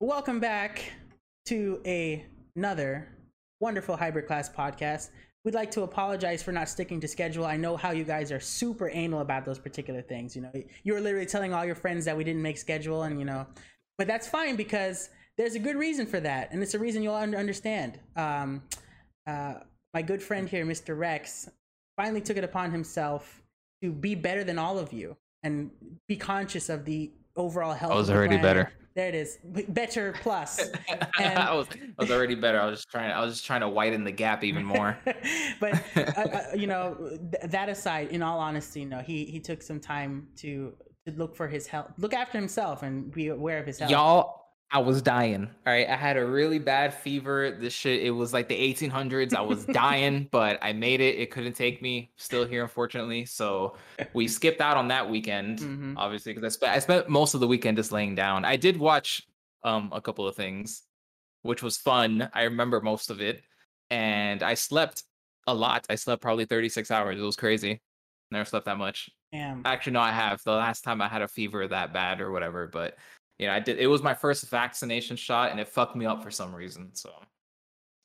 Welcome back to a, another wonderful hybrid class podcast. We'd like to apologize for not sticking to schedule. I know how you guys are super anal about those particular things. You know, you were literally telling all your friends that we didn't make schedule, and you know, but that's fine because there's a good reason for that, and it's a reason you'll understand. Um, uh, my good friend here, Mr. Rex, finally took it upon himself to be better than all of you and be conscious of the overall health. I was of the already better. There it is, better plus. And- I was I was already better. I was just trying I was just trying to widen the gap even more. but uh, uh, you know, th- that aside, in all honesty, no, he he took some time to to look for his health, look after himself, and be aware of his health. Y'all, I was dying. All right, I had a really bad fever. This shit, it was like the 1800s. I was dying, but I made it. It couldn't take me. Still here, unfortunately. So we skipped out on that weekend, Mhm. obviously, because I spent I spent most of the weekend just laying down. I did watch um a couple of things, which was fun. I remember most of it, and I slept a lot. I slept probably 36 hours. It was crazy. Never slept that much. Damn. Actually, no, I have. The last time I had a fever that bad or whatever, but you know, I did. It was my first vaccination shot, and it fucked me up for some reason. So,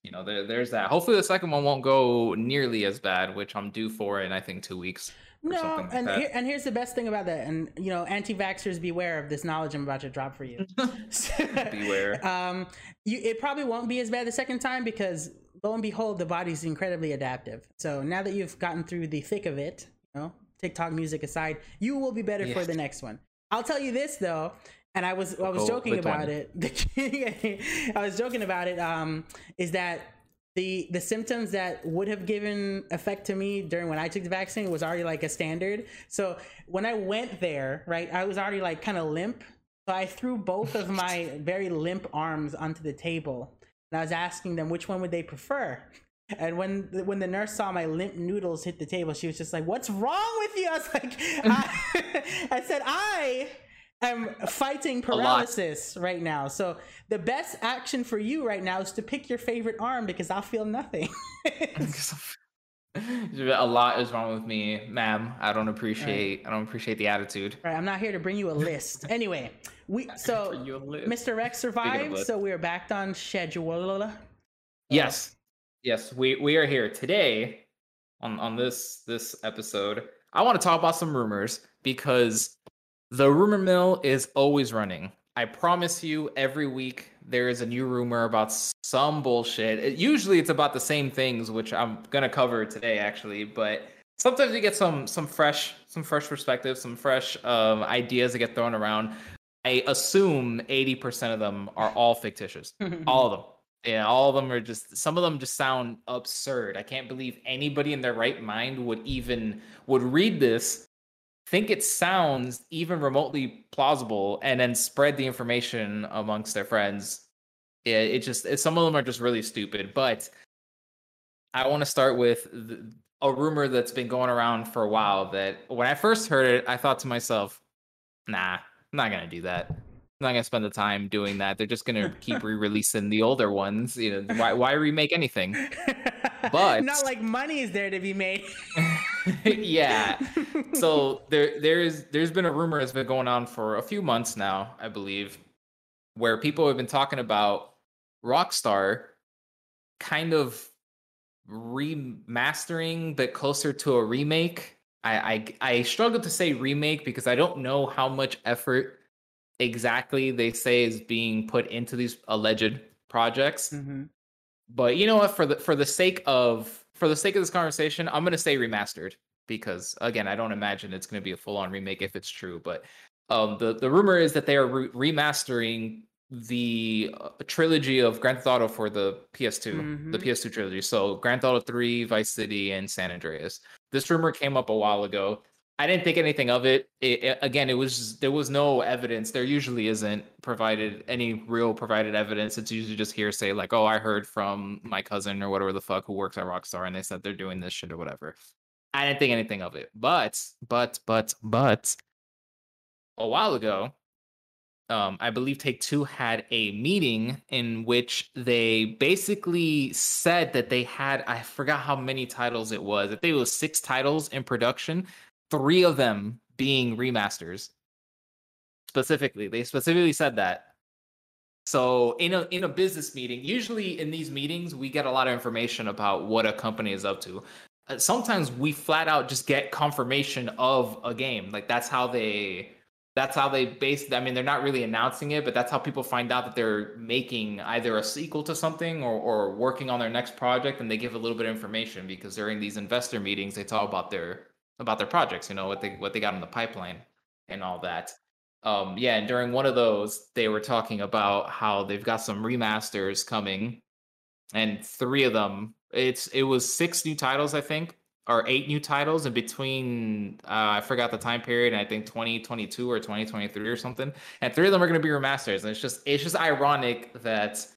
you know, there, there's that. Hopefully, the second one won't go nearly as bad, which I'm due for in I think two weeks. No, like and here, and here's the best thing about that, and you know, anti-vaxxers beware of this knowledge I'm about to drop for you. Beware. Um, you, it probably won't be as bad the second time because lo and behold, the body's incredibly adaptive. So now that you've gotten through the thick of it, you know, TikTok music aside, you will be better for the next one. I'll tell you this though, and I was I was Oh, joking about one? it. I was joking about it. Um, is that the the symptoms that would have given effect to me during when I took the vaccine was already like a standard. So when I went there, right, I was already like kind of limp. So I threw both of my very limp arms onto the table, and I was asking them which one would they prefer. And when when the nurse saw my limp noodles hit the table, she was just like, "What's wrong with you?" I was like, I, I said, "I am fighting paralysis right now. So the best action for you right now is to pick your favorite arm because I'll feel nothing." a lot is wrong with me, ma'am. I don't appreciate. I don't appreciate the attitude. Right, I'm not here to bring you a list. Anyway, we so Bring you a list. Mr. Rex survived, so we're back on schedule. Yes, yes, we we are here today on on this this episode. I want to talk about some rumors because the rumor mill is always running. I promise you, every week there is a new rumor about some bullshit. It- usually, it's about the same things, which I'm gonna cover today, actually. But sometimes you get some some fresh some fresh perspectives, some fresh um, ideas that get thrown around. I assume 80% of them are all fictitious all of them yeah all of them are just some of them just sound absurd i can't believe anybody in their right mind would even would read this think it sounds even remotely plausible and then spread the information amongst their friends yeah it just it, some of them are just really stupid but i want to start with the, a rumor that's been going around for a while that when i first heard it i thought to myself nah i'm not gonna do that I'm not gonna spend the time doing that. They're just gonna keep re-releasing the older ones. You know, why why remake anything? But- not like money is there to be made. yeah. So there there's there's been a rumor that's been going on for a few months now, I believe, where people have been talking about Rockstar kind of remastering but closer to a remake. I, I I struggle to say remake because I don't know how much effort exactly they say is being put into these alleged projects Mhm. but you know what for the for the sake of for the sake of this conversation i'm going to say remastered because again i don't imagine it's going to be a full on remake if it's true but um the the rumor is that they are re- remastering the uh, trilogy of grand theft auto for the ps2 the Mhm. ps2 trilogy. So grand theft auto 3 vice city and san andreas. This rumor came up a while ago I didn't think anything of it. It, it- again, it was there was no evidence. There usually isn't provided any real provided evidence. It's usually just hearsay, like, "Oh, I heard from my cousin or whatever the fuck who works at Rockstar, and they said they're doing this shit or whatever." I didn't think anything of it. But, but, but, but, a while ago, um, I believe Take Two had a meeting in which they basically said that they had I forgot how many titles it was. I think it was six titles in production, three of them being remasters. Specifically, they specifically said that. So in a in a business meeting, usually in these meetings, we get a lot of information about what a company is up to. Uh, sometimes we flat out just get confirmation of a game. Like that's how they that's how they base i mean they're not really announcing it but that's how people find out that they're making either a sequel to something or, or working on their next project and they give a little bit of information because during these investor meetings they talk about their about their projects you know what they what they got in the pipeline and all that um yeah and during one of those they were talking about how they've got some remasters coming and three of them it's it was six new titles i think or eight new titles in between uh, I forgot the time period, and I think 2022 or 2023 or something. And three of them are going to be remasters. And it's just it's just ironic that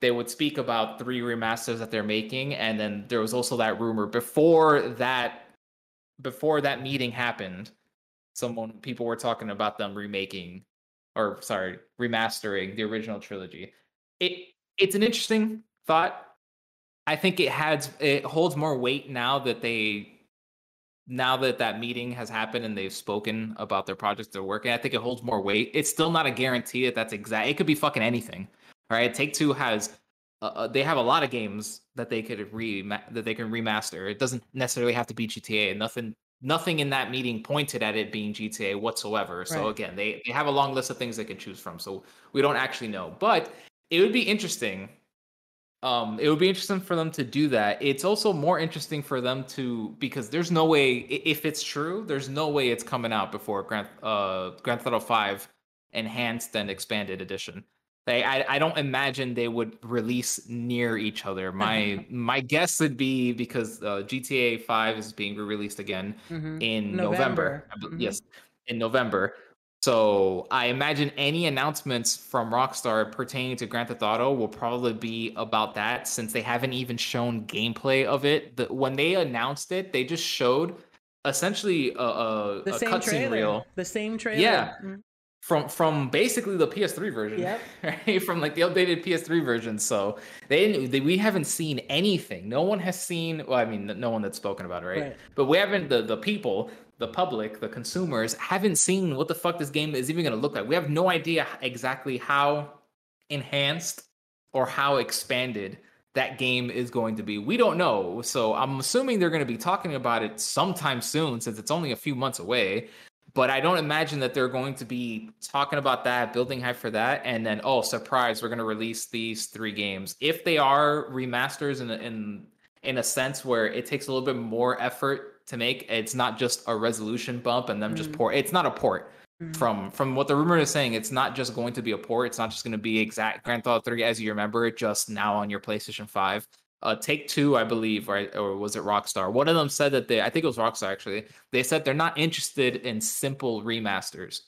they would speak about three remasters that they're making and then there was also that rumor before that before that meeting happened someone people were talking about them remaking or sorry remastering the original trilogy it it's an interesting thought I think it has it holds more weight now that they now that that meeting has happened and they've spoken about their projects they're working. I think it holds more weight. It's still not a guarantee that that's exact. It could be fucking anything. All right, Take Two has uh, uh they have a lot of games that they could re that they can remaster. It doesn't necessarily have to be GTA. Nothing nothing in that meeting pointed at it being GTA whatsoever. So right. again, they they have a long list of things they can choose from. So we don't actually know. But it would be interesting um it would be interesting for them to do that it's also more interesting for them to because there's no way if it's true there's no way it's coming out before grand uh grand theft auto 5 enhanced and expanded edition they I, I don't imagine they would release near each other my my guess would be because uh, gta 5 is being re released again mm-hmm. in november, november. Mm-hmm. yes in november so I imagine any announcements from Rockstar pertaining to Grand Theft Auto will probably be about that, since they haven't even shown gameplay of it. The, when they announced it, they just showed essentially a, a, the a cutscene trailer. reel. The same trailer. Yeah. Mm-hmm. From from basically the PS3 version, yep. right? From like the updated PS3 version. So they, they we haven't seen anything. No one has seen. Well, I mean, no one that's spoken about it, right? right. But we haven't. The the people the public, the consumers, haven't seen what the fuck this game is even going to look like. We have no idea exactly how enhanced or how expanded that game is going to be. We don't know. So I'm assuming they're going to be talking about it sometime soon since it's only a few months away. But I don't imagine that they're going to be talking about that, building hype for that, and then oh, surprise, we're going to release these three games. If they are remasters in in in a sense where it takes a little bit more effort to make. It's not just a resolution bump and them mm. just port. It's not a port. Mm. From from what the rumor is saying, it's not just going to be a port. It's not just going to be exact Grand Theft 3 as you remember it, just now on your PlayStation 5. Uh, Take Two, I believe, right, or was it Rockstar? One of them said that they, I think it was Rockstar actually. They said they're not interested in simple remasters.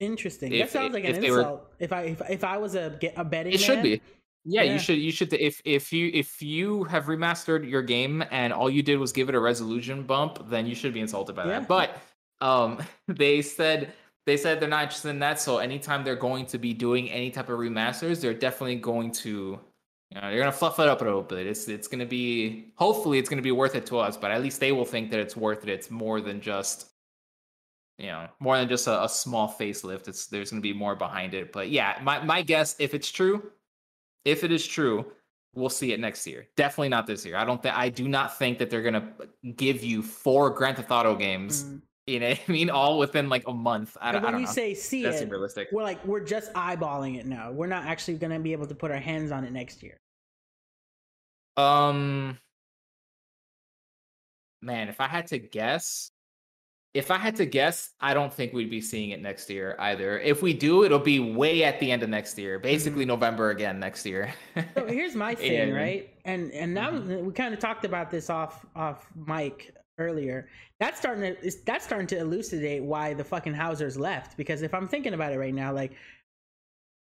Interesting. If, that sounds like an insult. Were, if I if, if I was a a betting, it man, should be. Yeah, yeah, you should you should if if you if you have remastered your game and all you did was give it a resolution bump, then you should be insulted by yeah. that. But um they said they said they're not interested in that. So anytime they're going to be doing any type of remasters, they're definitely going to you know, they're gonna fluff it up a little bit. It's it's gonna be hopefully it's gonna be worth it to us, but at least they will think that it's worth it. It's more than just you know, more than just a, a small facelift. It's there's gonna be more behind it. But yeah, my, my guess, if it's true, if it is true, we'll see it next year. Definitely not this year. I don't think I do not think that they're gonna give you four Grand Theft Auto games. Mm. You know, I mean, all within like a month. I, when I don't you know. say see That's it, realistic. we're like we're just eyeballing it now. We're not actually gonna be able to put our hands on it next year. Um, man, if I had to guess, if I had to guess, I don't think we'd be seeing it next year either. If we do, it'll be way at the end of next year, basically mm-hmm. November again next year. so here's my thing, yeah. right? And and now mm-hmm. we kind of talked about this off off mic earlier. That's starting to that's starting to elucidate why the fucking Housers left. Because if I'm thinking about it right now, like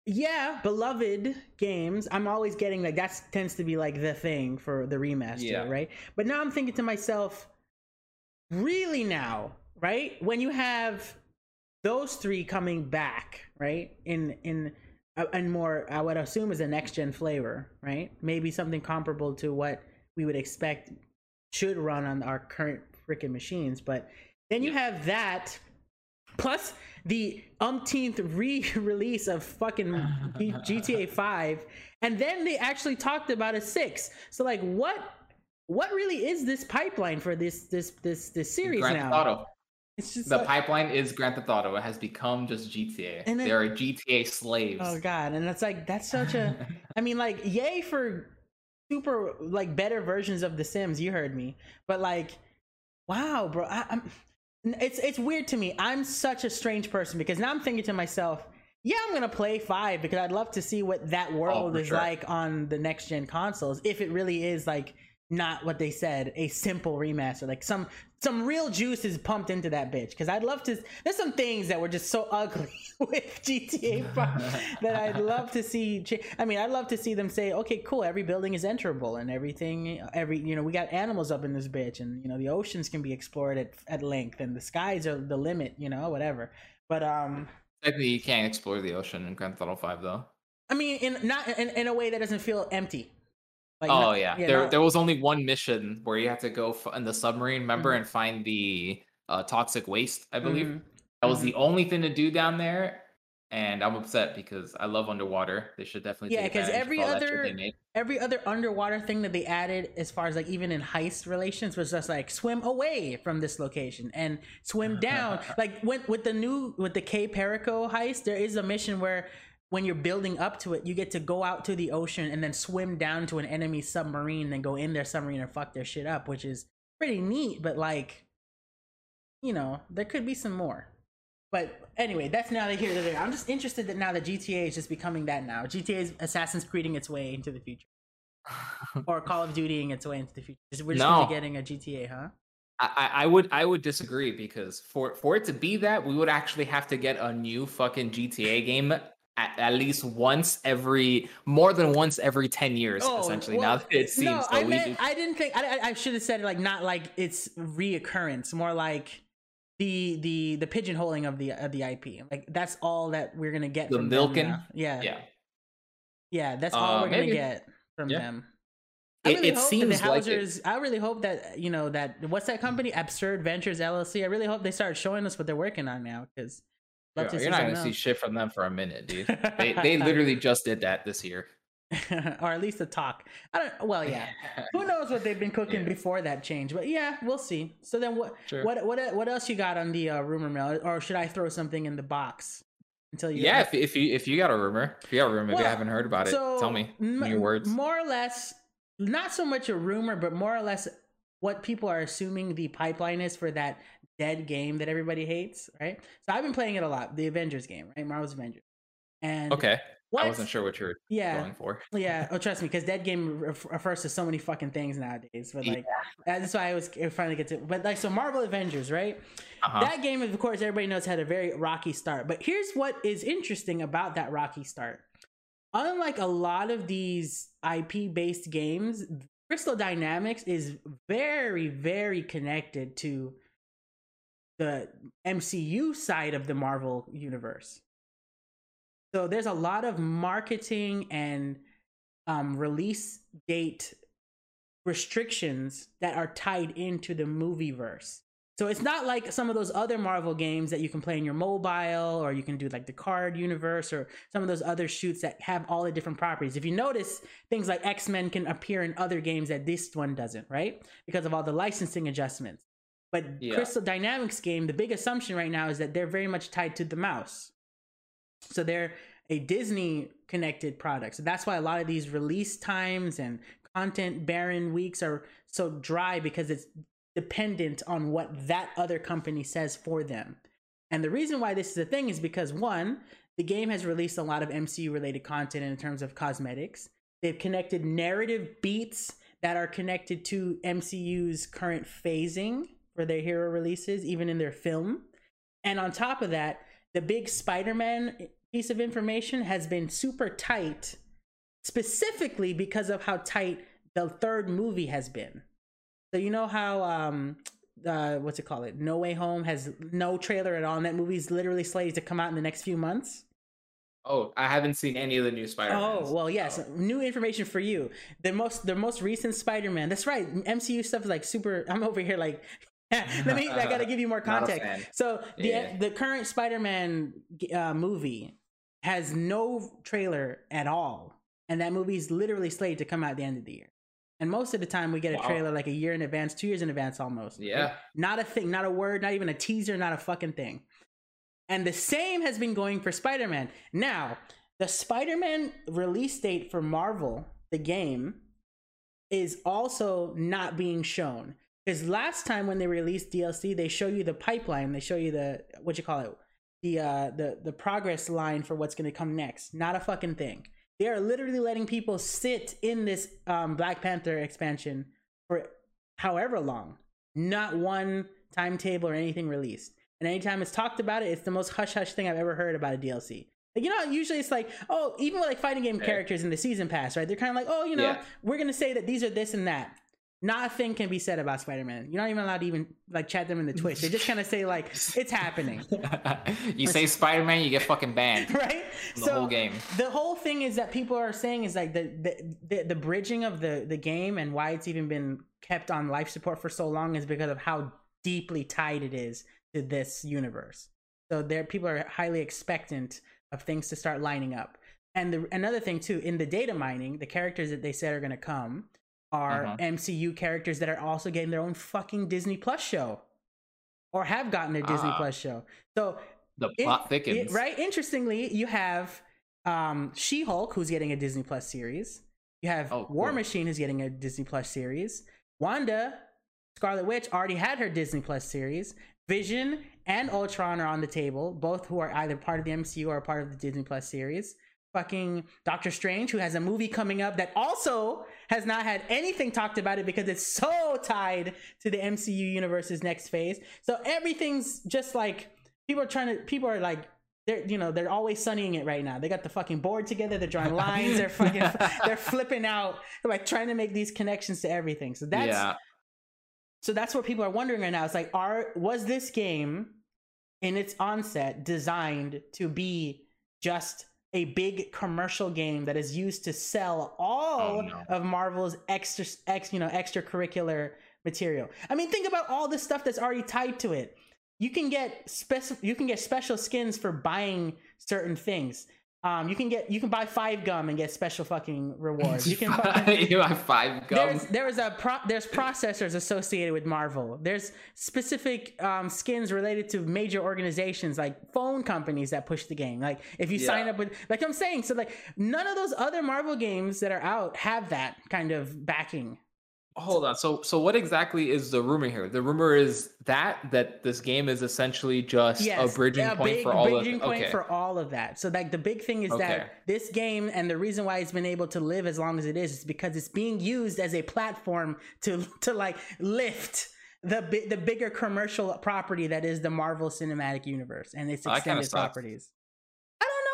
yeah, beloved games. I'm always getting like that tends to be like the thing for the remaster, yeah. right? But now I'm thinking to myself, really now right? When you have those three coming back, right? In in uh, and more, I would assume is a next gen flavor, right? Maybe something comparable to what we would expect should run on our current freaking machines. But then you have that plus the umpteenth re-release of fucking GTA 5 and then they actually talked about a 6 so like what what really is this pipeline for this this this this series Grand now Theft Auto. it's just The like- pipeline is Grand Theft Auto. It has become just GTA. And then- they are GTA slaves. oh god and it's like that's such a i mean like yay for super like better versions of the sims you heard me but like wow bro I, i'm it's it's weird to me i'm such a strange person because now i'm thinking to myself yeah i'm gonna play five because i'd love to see what that oh, world for is sure. like on the next gen consoles if it really is like not what they said a simple remaster like some some real juice is pumped into that bitch. Because i'd love to there's some things that were just so ugly with gta 5 that i'd love to see i mean i'd love to see them say okay cool every building is enterable and everything every you know we got animals up in this bitch and you know the oceans can be explored at, at length and the skies are the limit you know whatever. But um Technically, you can't explore the ocean in Grand Theft Auto 5, though. i mean in not in, in a way that doesn't feel empty like oh not- yeah, there not- there was only one mission where you had to go f- in the submarine, remember, Mhm. and find the uh, toxic waste. I believe Mhm. that was the only thing to do down there, and I'm upset because I love underwater. They should definitely Yeah, because every all that shit other- every other underwater thing that they added as far as like even in heist relations was just like swim away from this location and swim down like when, with the new with the Cayo Perico heist there is a mission where when you're building up to it you get to go out to the ocean and then swim down to an enemy submarine then go in their submarine and fuck their shit up which is pretty neat but like you know there could be some more but anyway, that's now that here to there. I'm just interested that now that GTA is just becoming that now. GTA is Assassin's Creeding its way into the future, or Call of Dutying its way into the future. We're just No. be getting a GTA, huh? I, I I would I would disagree because for for it to be that we would actually have to get a new fucking GTA game at, at least once every more than once every 10 years essentially now Oh, well, that it seems No, I meant I didn't think I, I- should have said it like not like it's reoccurrence, more like the the the pigeonholing of the of the IP. Like that's all that we're gonna get The from milking? Yeah, yeah, yeah That's all Uh, we're gonna get from yeah. them. I It- really it hope seems that the like it. Housers. I really hope that you know that what's that company? Absurd Ventures LLC. I really hope they start showing us what they're working on now because to you're not gonna see shit from them for a minute dude they, they literally just did that this year or at least a talk. I don't. Well, yeah. Who knows what they've been cooking Yeah. before that change? But yeah, we'll see. So then, what Sure. what what what else you got on the uh, rumor mill, or should I throw something in the box until you? yeah if, if you if you got a rumor if you got a rumor if you haven't heard about it tell me in m- your words More or less, not so much a rumor, but more or less what people are assuming the pipeline is for that dead game that everybody hates, right? So I've been playing it a lot, the Avengers game, right? Marvel's Avengers. And okay i wasn't sure what you were Yeah, going for yeah. Oh, trust me, because dead game ref- refers to so many fucking things nowadays. But like, that's why I was to get to. But like, so Marvel Avengers, right? uh-huh. That game, of course, everybody knows had a very rocky start. But here's what is interesting about that rocky start. Unlike a lot of these IP based games, Crystal Dynamics is very, very connected to the MCU side of the Marvel universe. So there's a lot of marketing and um, release date restrictions that are tied into the movie verse. So it's not like some of those other Marvel games that you can play in your mobile or you can do like the card universe or some of those other shoots that have all the different properties. If you notice, things like X-Men can appear in other games that this one doesn't, right? Because of all the licensing adjustments. But Yeah. Crystal Dynamics game, the big assumption right now is that they're very much tied to the mouse. So they're a Disney connected product. So that's why a lot of these release times and content barren weeks are so dry because it's dependent on what that other company says for them. And the reason why this is a thing is because one, the game has released a lot of MCU related content in terms of cosmetics. They've connected narrative beats that are connected to MCU's current phasing for their hero releases, even in their film. And on top of that, the big Spider Man piece of information has been super tight, specifically because of how tight the third movie has been. So you know how um uh what's it called? It No Way Home has no trailer at all, and that movie's literally slated to come out in the next few months. oh i haven't seen any of the new spider Oh well, yes. New information for you. The most the most recent Spider Man. That's right. MCU stuff is like super. I'm over here like Let me. I gotta give you more context. So the Yeah. the current Spider-Man uh, movie has no trailer at all, and that movie is literally slated to come out at the end of the year. And most of the time, we get a Wow. trailer like a year in advance, two years in advance, almost. Yeah. Not a thing, not a word, not even a teaser, not a fucking thing. And the same has been going for Spider Man. Now, the Spider Man release date for Marvel, the game, is also not being shown. Because last time when they released DLC, they show you the pipeline, they show you the what you call it, the uh the the progress line for what's gonna come next. Not a fucking thing. They are literally letting people sit in this um Black Panther expansion for however long. Not one timetable or anything released. And anytime it's talked about it, it's the most hush hush thing I've ever heard about a DLC. Like you know, usually it's like, oh, even with like fighting game characters in the season pass, right? They're kind of like, oh, you know, Yeah. we're gonna say that these are this and that. Nothing can be said about Spider-Man. You're not even allowed to even like chat them in the Twitch. They just kind of say like, it's happening, you say Spider Man, you get fucking banned. right? The whole game. The whole thing is that people are saying is like the the, the the bridging of the the game and why it's even been kept on life support for so long is because of how deeply tied it is to this universe. So there people are highly expectant of things to start lining up. And the, another thing too, in the data mining, the characters that they said are going to come are Uh-huh. MCU characters that are also getting their own fucking Disney Plus show or have gotten their Disney Ah. Plus show. So The plot it- thickens. right? Interestingly, you have um, She Hulk, who's getting a Disney Plus series. You have Oh, War cool. Machine, who's getting a Disney Plus series. Wanda, Scarlet Witch, already had her Disney Plus series. Vision and Ultron are on the table, both who are either part of the MCU or part of the Disney Plus series. Fucking Doctor Strange, who has a movie coming up that also has not had anything talked about it because it's so tied to the MCU universe's next phase. So everything's just like people are trying to people are like they're you know they're always sunnying it right now. They got the fucking board together. They're drawing lines. They're fucking they're flipping out. They're like trying to make these connections to everything. So that's yeah. so that's what people are wondering right now. It's like, are was this game in its onset designed to be just a big commercial game that is used to sell all Oh, no. of Marvel's extra, ex, you know, extracurricular material? I mean, think about all the stuff that's already tied to it. You can get spec- you can get special skins for buying certain things. Um, you can get you can buy five gum and get special fucking rewards. You can buy, you have five gum. there's there is a pro- there's processors associated with Marvel. There's specific um, skins related to major organizations like phone companies that push the game. Like if you sign up with like I'm saying, so like none of those other Marvel games that are out have that kind of backing. Hold on. So so what exactly is the rumor here? The rumor is that that this game is essentially just Yes, a bridging a point big for all bridging of point okay. for all of that. So like the big thing is Okay. that this game and the reason why it's been able to live as long as it is is because it's being used as a platform to to like lift the the bigger commercial property that is the Marvel Cinematic Universe and its extended properties.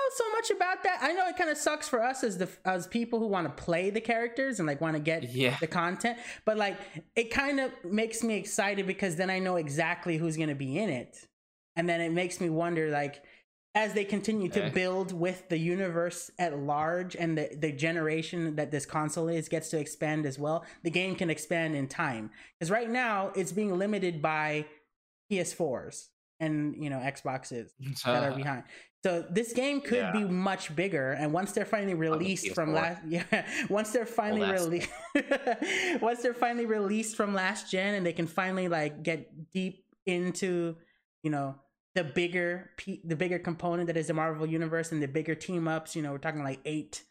I don't know so much about that. I know it kind of sucks for us as the as people who want to play the characters and like want to get Yeah. the content, but like it kind of makes me excited because then I know exactly who's going to be in it. And then it makes me wonder like as they continue to build with the universe at large and the, the generation that this console is gets to expand as well, the game can expand in time. Because right now it's being limited by PS4s and you know Xboxes that are behind. So this game could Yeah. be much bigger, and once they're finally released from last, yeah, once they're finally that's- released, once they're finally released from last gen, and they can finally like get deep into, you know, the bigger, the bigger component that is the Marvel universe and the bigger team ups. You know, we're talking like eight,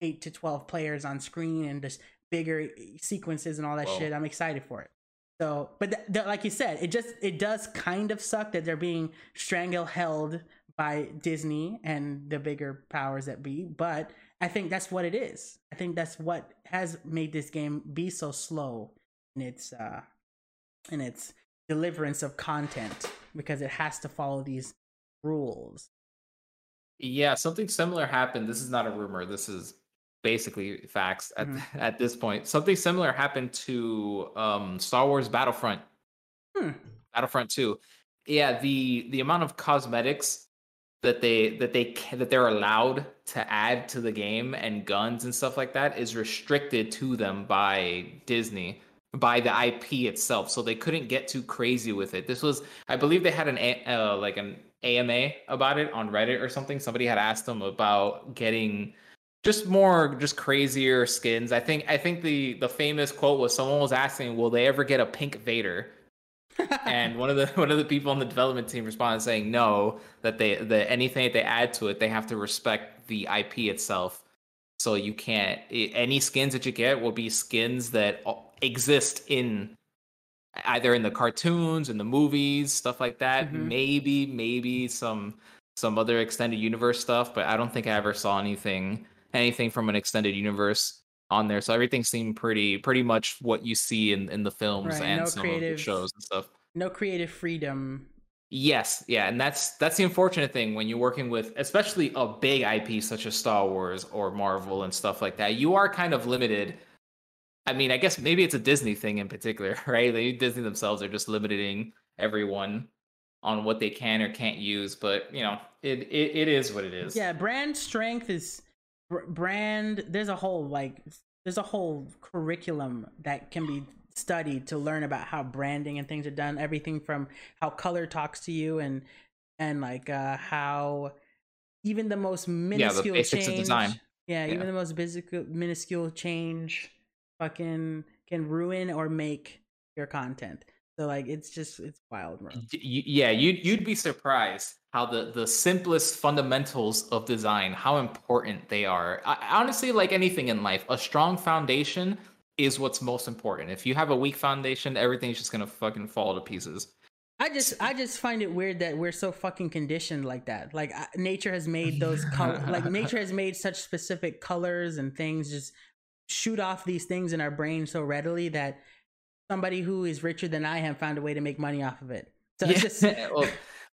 eight to twelve players on screen and just bigger eh, sequences and all that Whoa. shit. I'm excited for it. So, but th- th- like you said, it just it does kind of suck that they're being strangle held by Disney and the bigger powers that be. But I think that's what it is. I think that's what has made this game be so slow in its uh in its deliverance of content because it has to follow these rules. Yeah, something similar happened. This is not a rumor. This is basically facts at Mhm. at this point. Something similar happened to um Star Wars Battlefront. Hmm. Battlefront 2. Yeah, the the amount of cosmetics that they that they that they're allowed to add to the game and guns and stuff like that is restricted to them by Disney. by the IP itself, so they couldn't get too crazy with it. This was, I believe, they had an uh, like an AMA about it on Reddit or something. Somebody had asked them about getting just more just crazier skins. I think I think the the famous quote was someone was asking, "Will they ever get a pink Vader?" And one of the one of the people on the development team responded saying no that they that anything that they add to it they have to respect the IP itself so you can't any skins that you get will be skins that exist in either in the cartoons in the movies stuff like that mm-hmm. maybe maybe some some other extended universe stuff but I don't think I ever saw anything anything from an extended universe on there. So everything seemed pretty pretty much what you see in, in the films right, and no some creative, of the shows and stuff. No creative freedom. Yes, yeah, and that's that's the unfortunate thing when you're working with especially a big IP such as Star Wars or Marvel and stuff like that. You are kind of limited. I mean, I guess maybe it's a Disney thing in particular, right? They, Disney themselves are just limiting everyone on what they can or can't use, but you know, it, it, it is what it is. Yeah, brand strength is brand there's a whole like there's a whole curriculum that can be studied to learn about how branding and things are done everything from how color talks to you and and like uh how even the most minuscule yeah, the change yeah, yeah, even the most minuscule minuscule change fucking can ruin or make your content so like it's just it's wild bro. yeah you'd you'd be surprised how the the simplest fundamentals of design how important they are I, honestly like anything in life a strong foundation is what's most important if you have a weak foundation everything's just gonna fucking fall to pieces I just I just find it weird that we're so fucking conditioned like that. Like nature has made those color, like nature has made such specific colors and things just shoot off these things in our brain so readily that somebody who is richer than I have found a way to make money off of it. So yeah. it's just well,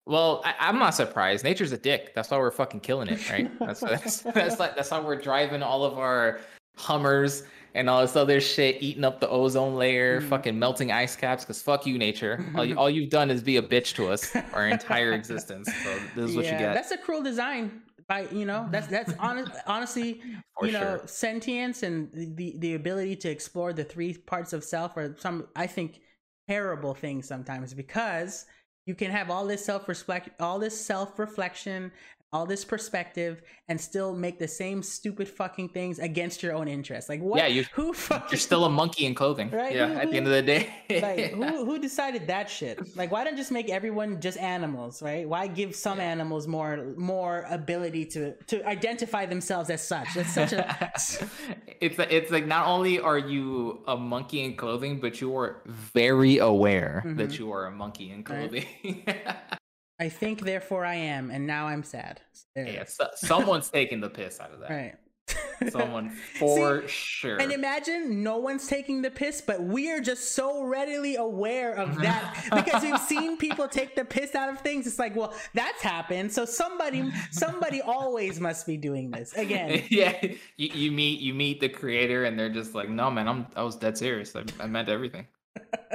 well, I, am not surprised. Nature's a dick. That's why we're fucking killing it, right? That's that's that's like that's why we're driving all of our Hummers and all this other shit, eating up the ozone layer, mm. fucking melting ice caps. Because fuck you, nature. All, you, all you've done is be a bitch to us our entire existence. So this is what you get. That's a cruel design. By you know, that's that's honest, honestly, For you know, sure. sentience and the the ability to explore the three parts of self are some I think terrible things sometimes because you can have all this self respect all this self reflection all this perspective and still make the same stupid fucking things against your own interests. Like what? Yeah, you who fucking, you're still a monkey in clothing. Right? Yeah. Who, at the end of the day. like who who decided that shit? Like why don't just make everyone just animals, right? Why give some yeah. animals more more ability to to identify themselves as such? That's such a. it's it's like not only are you a monkey in clothing, but you are very aware mm-hmm. that you are a monkey in clothing. Right. I think, therefore I am, and now I'm sad. There yeah, so, someone's taking the piss out of that. Right. Someone for See, sure. And imagine no one's taking the piss, but we are just so readily aware of mm-hmm. that because we've seen people take the piss out of things. It's like, well, that's happened. So somebody, somebody always must be doing this again. Yeah, you, you meet you meet the creator, and they're just like, no, man, I'm I was dead serious. I, I meant everything.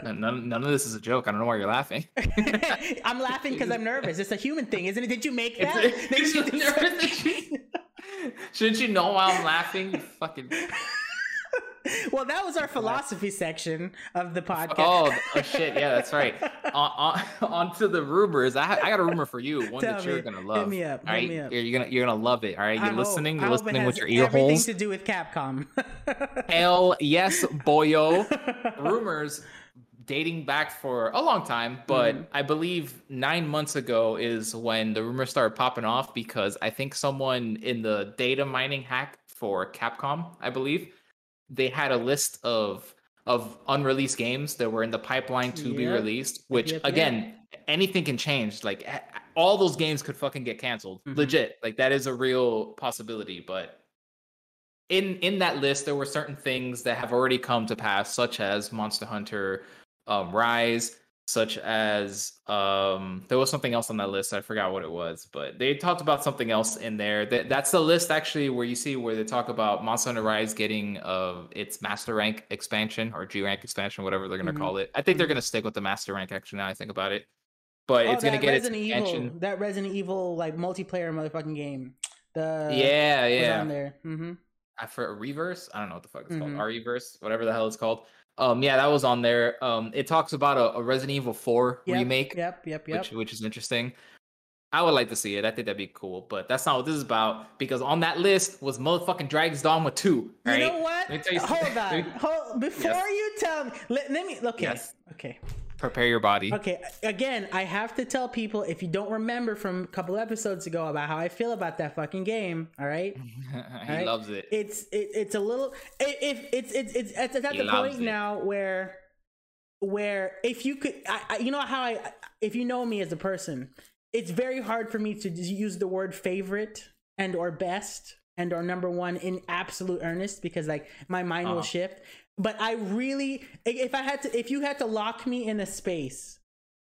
None, none of this is a joke. I don't know why you're laughing. I'm laughing because I'm nervous. It's a human thing, isn't it? Did you make that? It's, it's nervous Shouldn't you know why I'm laughing? You fucking. well, that was our philosophy section of the podcast. Oh, oh shit! Yeah, that's right. on, on, on to the rumors. I, I got a rumor for you. One Tell that you're gonna love. Hit me up. All right, me up. You're, you're, gonna you're gonna love it. All right, you're I listening. Hope, you're listening with your ear holes. to do with Capcom. Hell yes, boyo. rumors dating back for a long time, but mm. I believe nine months ago is when the rumors started popping off because I think someone in the data mining hack for Capcom, I believe, they had a list of of unreleased games that were in the pipeline to yep. be released. Which yep, again, yep. anything can change. Like all those games could fucking get canceled. Mm-hmm. Legit, like that is a real possibility. But in in that list, there were certain things that have already come to pass, such as Monster Hunter um, Rise, such as um, there was something else on that list. I forgot what it was, but they talked about something else in there. That that's the list actually where you see where they talk about Monster Hunter Rise getting uh, its Master Rank expansion or G Rank expansion, whatever they're gonna mm-hmm. call it. I think mm-hmm. they're gonna stick with the Master Rank actually. Now I think about it, but oh, it's gonna get Resident its expansion. Evil, that Resident Evil like multiplayer motherfucking game. The yeah yeah on there. Mm-hmm. I for reverse. I don't know what the fuck it's mm-hmm. called. Reverse, whatever the hell it's called Um, yeah, that was on there. Um, it talks about a, a Resident Evil 4 Yep, remake, Yep, yep, yep. which which is interesting. I would like to see it. I think that'd be cool, but that's not what this is about. Because on that list was motherfucking Dragon's Dogma 2. You know what? Let me tell you Hold on. Hold before Yes. you tell me. Let, let me. Okay. Yes. Okay. Prepare your body. Okay. Again, I have to tell people if you don't remember from a couple episodes ago about how I feel about that fucking game. All right. he right? loves it. It's it, it's a little. It, if it's it's it's it's at He the point it. now where where if you could, I, I you know how I if you know me as a person, it's very hard for me to use the word favorite and or best and or number one in absolute earnest because like my mind will Uh-huh. shift. But I really, if I had to, if you had to lock me in a space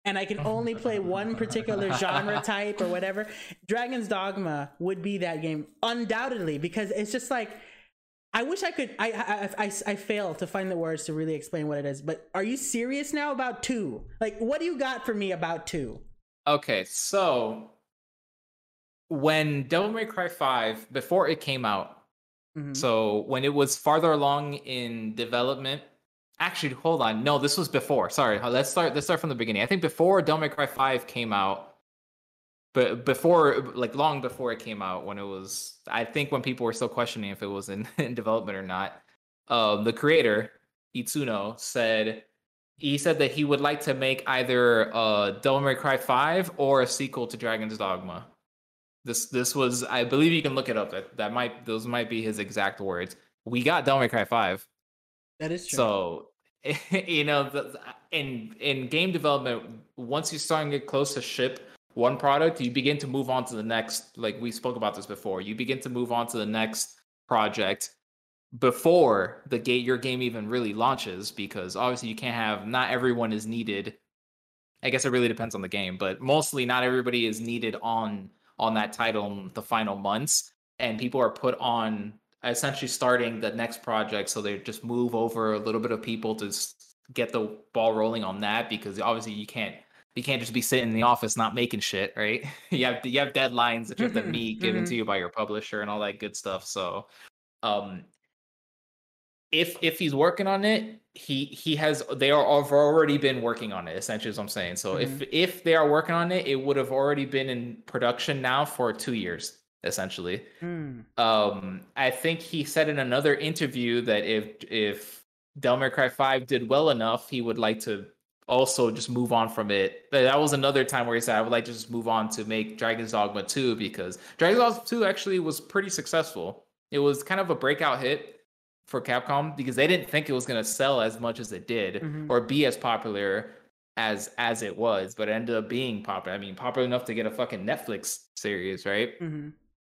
and I can oh only play one particular genre type or whatever, Dragon's Dogma would be that game undoubtedly because it's just like I wish I could. I I I, I fail to find the words to really explain what it is. But are you serious now about two? Like, what do you got for me about two? Okay, so when Devil May Cry 5, before it came out, Mhm. so when it was farther along in development, actually, hold on, no, this was before. Sorry, let's start. Let's start from the beginning. I think before Devil May Cry 5 came out, but before, like long before it came out, when it was, I think when people were still questioning if it was in, in development or not, um, the creator Itsuno said he said that he would like to make either uh Devil May Cry 5 or a sequel to Dragon's Dogma. This this was I believe you can look it up. That that might those might be his exact words. We got Devil May Cry 5. That is true. So you know the, in in game development once you start to get close to ship one product, you begin to move on to the next like we spoke about this before. You begin to move on to the next project before the gate your game even really launches because obviously you can't have not everyone is needed i guess it really depends on the game but mostly not everybody is needed on on that title in the final months and people are put on essentially starting the next project so they just move over a little bit of people to get the ball rolling on that because obviously you can't you can't just be sitting in the office not making shit right? You have you have deadlines that you have to Mhm, meet given to you by your publisher and all that good stuff so um if if he's working on it he he has they are have already been working on it essentially is what i'm saying. So if if they are working on it it would have already been in production now for two years essentially. Hmm. um i think he said in another interview that if if Devil May Cry 5 did well enough he would like to also just move on from it. But that was another time where he said i would like to just move on to make dragon's dogma 2 because dragon's dogma 2 actually was pretty successful. It was kind of a breakout hit for capcom because they didn't think it was going to sell as much as it did Mhm. or be as popular as as it was but it ended up being popular i mean popular enough to get a fucking netflix series right Mhm.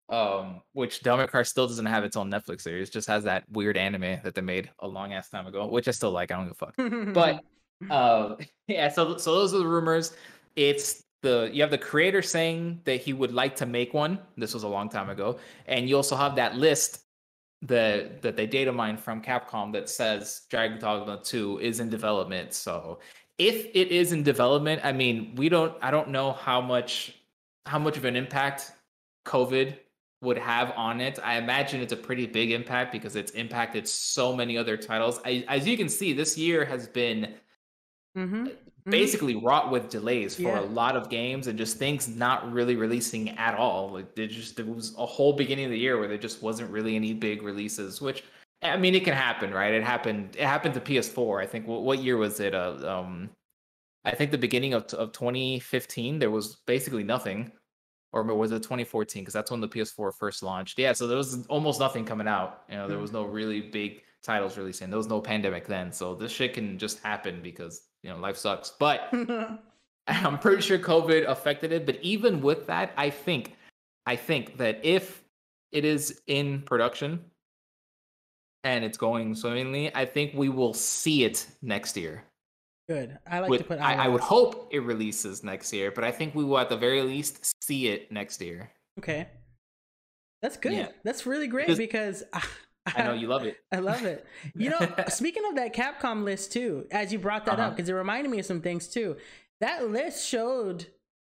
um which Cry still doesn't have its own Netflix series, just has that weird anime that they made a long ass time ago, which I still like. I don't give a fuck. But uh, yeah, so so those are the rumors. It's the you have the creator saying that he would like to make one. This was a long time ago, and you also have that list that that they data mine from Capcom that says Dragon Dogma 2 is in development. So if it is in development, I mean, we don't I don't know how much how much of an impact COVID would have on it. I imagine it's a pretty big impact because it's impacted so many other titles. I, as you can see, this year has been Mhm. Basically wrought with delays for Yeah. a lot of games and just things not really releasing at all. Like they just there was a whole beginning of the year where there just wasn't really any big releases, which I mean it can happen, right? It happened it happened to PS4. I think what, what year was it? Uh, um I think the beginning of of 2015 there was basically nothing. Or was it 2014? Because that's when the PS4 first launched. Yeah, so there was almost nothing coming out. You know, there was no really big titles releasing. There was no pandemic then, so this shit can just happen because you know life sucks. But I'm pretty sure COVID affected it. But even with that, I think, I think that if it is in production and it's going swimmingly, I think we will see it next year. Good. I like With- to put. I, I would hope it releases next year, but I think we will at the very least see it next year. Okay. That's good. Yeah. That's really great Because- because ah, I know you love it. I love it. You know, speaking of that Capcom list too, as you brought that up, Uh-huh. because it reminded me of some things too. That list showed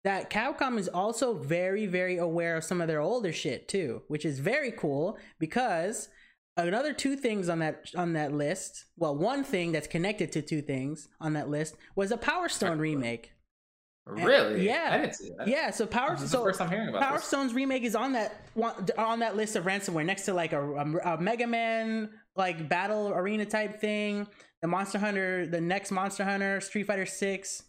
that Capcom is also very, very aware of some of their older shit too, which is very cool because another two things on that on that list. Well, one thing that's connected to two things on that list was a Power Stone remake. Really? yeah. I didn't see that. Yeah, so Power This is so first I'm hearing about Power this. Stone's remake is on that on that list of ransomware next to like a, a, a Mega Man like battle arena type thing, the Monster Hunter, the next Monster Hunter, Street Fighter Six.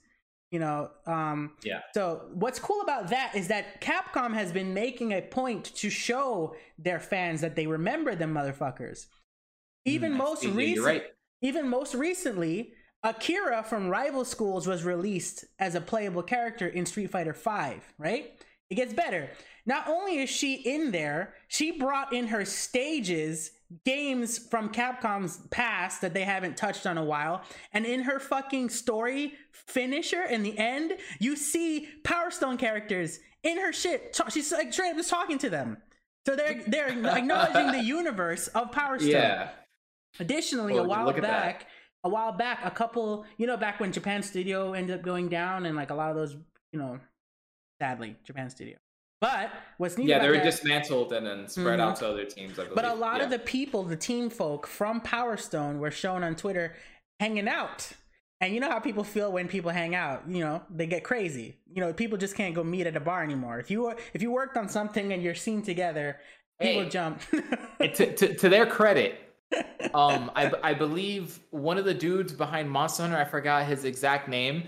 You know, um, Yeah. so what's cool about that is that Capcom has been making a point to show their fans that they remember them motherfuckers. Even Mm, most recent, right. even most recently, Akira from Rival Schools was released as a playable character in Street Fighter V, right? It gets better. Not only is she in there, she brought in her stages, games from Capcom's past that they haven't touched on a while. And in her fucking story finisher in the end, you see Power Stone characters in her shit. She's like straight up just talking to them. So they're they're acknowledging the universe of Power Stone. Yeah. Additionally, Oh, a while back, a while back, a couple, you know, back when Japan Studio ended up going down, and like a lot of those, you know, sadly, Japan Studio. But what's neat Yeah, they were that, dismantled and then spread Mhm. out to other teams. I believe. but a lot Yeah. of the people, the team folk from Power Stone, were shown on Twitter hanging out. And you know how people feel when people hang out. You know, they get crazy. You know, people just can't go meet at a bar anymore. If you if you worked on something and you're seen together, people Hey. jump. To, to, to their credit, um, I, I believe one of the dudes behind Monster Hunter, I forgot his exact name.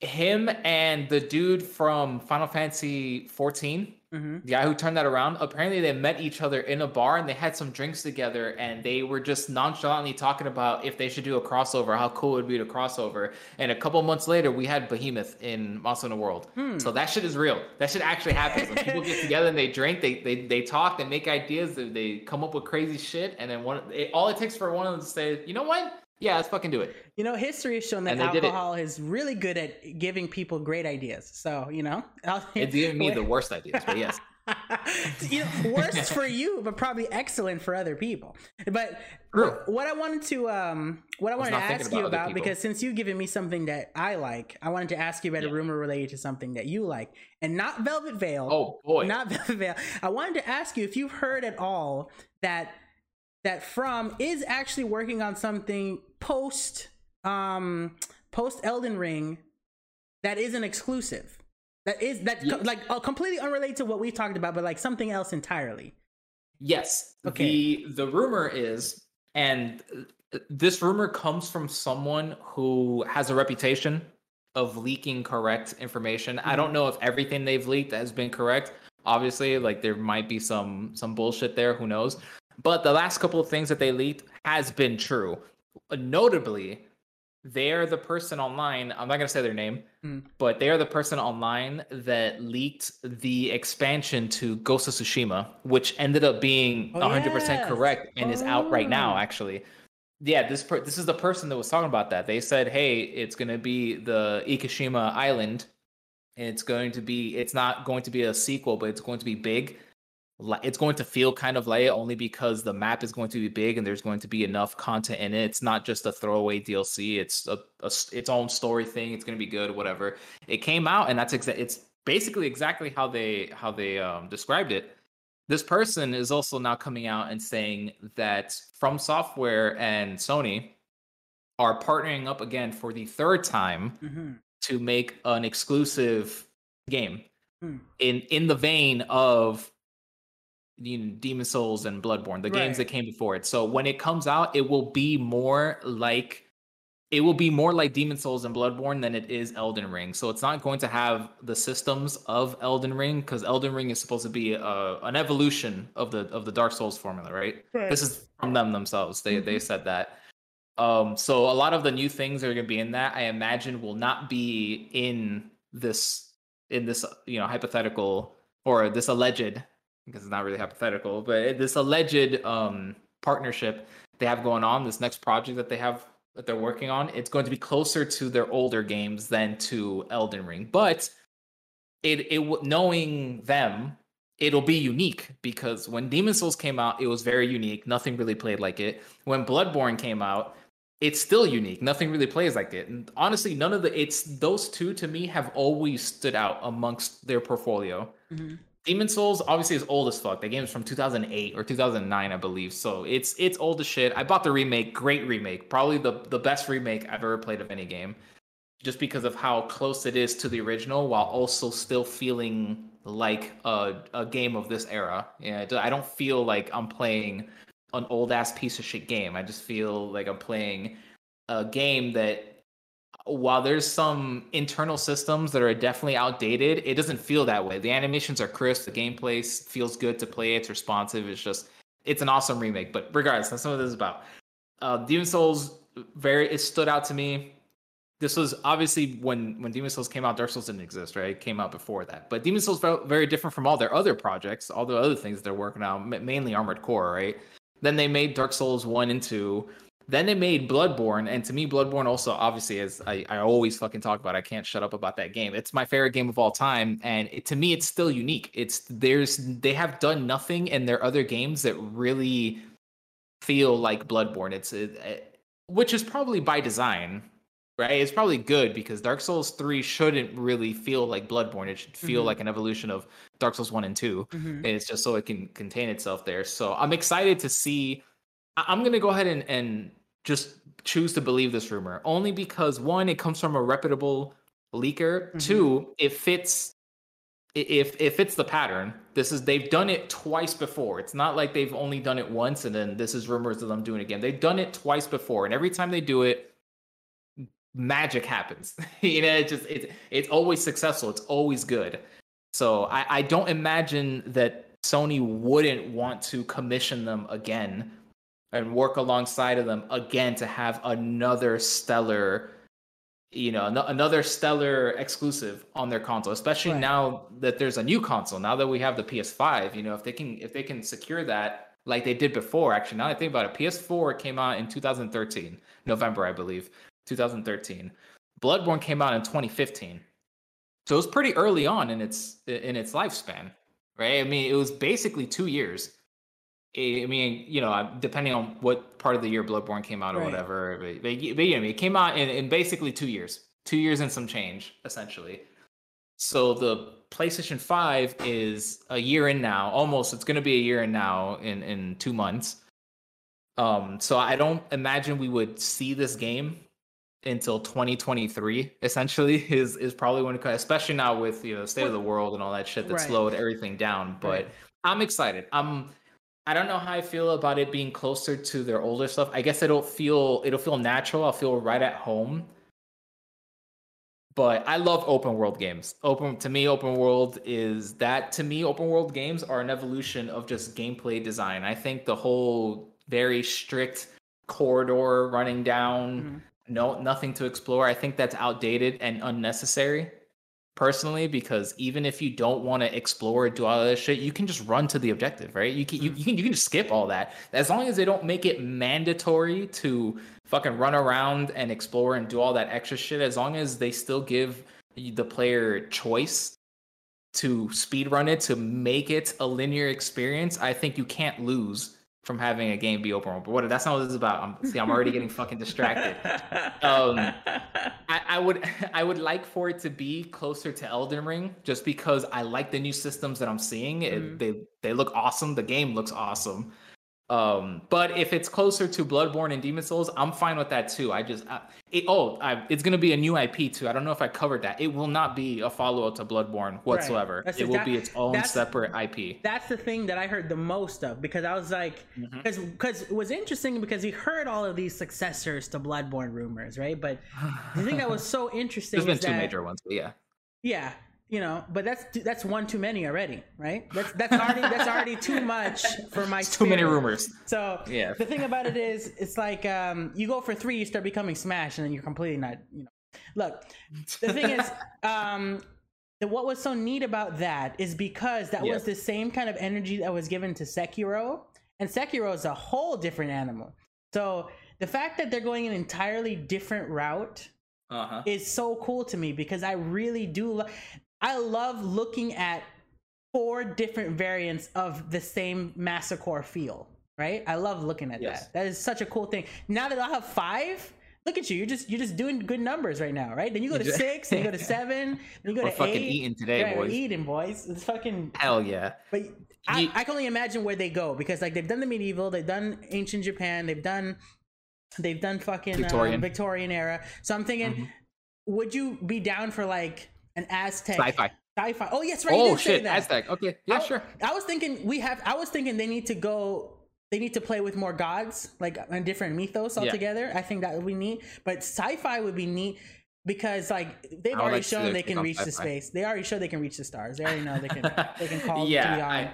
Him and the dude from Final Fantasy 14, hmm the guy who turned that around, apparently they met each other in a bar and they had some drinks together and they were just nonchalantly talking about if they should do a crossover, how cool it would be to crossover. And a couple months later, we had Behemoth in Monster the World. Hmm. So that shit is real. That shit actually happens. When people get together and they drink, they they, they talk, they make ideas, they, they come up with crazy shit, and then one it, all it takes for one of them to say, you know what? Yeah, let's fucking do it. You know, history has shown that And they did it. alcohol is really good at giving people great ideas. So, you know, It's giving me the worst ideas, but yes. you know, worst for you, but probably excellent for other people. But True. what I wanted to um what I wanted to ask you about other about because since you've given me something that I like, I wanted to ask you about a rumor related to something that you like, and not Velvet Veil. Oh boy. Not Velvet Veil. I wanted to ask you if you've heard at all that that From is actually working on something post um post Elden Ring that is an exclusive. That is that Yeah. like uh, completely unrelated to what we talked about, but like something else entirely. Yes. Okay. The the rumor is, and uh, this rumor comes from someone who has a reputation of leaking correct information. I Mm-hmm. don't know if everything they've leaked has been correct. Obviously, like there might be some some bullshit there. Who knows? But the last couple of things that they leaked has been true. Notably, they're the person online. I'm not gonna say their name, Mm. but they are the person online that leaked the expansion to Ghost of Tsushima, which ended up being Oh, 100% yes. correct and is out right now. Oh. Actually, yeah, this per- this is the person that was talking about that. They said, "Hey, it's gonna be the Ikishima Island. And it's going to be. It's not going to be a sequel, but it's going to be big." It's going to feel kind of light only because the map is going to be big and there's going to be enough content in it. It's not just a throwaway DLC. It's a its own story thing. It's going to be good, whatever. It came out and that's exa- it's basically exactly how they how they um, described it. This person is also now coming out and saying that From Software and Sony are partnering up again for the third time mm-hmm. to make an exclusive game Hmm. in in the vein of you know, Demon Souls and Bloodborne, the games that came before it. So when it comes out, it will be more like it will be more like Demon Souls and Bloodborne than it is Elden Ring. So it's not going to have the systems of Elden Ring because Elden Ring is supposed to be a, an evolution of the of the Dark Souls formula, right? Right. This is from them themselves. They they said that. Um, so a lot of the new things that are going to be in that, I imagine, will not be in this in this you know hypothetical or this alleged because it's not really hypothetical, but this alleged um partnership they have going on. This next project that they have that they're working on, it's going to be closer to their older games than to Elden Ring, but it it knowing them it'll be unique because when Demon Souls came out, it was very unique. Nothing really played like it. When Bloodborne came out, it's still unique. Nothing really plays like it. And honestly, none of the it's those two to me have always stood out amongst their portfolio. Mhm. Demon Souls obviously is old as fuck. The game is from 2008 or 2009, I believe. So it's it's old as shit. I bought the remake, great remake, probably the the best remake I've ever played of any game, just because of how close it is to the original, while also still feeling like a a game of this era. Yeah, I don't feel like I'm playing an old ass piece of shit game. I just feel like I'm playing a game that while there's some internal systems that are definitely outdated, it doesn't feel that way. The animations are crisp, the gameplay feels good to play, it's responsive, it's just it's an awesome remake. But regardless, that's what this is about. Uh, Demon Souls very it stood out to me. This was obviously when when Demon Souls came out, Dark Souls didn't exist, right? It came out before that. But Demon Souls felt very different from all their other projects, all the other things they're working on, mainly Armored Core, right? Then they made Dark Souls 1 and 2 then they made Bloodborne, and to me, Bloodborne also obviously as I, I always fucking talk about. I can't shut up about that game. It's my favorite game of all time, and it, to me, it's still unique. It's there's they have done nothing in their other games that really feel like Bloodborne. It's it, it, which is probably by design, right? It's probably good because Dark Souls three shouldn't really feel like Bloodborne. It should feel mm-hmm. like an evolution of Dark Souls one and 2 mm-hmm. and it's just so it can contain itself there. So I'm excited to see I'm gonna go ahead and, and just choose to believe this rumor only because one, it comes from a reputable leaker. Mm-hmm. Two, it fits if if it's the pattern. This is they've done it twice before. It's not like they've only done it once and then this is rumors of them doing it again. They've done it twice before, and every time they do it, magic happens. you know, it's just it's it's always successful. It's always good. So I, I don't imagine that Sony wouldn't want to commission them again and work alongside of them again to have another stellar you know another stellar exclusive on their console especially right. now that there's a new console. Now that we have the ps5 you know if they can if they can secure that like they did before actually now i think about it ps4 came out in 2013 november i believe 2013 bloodborne came out in 2015 so it was pretty early on in its in its lifespan right? I mean it was basically two years I mean, you know, depending on what part of the year Bloodborne came out or right. whatever, but, but, you know, it came out in, in basically two years, two years and some change, essentially. So the PlayStation 5 is a year in now, almost. It's going to be a year in now in in two months. Um, so I don't imagine we would see this game until 2023. Essentially, is is probably when it comes, especially now with you know the state of the world and all that shit that right. slowed everything down. But right. I'm excited. I'm I don't know how I feel about it being closer to their older stuff. I guess it'll feel it'll feel natural. I'll feel right at home. But I love open world games. Open to me, open world is that to me, open world games are an evolution of just gameplay design. I think the whole very strict corridor running down, mm-hmm. no nothing to explore. I think that's outdated and unnecessary personally because even if you don't want to explore do all this shit you can just run to the objective right? You can, you, mm. you, can you can just skip all that. As long as they don't make it mandatory to fucking run around and explore and do all that extra shit as long as they still give the player choice to speed run it to make it a linear experience i think you can't lose from having a game be open world. But what that's not what this is about. I'm see, I'm already getting fucking distracted. Um, I, I, would I would like for it to be closer to Elden Ring, just because I like the new systems that I'm seeing. It, mm. They they look awesome. The game looks awesome. Um, but if it's closer to Bloodborne and Demon Souls, I'm fine with that too. I just, I, it, oh, I, it's gonna be a new IP too. I don't know if I covered that. It will not be a follow up to Bloodborne whatsoever. Right. It will be its own separate IP. That's the thing that I heard the most of because I was like, because mm-hmm. because it was interesting because we heard all of these successors to Bloodborne rumors, right? But the thing that was so interesting. There's been two that, major ones, but yeah. Yeah, you know but that's that's one too many already right? That's that's already that's already too much for my too many rumors. So yeah. the thing about it is it's like um you go for three you start becoming smash and then you're completely not you know. Look the thing is um what was so neat about that is because that was the same kind of energy that was given to Sekiro and Sekiro is a whole different animal. So the fact that they're going an entirely different route uh-huh. is so cool to me because I really do. Lo- I love looking at four different variants of the same massacre feel. Right? I love looking at yes. that. That is such a cool thing. Now that I have five, Look at you. You're just you're just doing good numbers right now, right? Then you go to six, then you go to seven, then you go We're to fucking eight. eating today, we're boys. eating, boys. It's fucking. Hell yeah. But I, I can only imagine where they go because like they've done the medieval, they've done ancient Japan, they've done they've done fucking Victorian, Victorian. Victorian era. So I'm thinking, Mhm. would you be down for like an Aztec Sci-fi. Sci-fi. Oh yes, right. Oh shit, that. Aztec. Okay, yeah, I- sure. I was thinking we have. I was thinking they need to go. They need to play with more gods, like a different mythos Yeah. altogether. I think that would be neat. But sci-fi would be neat because, like, they've already like shown they can reach the sci-fi. space. They already show they can reach the stars. They already know they can. they can call yeah. I,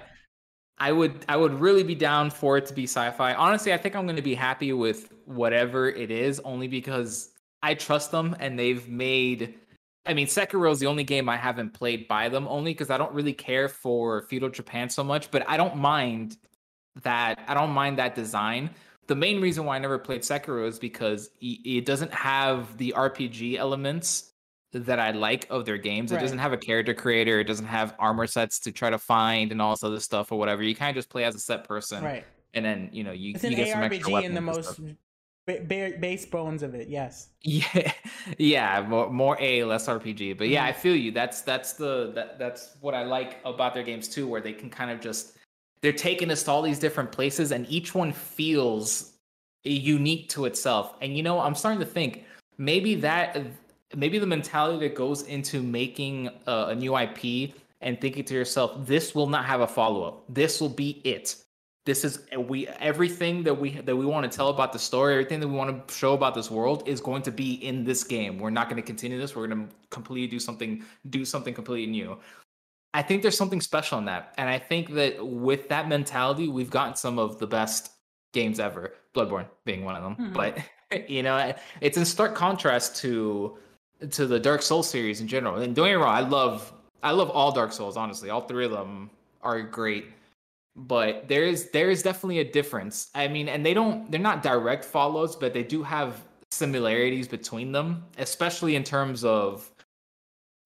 I would I would really be down for it to be sci-fi. Honestly, I think I'm going to be happy with whatever it is only because I trust them and they've made I mean, Sekiro is the only game I haven't played by them only because I don't really care for feudal Japan so much, but I don't mind that I don't mind that design. The main reason why I never played Sekiro is because it doesn't have the RPG elements that I like of their games. It doesn't have a character creator. It doesn't have armor sets to try to find and all this other stuff or whatever. You kind of just play as a set person, right. and then you know you, It's you get some extra ARPG weapons in the most stuff. Ba- ba- base bones of it. Yes. Yeah, yeah, more, more A, less RPG. But Mm-hmm. yeah, I feel you. That's that's the that, that's what I like about their games too, where they can kind of just they're taking us to all these different places, and each one feels unique to itself. And you know, I'm starting to think maybe that maybe the mentality that goes into making a, a new IP and thinking to yourself, this will not have a follow up. This will be it this is we everything that we that we want to tell about the story everything that we want to show about this world is going to be in this game. We're not going to continue this. We're going to completely do something do something completely new. I think there's something special in that and i think that with that mentality we've gotten some of the best games ever. Bloodborne being one of them Mhm. but you know it's in stark contrast to to the dark souls series in general. And don't get me wrong i love i love all dark souls honestly. All three of them are great but there is there is definitely a difference. I mean, and they don't they're not direct follows, but they do have similarities between them, especially in terms of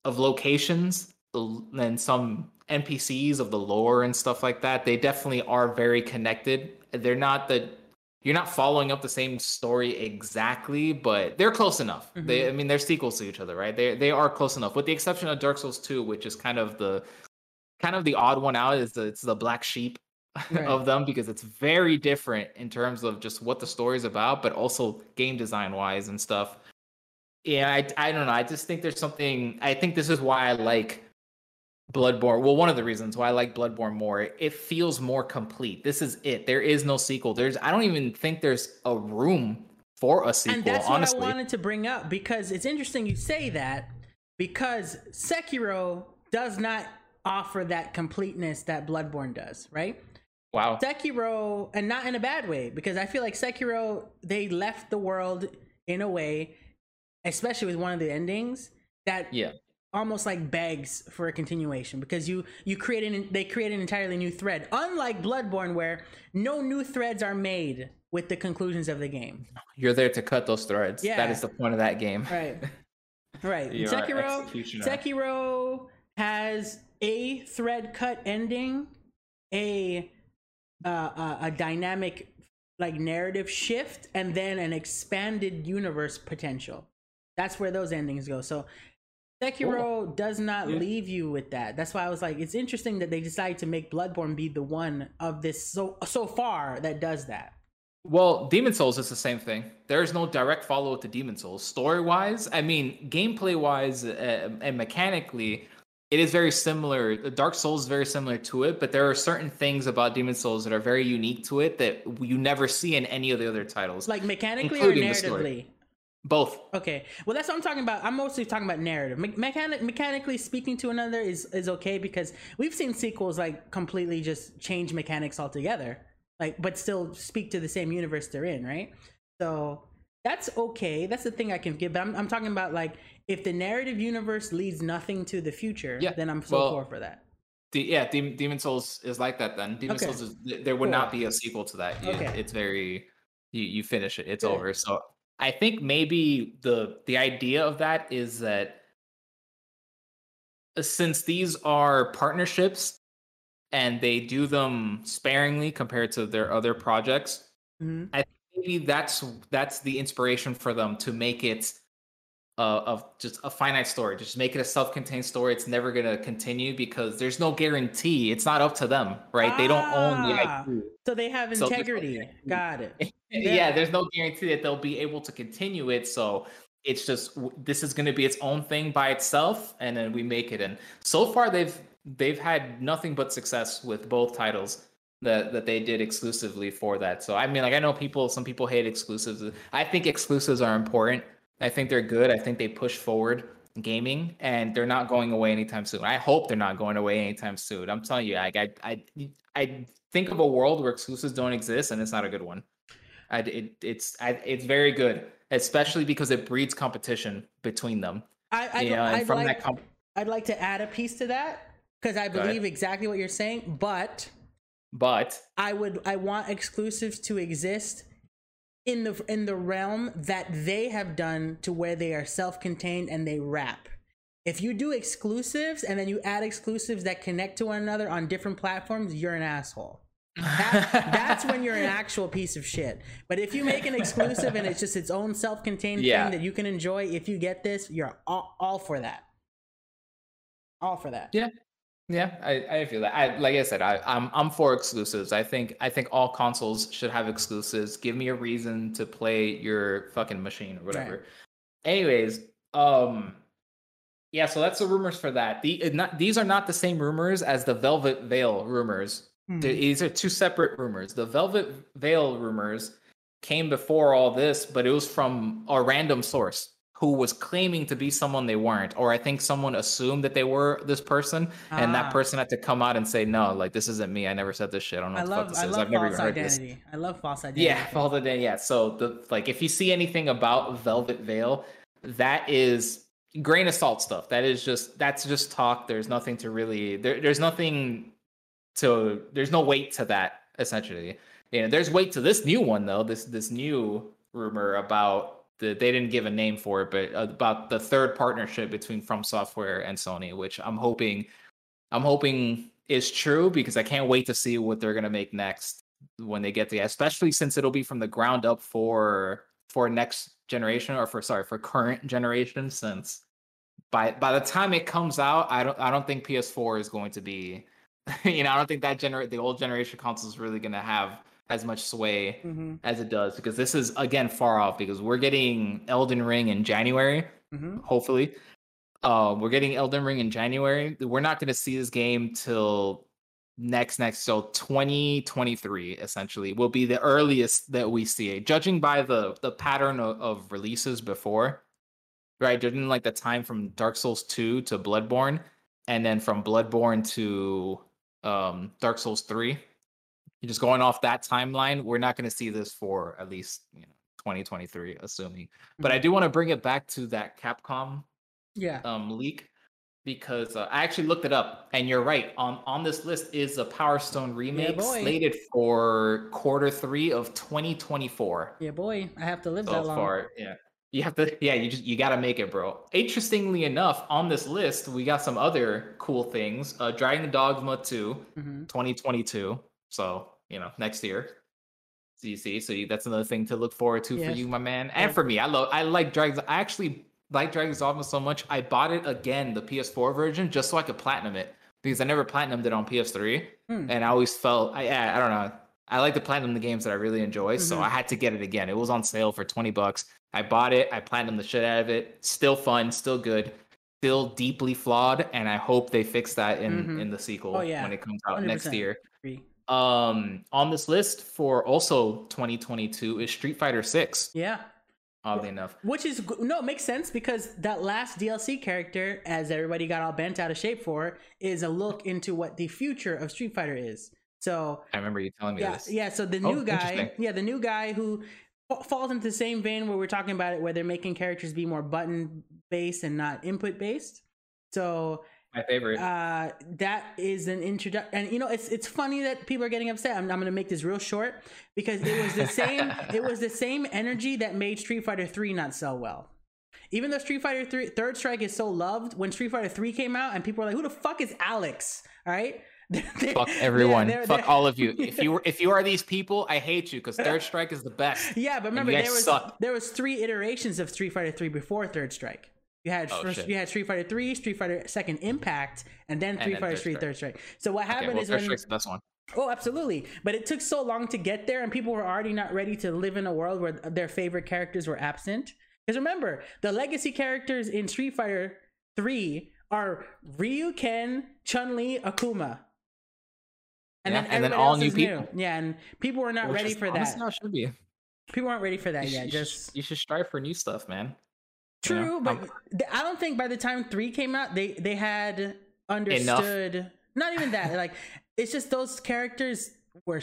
of locations and some NPCs of the lore and stuff like that. They definitely are very connected. They're not the you're not following up the same story exactly, but they're close enough. They mm-hmm. I mean they're sequels to each other, right? They they are close enough. With the exception of Dark Souls 2, which is kind of the kind of the odd one out is the it's the black sheep Right. of them because it's very different in terms of just what the story's about, but also game design wise and stuff. Yeah, I I don't know. I just think there's something. I think this is why I like Bloodborne. Well, one of the reasons why I like Bloodborne more. It feels more complete. This is it. There is no sequel. There's. I don't even think there's a room for a sequel. and that's honestly, what I wanted to bring up because it's interesting you say that because Sekiro does not offer that completeness that Bloodborne does, right? wow. Sekiro, and not in a bad way, because I feel like Sekiro they left the world in a way, especially with one of the endings that Yeah. almost like begs for a continuation because you you create an they create an entirely new thread unlike bloodborne where no new threads are made with the conclusions of the game You're there to cut those threads. Yeah. That is the point of that game. right right sekiro sekiro has a thread cut ending a uh, a, a dynamic like narrative shift and then an expanded universe potential that's where those endings go so Sekiro does not Yeah. leave you with that. That's why I was like, it's interesting that they decided to make Bloodborne be the one of this so so far that does that. Well, Demon Souls is the same thing. There is no direct follow up to Demon Souls. Story wise, I mean, gameplay wise uh, and mechanically, it is very similar. Dark Souls is very similar to it, but there are certain things about Demon Souls that are very unique to it that you never see in any of the other titles. Like mechanically or Including the story. narratively. Both. Okay, well that's what I'm talking about. I'm mostly talking about narrative. Me- mechanic, mechanically speaking to another is is okay because we've seen sequels like completely just change mechanics altogether, like but still speak to the same universe they're in, right? So that's okay. That's the thing I can give. But I'm, I'm talking about like if the narrative universe leads nothing to the future, Yeah, then I'm so well, for for that. De- yeah, Demon, Demon Souls is like that. Then Demon Okay. Souls is there would Cool. not be a sequel to that. You- Okay. it's very you, you finish it. It's Good. over. So I think maybe the the idea of that is that uh, since these are partnerships and they do them sparingly compared to their other projects, Mhm. I think maybe that's that's the inspiration for them to make it uh, of just a finite story. Just make it a self-contained story. It's never gonna continue because there's no guarantee. It's not up to them, right? Ah, they don't own the IP. Ah, so they have integrity. So Got it. yeah. yeah, there's no guarantee that they'll be able to continue it. So it's just this is going to be its own thing by itself, and then we make it. And so far, they've they've had nothing but success with both titles that that they did exclusively for that. So I mean, like I know people, some people hate exclusives. I think exclusives are important I think they're good. I think they push forward gaming and they're not going away anytime soon. I hope they're not going away anytime soon. I'm telling you, like I I I think of a world where exclusives don't exist and it's not a good one. I, it, it's I, it's very good, especially because it breeds competition between them. I, I you know, I'd from like, that comp- I'd like to add a piece to that because I believe exactly what you're saying, but but I would I want exclusives to exist in the in the realm that they have done to where they are self-contained and they wrap. If you do exclusives and then you add exclusives that connect to one another on different platforms, you're an asshole. That, that's when you're an actual piece of shit. But if you make an exclusive and it's just its own self-contained yeah. thing that you can enjoy, if you get this, you're all, all for that. All for that. Yeah, yeah, I, I feel that. I like I said, I, I'm I'm for exclusives. I think I think all consoles should have exclusives. Give me a reason to play your fucking machine or whatever. Right. Anyways, um, yeah. So that's the rumors for that. The not, these are not the same rumors as the Velvet Veil rumors. Mm-hmm. These are two separate rumors. The Velvet Veil rumors came before all this, but it was from a random source who was claiming to be someone they weren't or i think someone assumed that they were this person ah. and that ah. person had to come out and say no like this isn't me. I never said this shit. I don't know I love, this I love I've never even heard identity. this i love false identity. yeah false identity yeah. So the like if you see anything about velvet veil that is grain of salt stuff. That is just that's just talk. There's nothing to really there, there's nothing to there's no weight to that essentially. You know there's weight to this new one though this this new rumor about the, they didn't give a name for it, but uh, about the third partnership between From Software and Sony, which I'm hoping, I'm hoping is true because I can't wait to see what they're gonna make next when they get to, especially since it'll be from the ground up for for next generation or for sorry for current generation. Since by by the time it comes out, I don't I don't think PS4 is going to be, you know, I don't think that generate the old generation console is really gonna have as much sway mm-hmm. as it does because this is again far off because we're getting Elden Ring in January, mm-hmm. hopefully. Uh, we're getting Elden Ring in January. We're not going to see this game till next next so 2023 essentially will be the earliest that we see it judging by the the pattern of, of releases before right judging like the time from dark souls 2 to bloodborne and then from bloodborne to um dark souls 3 just going off that timeline, we're not going to see this for at least you know 2023, assuming. But I mm-hmm. do want to bring it back to that Capcom yeah um leak because uh, I actually looked it up, and you're right. On on this list is a Power Stone remake yeah, slated for quarter three of 2024. Yeah, boy, I have to live so that long. Far, yeah. You have to, yeah. You just you got to make it, bro. Interestingly enough, on this list we got some other cool things. Uh, Dragon Dogma 2, mm-hmm. 2022. So you know next year. So you see, so you, that's another thing to look forward to yes. for you, my man, and yeah. for me. I love, I like Dragons. I actually like Dragon's Dogma so much. I bought it again, the PS4 version, just so I could platinum it because I never platinumed it on PS3, hmm. and I always felt, I, I don't know, I like to platinum the games that I really enjoy, mm-hmm. so I had to get it again. It was on sale for twenty bucks. I bought it. I platinumed the shit out of it. Still fun, still good, still deeply flawed, and I hope they fix that in mm-hmm. in the sequel oh, yeah. when it comes out 100%. next year. Agree. Um, on this list for also 2022 is Street Fighter 6. Yeah. Oddly enough. Which is, no, it makes sense because that last DLC character, as everybody got all bent out of shape for, is a look into what the future of Street Fighter is. So I remember you telling me yeah, this. Yeah, so the oh, new guy, yeah, the new guy who falls into the same vein where we're talking about it, where they're making characters be more button based and not input based. So my favorite. Uh, that is an introduction, and you know, it's it's funny that people are getting upset. I'm, I'm going to make this real short because it was the same. it was the same energy that made Street Fighter Three not sell well. Even though Street Fighter 3 Third Strike is so loved, when Street Fighter 3 came out and people were like, "Who the fuck is Alex?" All right, Fuck everyone. Yeah, they're, Fuck they're... all of you. If you were, if you are these people, I hate you because Third Strike is the best. Yeah, but remember there was suck. there was three iterations of Street Fighter Three before Third Strike. You had oh, first, you had Street Fighter Three, Street Fighter Second Impact, and then Street Fighter Three Third Strike. So what happened okay, well, is Third when Strike's the best one. Oh, absolutely. But it took so long to get there, and people were already not ready to live in a world where their favorite characters were absent. Because remember, the legacy characters in Street Fighter 3 are Ryu, Ken, Chun Li, Akuma. And yeah, then, and then all new people. New. Yeah, and people were not Which ready for that. How should be. People weren't ready for that you yet. Should, just you should strive for new stuff, man. True, you know? but um, I don't think by the time three came out, they they had understood. Enough. Not even that. like it's just those characters were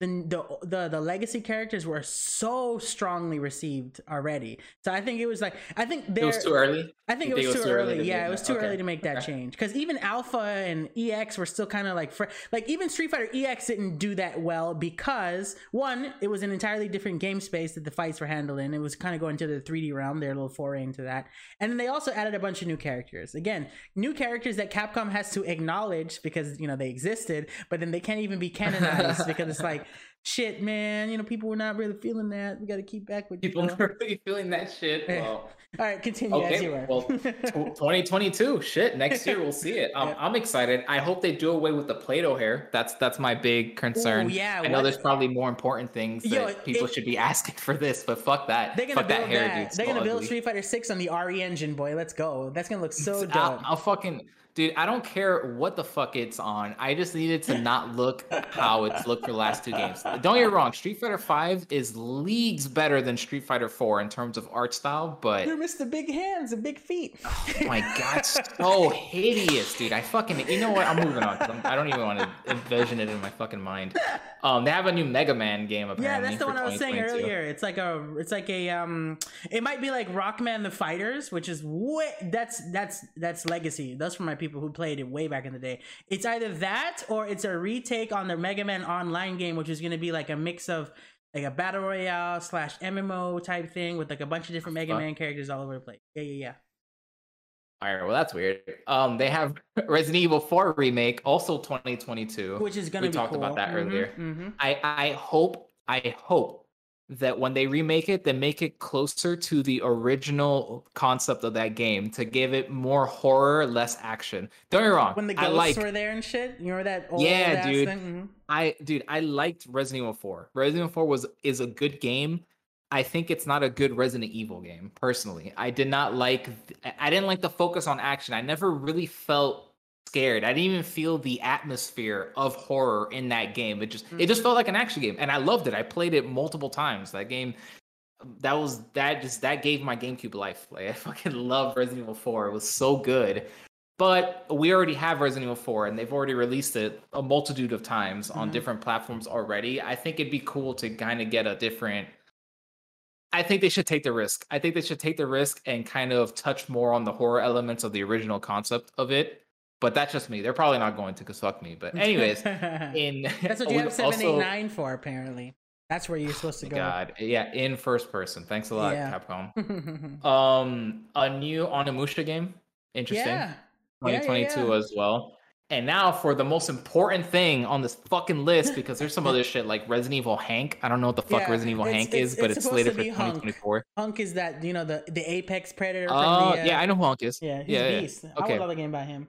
the, the the legacy characters were so strongly received already. So I think it was like I think it was too early. I think, it was, it was, too, early. early yeah, it was too okay. early to make that okay. change because even Alpha and EX were still kind of like fr- like even Street Fighter EX didn't do that well because one, it was an entirely different game space that the fights were handled in. It was kind of going to the 3D realm. Their little foray into that, and then they also added a bunch of new characters. Again, new characters that Capcom has to acknowledge because you know they existed, but then they can't even be canonized because it's like shit, man. You know, people were not really feeling that. We got to keep back with people. People really feeling that shit. Well, all right, continue okay, as you were. well, 2022, shit. Next year we'll see it. Um, yeah. I'm excited. I hope they do away with the Play-Doh hair. That's that's my big concern. Ooh, yeah, I know what? there's probably more important things Yo, that people it, should be asking for this, but fuck that. They're gonna fuck build that hair, that. Dude. They're gonna build Street Fighter Six on the RE engine, boy. Let's go. That's gonna look so dope. I'll, I'll fucking Dude, I don't care what the fuck it's on. I just needed to not look how it's looked for the last two games. Don't get me wrong, Street Fighter 5 is leagues better than Street Fighter 4 in terms of art style, but You missed the big hands and big feet. oh my god, so hideous, dude. I fucking you know what? I'm moving on. I'm, I do not even want to envision it in my fucking mind. Um, they have a new Mega Man game apparently. Yeah, that's the one I was saying earlier. It's like a, it's like a, um, it might be like Rockman the Fighters, which is way that's that's that's legacy. That's for my people people who played it way back in the day. It's either that or it's a retake on the Mega Man Online game, which is going to be like a mix of like a battle royale slash MMO type thing with like a bunch of different Mega Man characters all over the place. Yeah, yeah, yeah. All right, well that's weird. Um, they have Resident Evil 4 remake, also 2022, which is gonna. Be we talked cool. about that mm-hmm, earlier. Mm-hmm. I I hope I hope that when they remake it, they make it closer to the original concept of that game to give it more horror, less action. Don't get me wrong. When the ghosts like, were there and shit, you remember that? Old yeah, dude. Mm-hmm. I dude, I liked Resident Evil 4. Resident Evil 4 was is a good game. I think it's not a good Resident Evil game, personally. I did not like I didn't like the focus on action. I never really felt scared. I didn't even feel the atmosphere of horror in that game. It just mm-hmm. it just mm-hmm. felt like an action game, and I loved it. I played it multiple times. That game, that was that just that gave my GameCube life. Like I fucking love Resident Evil Four. It was so good. But we already have Resident Evil 4 and they've already released it a multitude of times mm-hmm. on different platforms already. I think it'd be cool to kind of get a different I think they should take the risk. I think they should take the risk and kind of touch more on the horror elements of the original concept of it but that's just me. They're probably not going to because fuck me. But anyways, in that's what you have seven eight nine for apparently. That's where you're supposed to go. God, yeah, in first person. Thanks a lot, yeah. Capcom. um, a new Onimusha game. Interesting. Yeah. 2022 yeah, yeah, as well. And now for the most important thing on this fucking list, because there's some other shit like Resident Evil Hank. I don't know what the fuck yeah, Resident Evil Hank it's, is, but it's, it's slated for 2024. Hunk. Hunk. is that you know the the apex predator. Oh uh, yeah, I know who Hunk is. Yeah, he's yeah, a beast. Okay. I would love a game by him.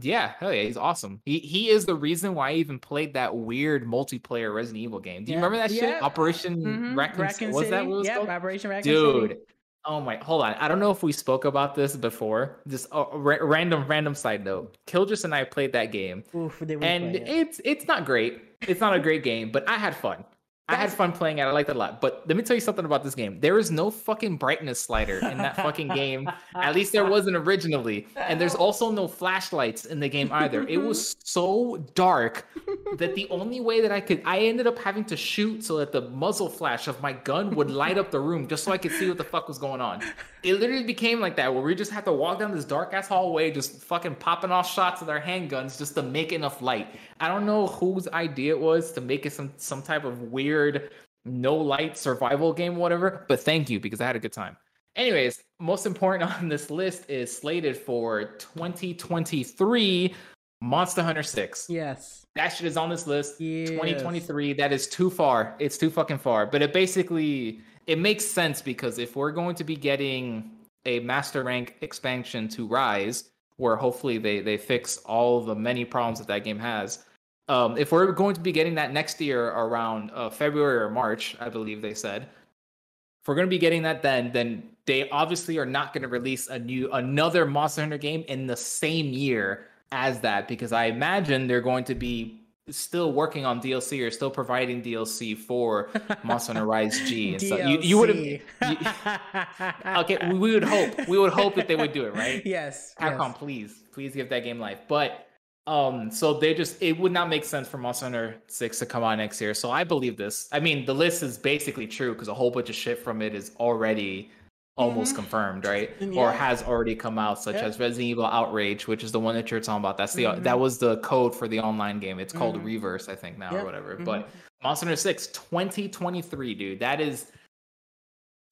Yeah, hell yeah, he's awesome. He he is the reason why I even played that weird multiplayer Resident Evil game. Do you yeah. remember that shit? Yeah. Operation mm-hmm. Raccoon, was that what was yep, called? Operation Raccoon Dude. City. Oh my, hold on. I don't know if we spoke about this before. Just a ra- random, random side note. Killgis and I played that game, Oof, and it. it's it's not great. It's not a great game, but I had fun. I had fun playing it. I liked it a lot. But let me tell you something about this game. There is no fucking brightness slider in that fucking game. At least there wasn't originally. And there's also no flashlights in the game either. It was so dark that the only way that I could I ended up having to shoot so that the muzzle flash of my gun would light up the room just so I could see what the fuck was going on. It literally became like that where we just had to walk down this dark ass hallway just fucking popping off shots with our handguns just to make enough light. I don't know whose idea it was to make it some some type of weird no light survival game, whatever. But thank you because I had a good time. Anyways, most important on this list is slated for 2023 Monster Hunter 6. Yes. That shit is on this list. Yes. 2023. That is too far. It's too fucking far. But it basically it makes sense because if we're going to be getting a master rank expansion to Rise, where hopefully they they fix all the many problems that that game has. Um, if we're going to be getting that next year around uh, February or March, I believe they said, if we're going to be getting that then, then they obviously are not going to release a new another Monster Hunter game in the same year as that because I imagine they're going to be still working on DLC or still providing DLC for Monster Hunter Rise G. And so you, you would have okay. We would hope we would hope that they would do it right. Yes. Capcom, yes. please, please give that game life. But um, so they just it would not make sense for Monster Hunter Six to come out next year. So I believe this. I mean, the list is basically true because a whole bunch of shit from it is already almost Mhm. confirmed, right? Yeah. Or has already come out, such Yeah. as Resident Evil Outrage, which is the one that you're talking about. That's the Mhm. that was the code for the online game. It's called Mhm. Re:Verse, I think now Yep. or whatever. Mhm. But Monster Hunter 6, 2023, dude. That is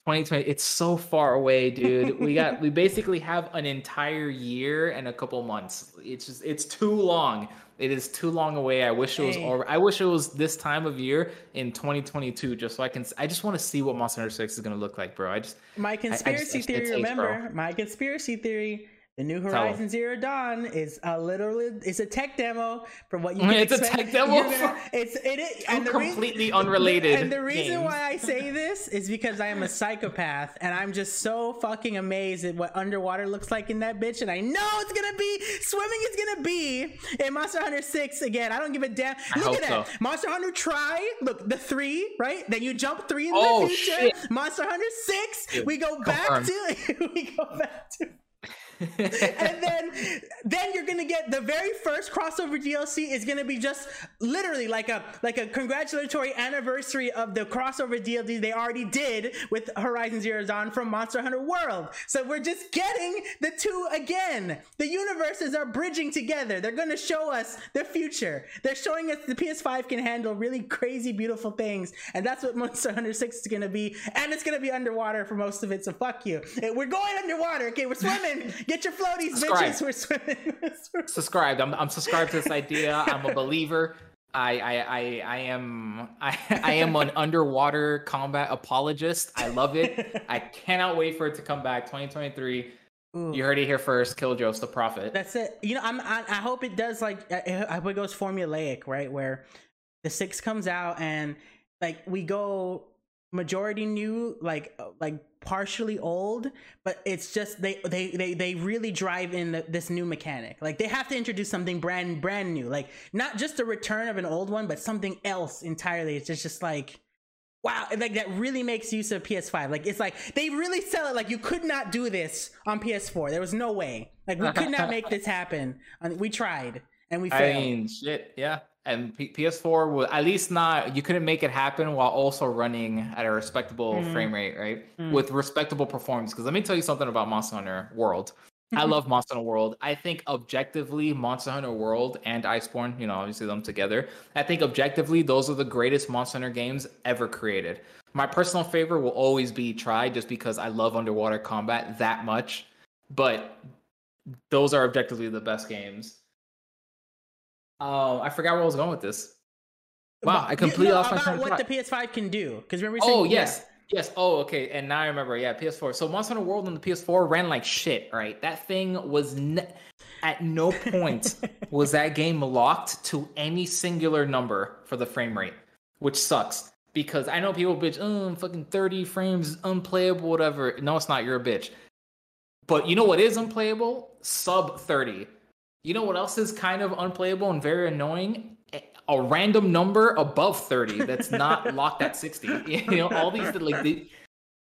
2020. It's so far away, dude. we got we basically have an entire year and a couple months. It's just it's too long. It is too long away. I wish it was over. I wish it was this time of year in 2022, just so I can. I just want to see what Monster Hunter 6 is gonna look like, bro. I just My just- conspiracy it's theory, age, bro. remember? My conspiracy theory. The new. Horizon Zero Dawn is a literally it's a tech demo for what you can It's a tech demo gonna- it's it two and completely unrelated And the reason games. why I say this is because I am a psychopath and I'm just so fucking amazed at what underwater looks like in that bitch. And I know it's gonna be swimming is gonna be in Monster Hunter 6 again. I don't give a damn. Look at that. so. Monster Hunter Tri. Look, the three, right? Then you jump three in Oh, the future. shit. Monster Hunter 6. Dude, we go back confirmed. to we go back to and then then you're gonna get the very first crossover DLC is gonna be just literally like a like a congratulatory anniversary of the crossover DLC they already did with Horizon Zero Dawn from Monster Hunter World. So we're just getting the two again. The universes are bridging together. They're gonna show us the future. They're showing us the PS5 can handle really crazy, beautiful things, and that's what Monster Hunter Six is gonna be. And it's gonna be underwater for most of it. So fuck you. We're going underwater. Okay, we're swimming. Get your floaties, bitches. We're swimming. subscribed. I'm I'm subscribed to this idea. I'm a believer. I I I, I am I, I am an underwater combat apologist. I love it. I cannot wait for it to come back. 2023. Ooh. You heard it here first. Killjoe's the prophet. That's it. You know, I'm. I, I hope it does like. I, I hope it goes formulaic, right? Where the six comes out and like we go majority new, like uh, like partially old, but it's just they they they they really drive in the, this new mechanic. Like they have to introduce something brand brand new, like not just a return of an old one, but something else entirely. It's just just like. Wow, like that really makes use of PS5. Like it's like they really sell it like you could not do this on PS4. There was no way. Like we could not make this happen. We tried and we failed I mean, shit, yeah. And P- PS4 will at least not. You couldn't make it happen while also running at a respectable Mhm. frame rate, right? Mm. With respectable performance. Because let me tell you something about Monster Hunter World. I love Monster Hunter World. I think objectively, Monster Hunter World and Iceborne, you know, obviously them together. I think objectively, those are the greatest Monster Hunter games ever created. My personal favorite will always be Tri, just because I love underwater combat that much. But those are objectively the best games. Oh, I forgot where I was going with this. Wow, I completely you know, lost my train of what thought. the PS5 can do. Because remember, were Oh saying- yes, yes. Oh okay, and now I remember. Yeah, PS4. So Monster Hunter World on the PS4 ran like shit. Right, that thing was ne- at no point was that game locked to any singular number for the frame rate, which sucks. Because I know people bitch, oh, fucking 30 frames, unplayable, whatever. No, it's not. You're a bitch. But you know what is unplayable? Sub 30. You know what else is kind of unplayable and very annoying? A- random number above 30 that's not locked at 60. You know, all these like the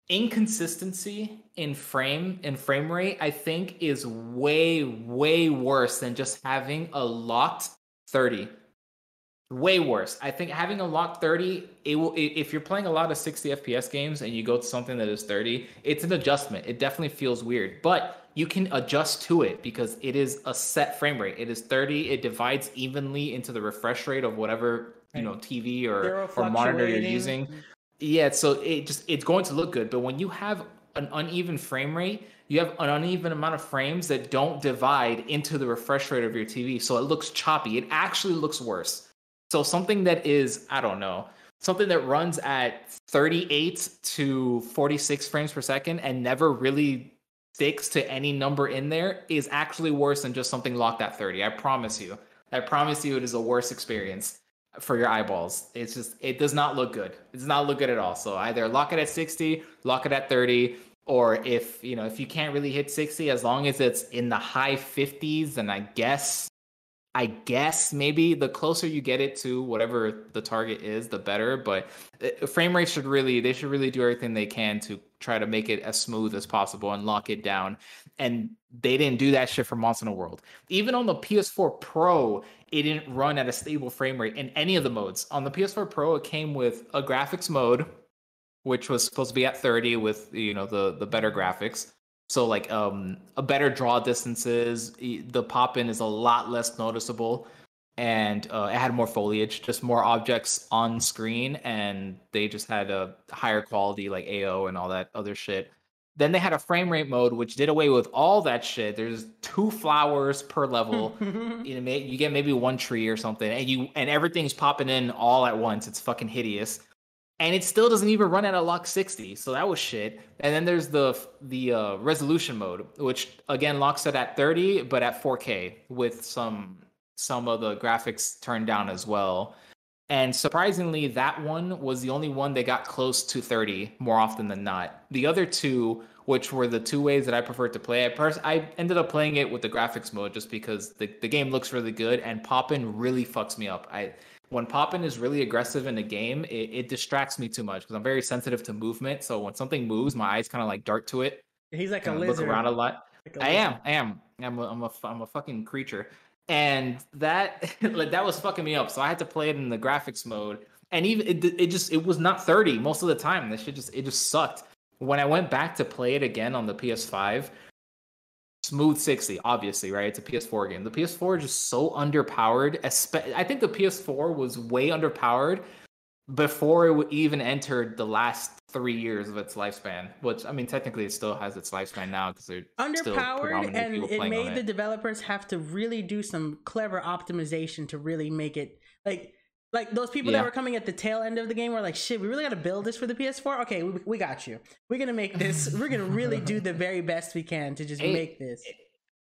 inconsistency in frame and frame rate, I think, is way, way worse than just having a locked 30. Way worse. I think having a lock 30, it will if you're playing a lot of 60 FPS games and you go to something that is 30, it's an adjustment. It definitely feels weird, but you can adjust to it because it is a set frame rate. It is 30. It divides evenly into the refresh rate of whatever, you know, TV or, or monitor you're using. Yeah, so it just it's going to look good, but when you have an uneven frame rate, you have an uneven amount of frames that don't divide into the refresh rate of your TV. So it looks choppy. It actually looks worse. So something that is, I don't know, something that runs at 38 to 46 frames per second and never really sticks to any number in there is actually worse than just something locked at 30. I promise you. I promise you it is a worse experience for your eyeballs. It's just it does not look good. It does not look good at all. So either lock it at 60, lock it at 30, or if you know if you can't really hit 60 as long as it's in the high 50s then i guess i guess maybe the closer you get it to whatever the target is the better but uh, frame rate should really they should really do everything they can to try to make it as smooth as possible and lock it down and they didn't do that shit for Monster World. Even on the PS4 Pro, it didn't run at a stable frame rate in any of the modes. On the PS4 Pro, it came with a graphics mode, which was supposed to be at 30 with you know the the better graphics. So like um a better draw distances, the pop in is a lot less noticeable, and uh, it had more foliage, just more objects on screen, and they just had a higher quality like AO and all that other shit. Then they had a frame rate mode which did away with all that shit. There's two flowers per level. you, know, you get maybe one tree or something, and you and everything's popping in all at once. It's fucking hideous and it still doesn't even run at a lock 60 so that was shit. And then there's the the uh, resolution mode which again locks it at 30 but at 4k with some some of the graphics turned down as well. And surprisingly that one was the only one that got close to 30 more often than not. The other two which were the two ways that i preferred to play it pers- i ended up playing it with the graphics mode just because the, the game looks really good and pop in really fucks me up. I when pop in is really aggressive in a game, it, it distracts me too much because I'm very sensitive to movement. So when something moves, my eyes kind of like dart to it. He's like a lizard. Look around a lot. Like a I am. I am. I'm a, I'm a, I'm a fucking creature. And that like that was fucking me up. So I had to play it in the graphics mode. And even it, it just it was not 30 most of the time. This shit just it just sucked. When I went back to play it again on the PS5, smooth 60 obviously right it's a ps4 game the ps4 is just so underpowered i think the ps4 was way underpowered before it even entered the last three years of its lifespan which i mean technically it still has its lifespan now because they're underpowered and it made it. the developers have to really do some clever optimization to really make it like like those people yeah. that were coming at the tail end of the game were like, "Shit, we really got to build this for the PS4." Okay, we, we got you. We're gonna make this. we're gonna really do the very best we can to just it, make this.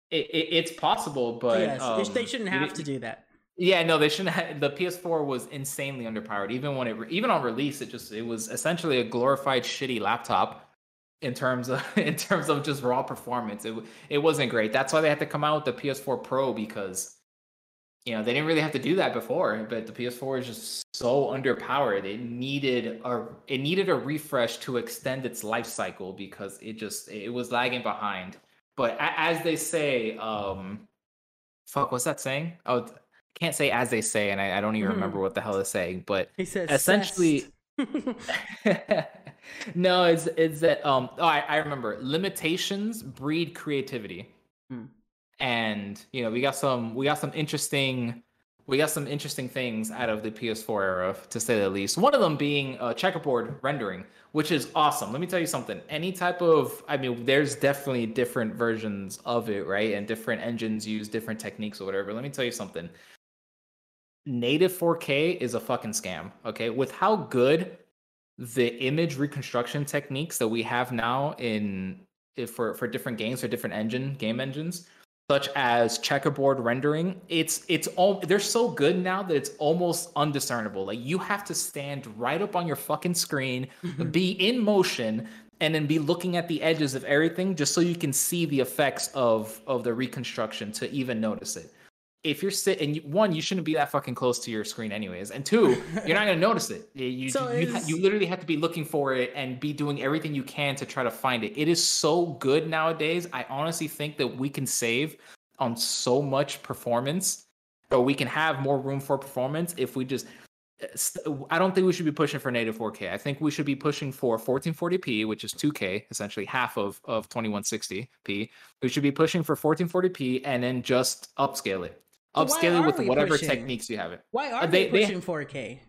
It, it, it's possible, but yes, um, they shouldn't have to do that. Yeah, no, they shouldn't. Have, the PS4 was insanely underpowered. Even when it, even on release, it just it was essentially a glorified shitty laptop in terms of in terms of just raw performance. It it wasn't great. That's why they had to come out with the PS4 Pro because you know they didn't really have to do that before but the ps4 is just so underpowered. It needed a it needed a refresh to extend its life cycle because it just it was lagging behind. But as they say um fuck what's that saying? Oh can't say as they say and i, I don't even mm. remember what the hell it's saying but he says essentially no it's it's that um oh I, I remember. Limitations breed creativity. Mm and you know we got some we got some interesting we got some interesting things out of the PS4 era, to say the least. One of them being uh, checkerboard rendering, which is awesome. Let me tell you something. Any type of, I mean, there's definitely different versions of it, right? And different engines use different techniques or whatever. Let me tell you something. Native 4K is a fucking scam. Okay, with how good the image reconstruction techniques that we have now in for for different games or different engine game engines such as checkerboard rendering it's it's all they're so good now that it's almost undiscernible like you have to stand right up on your fucking screen mm-hmm. be in motion and then be looking at the edges of everything just so you can see the effects of of the reconstruction to even notice it if you're sitting one you shouldn't be that fucking close to your screen anyways and two you're not going to notice it you, so you, is... you, literally have to be looking for it and be doing everything you can to try to find it it is so good nowadays i honestly think that we can save on so much performance or we can have more room for performance if we just I don't think we should be pushing for native 4K. I think we should be pushing for 1440p, which is 2K, essentially half of of 2160p. We should be pushing for 1440p and then just upscale it upscale it with whatever pushing? techniques you have it. Why are uh, they, they pushing 4K?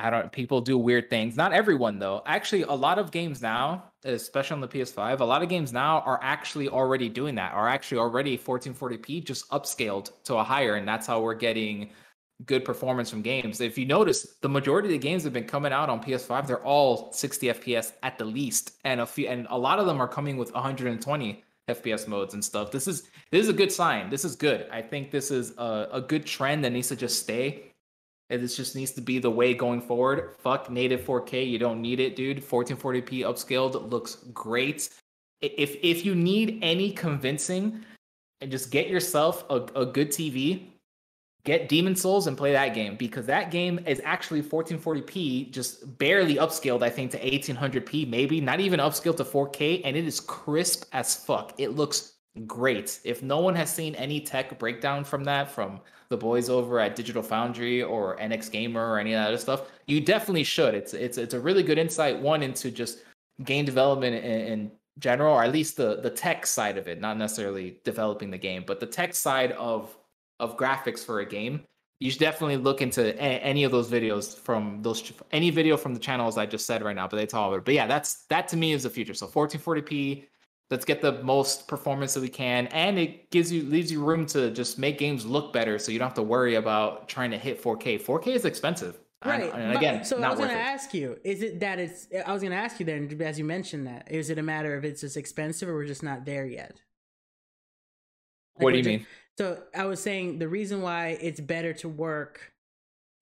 I don't people do weird things. Not everyone though. Actually, a lot of games now, especially on the PS5, a lot of games now are actually already doing that. Are actually already 1440p just upscaled to a higher and that's how we're getting good performance from games. If you notice, the majority of the games have been coming out on PS5, they're all 60 FPS at the least and a few and a lot of them are coming with 120 FPS modes and stuff. This is this is a good sign. This is good. I think this is a, a good trend that needs to just stay And this just needs to be the way going forward. Fuck native 4K. You don't need it, dude. 1440p upscaled looks great. If if you need any convincing, and just get yourself a, a good TV, get Demon's Souls and play that game because that game is actually 1440p, just barely upscaled, I think, to 1800p, maybe not even upscaled to 4K, and it is crisp as fuck. It looks great. If no one has seen any tech breakdown from that, from the boys over at Digital Foundry or NX Gamer or any of that other stuff, you definitely should. It's it's it's a really good insight one into just game development in, in general, or at least the the tech side of it, not necessarily developing the game, but the tech side of of graphics for a game. You should definitely look into a, any of those videos from those any video from the channels I just said right now, but they talk about it. But yeah, that's that to me is the future. So 1440p let's get the most performance that we can and it gives you leaves you room to just make games look better so you don't have to worry about trying to hit 4k 4k is expensive right and, again so i was going to ask you is it that it's i was going to ask you then as you mentioned that is it a matter of it's just expensive or we're just not there yet like what do you mean so i was saying the reason why it's better to work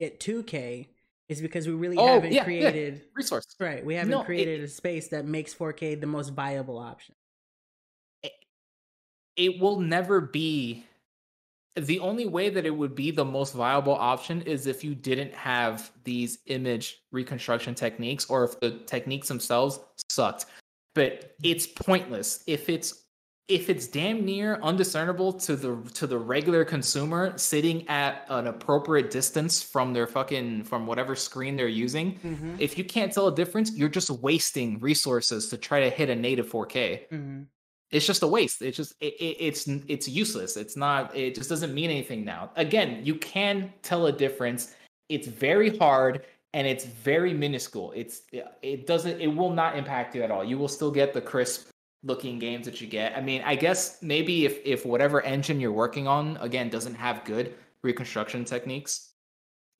at 2k is because we really oh, haven't yeah, created yeah. resource. Right we haven't no, created it, a space that makes 4k the most viable option. It will never be the only way that it would be the most viable option is if you didn't have these image reconstruction techniques or if the techniques themselves sucked. But mm. it's pointless. If it's if it's damn near undiscernible to the to the regular consumer sitting at an appropriate distance from their fucking from whatever screen they're using mm-hmm. if you can't tell a difference you're just wasting resources to try to hit a native 4k mm-hmm. It's just a waste. It's just it, it, it's it's useless. It's not it just doesn't mean anything now. Again you can tell a difference. It's very hard and it's very minuscule. It's it doesn't it will not impact you at all. You will still get the crisp looking games that you get i mean i guess maybe if if whatever engine you're working on again doesn't have good reconstruction techniques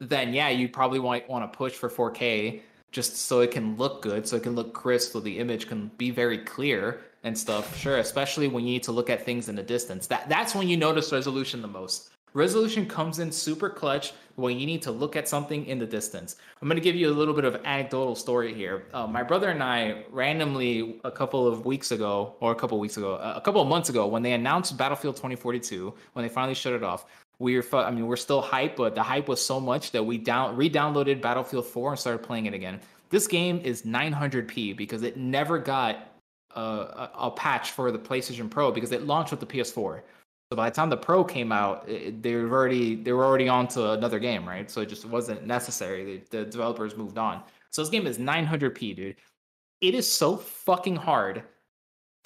then yeah you probably might want to push for 4k just so it can look good so it can look crisp so the image can be very clear and stuff. Sure, especially when you need to look at things in the distance. That that's when you notice resolution the most. Resolution comes in super clutch when you need to look at something in the distance. I'm going to give you a little bit of anecdotal story here. Uh, my brother and I randomly a couple of weeks ago, or a couple weeks ago, a couple of months ago, when they announced Battlefield 2042, when they finally shut it off, we were, I mean, we're still hype, but the hype was so much that we down re-downloaded Battlefield 4 and started playing it again. This game is 900p because it never got a, a, patch for the PlayStation Pro because it launched with the PS4. So by the time the Pro came out, it, they were already they were already on to another game, right? So it just wasn't necessary. The, the developers moved on. So this game is 900p, dude. It is so fucking hard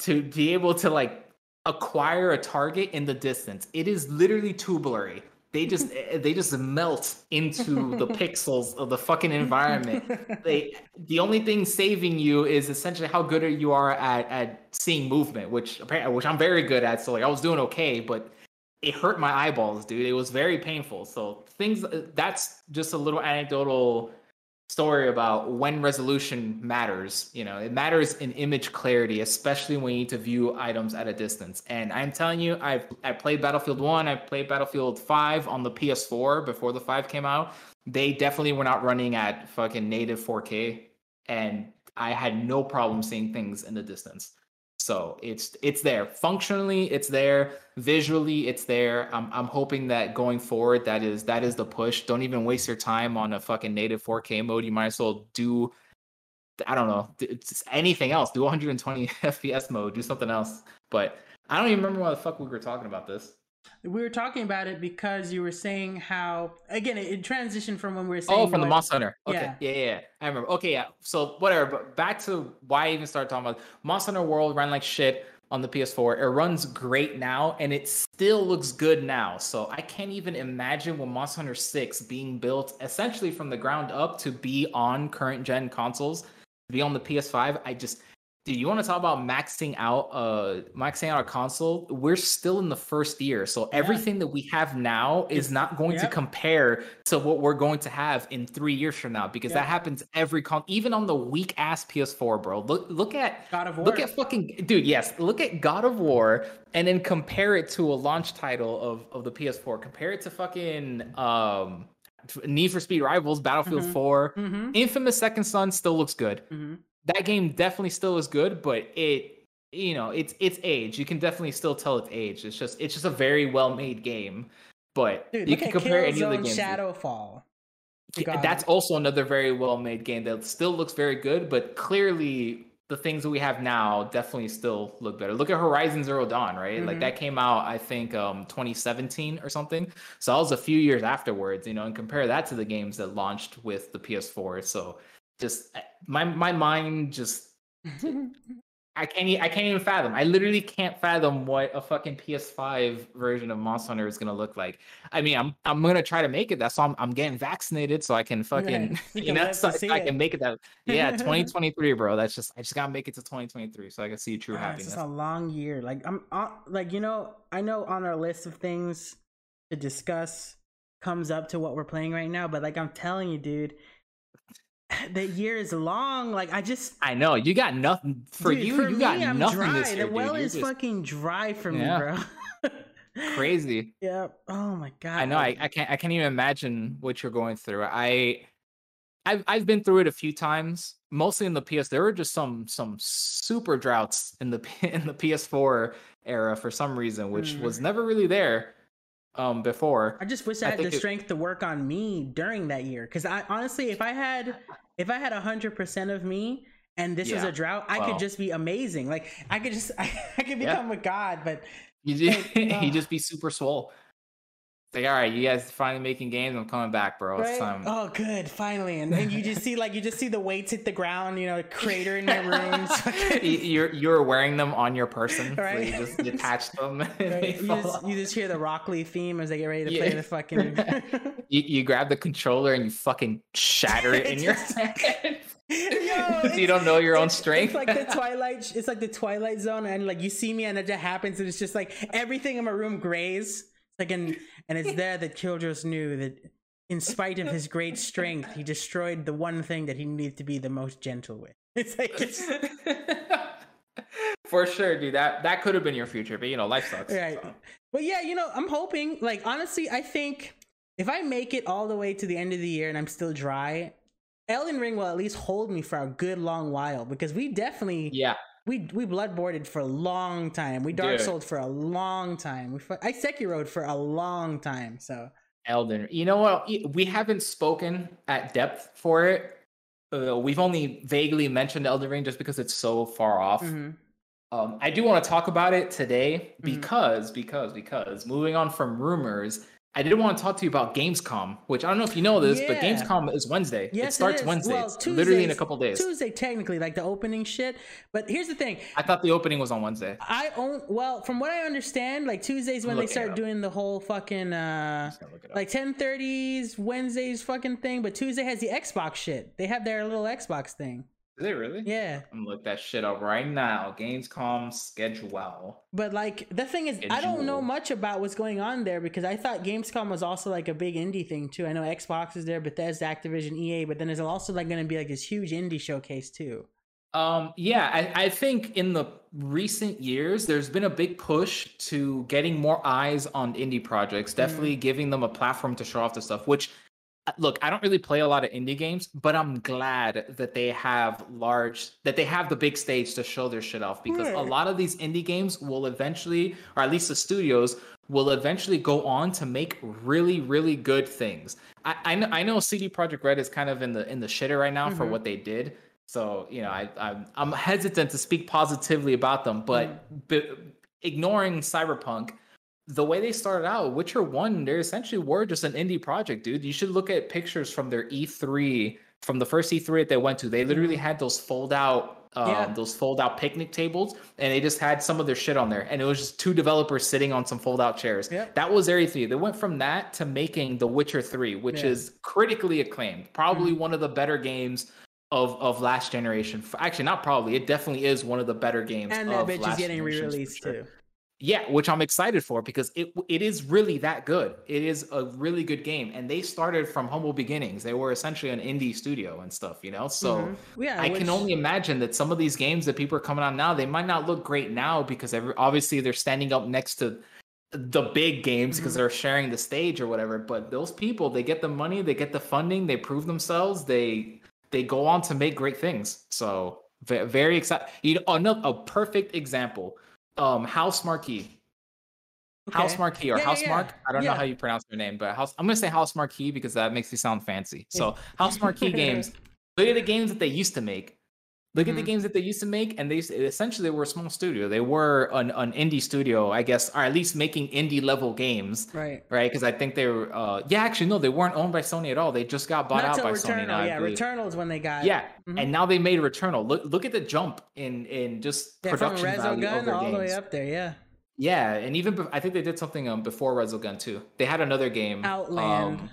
to be able to like acquire a target in the distance. It is literally too blurry they just eh, they just melt into the pixels of the fucking environment. They the only thing saving you is essentially how good you are at at seeing movement, which apparently which I'm very good at. So like I was doing okay, but it hurt my eyeballs, dude. It was very painful. So things that's just a little anecdotal story about when resolution matters. You know, it matters in image clarity, especially when you need to view items at a distance. And I'm telling you, I've I played Battlefield One, I played Battlefield Five on the PS4 before the Five came out. They definitely were not running at fucking native 4K, and I had no problem seeing things in the distance. So it's it's there. Functionally, it's there. Visually, it's there. I'm I'm hoping that going forward, that is that is the push. Don't even waste your time on a fucking native 4K mode. You might as well do I don't know, it's anything else. Do 120 FPS mode. Do something else. But I don't even remember why the fuck we were talking about this. We were talking about it because you were saying how again it, it transitioned from when we were oh, saying Oh, from the Monster Hunter. Okay. Yeah. yeah, yeah, I remember. Okay, yeah. So whatever, but back to why I even started talking about Monster Hunter World ran like shit. on the PS4. It runs great now and it still looks good now. So I can't even imagine when Monster Hunter 6 being built essentially from the ground up to be on current gen consoles, to be on the PS5. I just Dude, you want to talk about maxing out uh maxing out a console? We're still in the first year. So yeah. everything that we have now is it's, not going to compare to what we're going to have in 3 years from now because that happens every con even on the weak ass PS4, bro. Look look at God of War. Look at fucking dude, yes. Look at God of War and then compare it to a launch title of of the PS4. Compare it to fucking um Need for Speed Rivals, Battlefield mm-hmm. 4. Mm-hmm. Infamous Second Son still looks good. Mm-hmm that game definitely still is good, but it you know it's it's age. You can definitely still tell it's age. It's just it's just a very well made game. But Dude, you can compare any of the games. Shadowfall. That's also another very well made game that still looks very good, but clearly the things that we have now definitely still look better. Look at Horizon Zero Dawn, right? Mm-hmm. Like that came out, I think, um, 2017 or something. So that was a few years afterwards, you know, and compare that to the games that launched with the PS4. So just my my mind just I can't I can't even fathom. I literally can't fathom what a fucking PS5 version of Monster Hunter is gonna look like. I mean, I'm I'm gonna try to make it. That's why I'm, I'm getting vaccinated so I can fucking you, you know so, so I can make it that yeah 2023, bro. That's just I just gotta make it to 2023 so I can see true happiness. It's a long year. Like I'm uh, like you know I know on our list of things to discuss comes up to what we're playing right now, but like I'm telling you, dude the year is long. Like I just I know you got nothing for dude, you. For you me, got I'm nothing dry. this year. The well dude. is just... fucking dry for yeah. me, bro. Crazy. Yeah. Oh my god. I know. I, I can't. I can't even imagine what you're going through. I. I've I've been through it a few times, mostly in the PS. There were just some some super droughts in the in the PS4 era for some reason, which mm. was never really there um before. I just wish I, I had the it... strength to work on me during that year. Cause I honestly if I had if I had hundred percent of me and this yeah. was a drought, I well, could just be amazing. Like I could just I, I could become yeah. a god, but you just, like, uh, just be super swole like, all right, you guys finally making games. I'm coming back, bro. Right? Oh, good, finally. And then you just see like you just see the weights hit the ground. You know, the crater in your rooms. you're you're wearing them on your person, right? So you just detach them. Right. You, just, you, just, hear the Rock Lee theme as they get ready to yeah. play the fucking. you, you grab the controller and you fucking shatter it in your hand. Yo, you don't know your own strength. It's like the Twilight. It's like the Twilight Zone, and like you see me, and it just happens, and it's just like everything in my room grays like and and it's there that Childress knew that in spite of his great strength, he destroyed the one thing that he needed to be the most gentle with. It's like it's for sure, dude. That that could have been your future, but you know, life sucks. Right. So. But yeah, you know, I'm hoping. Like honestly, I think if I make it all the way to the end of the year and I'm still dry, Elden Ring will at least hold me for a good long while because we definitely yeah we we bloodboarded for a long time. We dark sold for a long time. We I Sekiro for a long time. So Elden, you know what? We haven't spoken at depth for it. Uh, we've only vaguely mentioned Elden Ring just because it's so far off. Mm-hmm. Um, I do want to talk about it today because mm-hmm. because because moving on from rumors, I didn't want to talk to you about Gamescom, which I don't know if you know this, yeah. but Gamescom is Wednesday. Yes, it starts it Wednesday. Well, literally in a couple days. Tuesday, technically, like the opening shit. But here's the thing. I thought the opening was on Wednesday. I own well, from what I understand, like Tuesdays when they start doing the whole fucking uh like 10:30s Wednesdays fucking thing, but Tuesday has the Xbox shit. They have their little Xbox thing. Is it really? Yeah. I'm look that shit up right now. Gamescom schedule. But like the thing is, schedule. I don't know much about what's going on there because I thought Gamescom was also like a big indie thing too. I know Xbox is there, Bethesda, Activision, EA, but then there's also like going to be like this huge indie showcase too. Um, yeah, I, I think in the recent years, there's been a big push to getting more eyes on indie projects, definitely mm. giving them a platform to show off the stuff, which look, I don't really play a lot of indie games, but I'm glad that they have large that they have the big stage to show their shit off because a lot of these indie games will eventually, or at least the studios will eventually go on to make really, really good things. I I know, I know CD Projekt Red is kind of in the in the shitter right now mm-hmm. for what they did. So you know, I, I I'm hesitant to speak positively about them, but, mm. but ignoring Cyberpunk the way they started out, Witcher One, they essentially were just an indie project, dude. You should look at pictures from their E3, from the first E3 that they went to. They literally mm-hmm. had those fold out um, Yeah. those fold out picnic tables, and they just had some of their shit on there, and it was just two developers sitting on some fold out chairs. Yep. That was 3. They went from that to making The Witcher 3, which Yeah. Mm-hmm. is critically acclaimed, probably one of the better games of of last generation. Actually, not probably. It definitely is one of the better games. and that of bitch is getting re-released sure. too. Yeah, which I'm excited for because it it is really that good. It is a really good game, and they started from humble beginnings. They were essentially an indie studio and stuff, you know. So Mhm. yeah, I which- can only imagine that some of these games that people are coming on now, they might not look great now because every, obviously they're standing up next to the big games because Mhm. they're sharing the stage or whatever. But those people, they get the money, they get the funding, they prove themselves, they they go on to make great things. So ve- very excited. You know, another a perfect example. Um, House Marquee. House Marquee or Yeah, yeah, House yeah. Mark. I don't know how you pronounce their name, but House. I'm gonna say House Marquee because that makes me sound fancy. So House Marquee games. Look at the games that they used to make. Look at the Mhm. games that they used to make, and they essentially were a small studio. They were an, an indie studio, I guess, or at least making indie level games, right. right? Because I think they were. Uh, yeah, actually, no, they weren't owned by Sony at all. They just got bought Not out by Sony. Now, yeah. Returnal is when they got. Yeah, Mhm. and now they made Returnal. Look, look at the jump in in just yeah, production value their all the way up there. Yeah, Yeah, and even bef- I think they did something um before Resogun too. They had another game. Outland. um,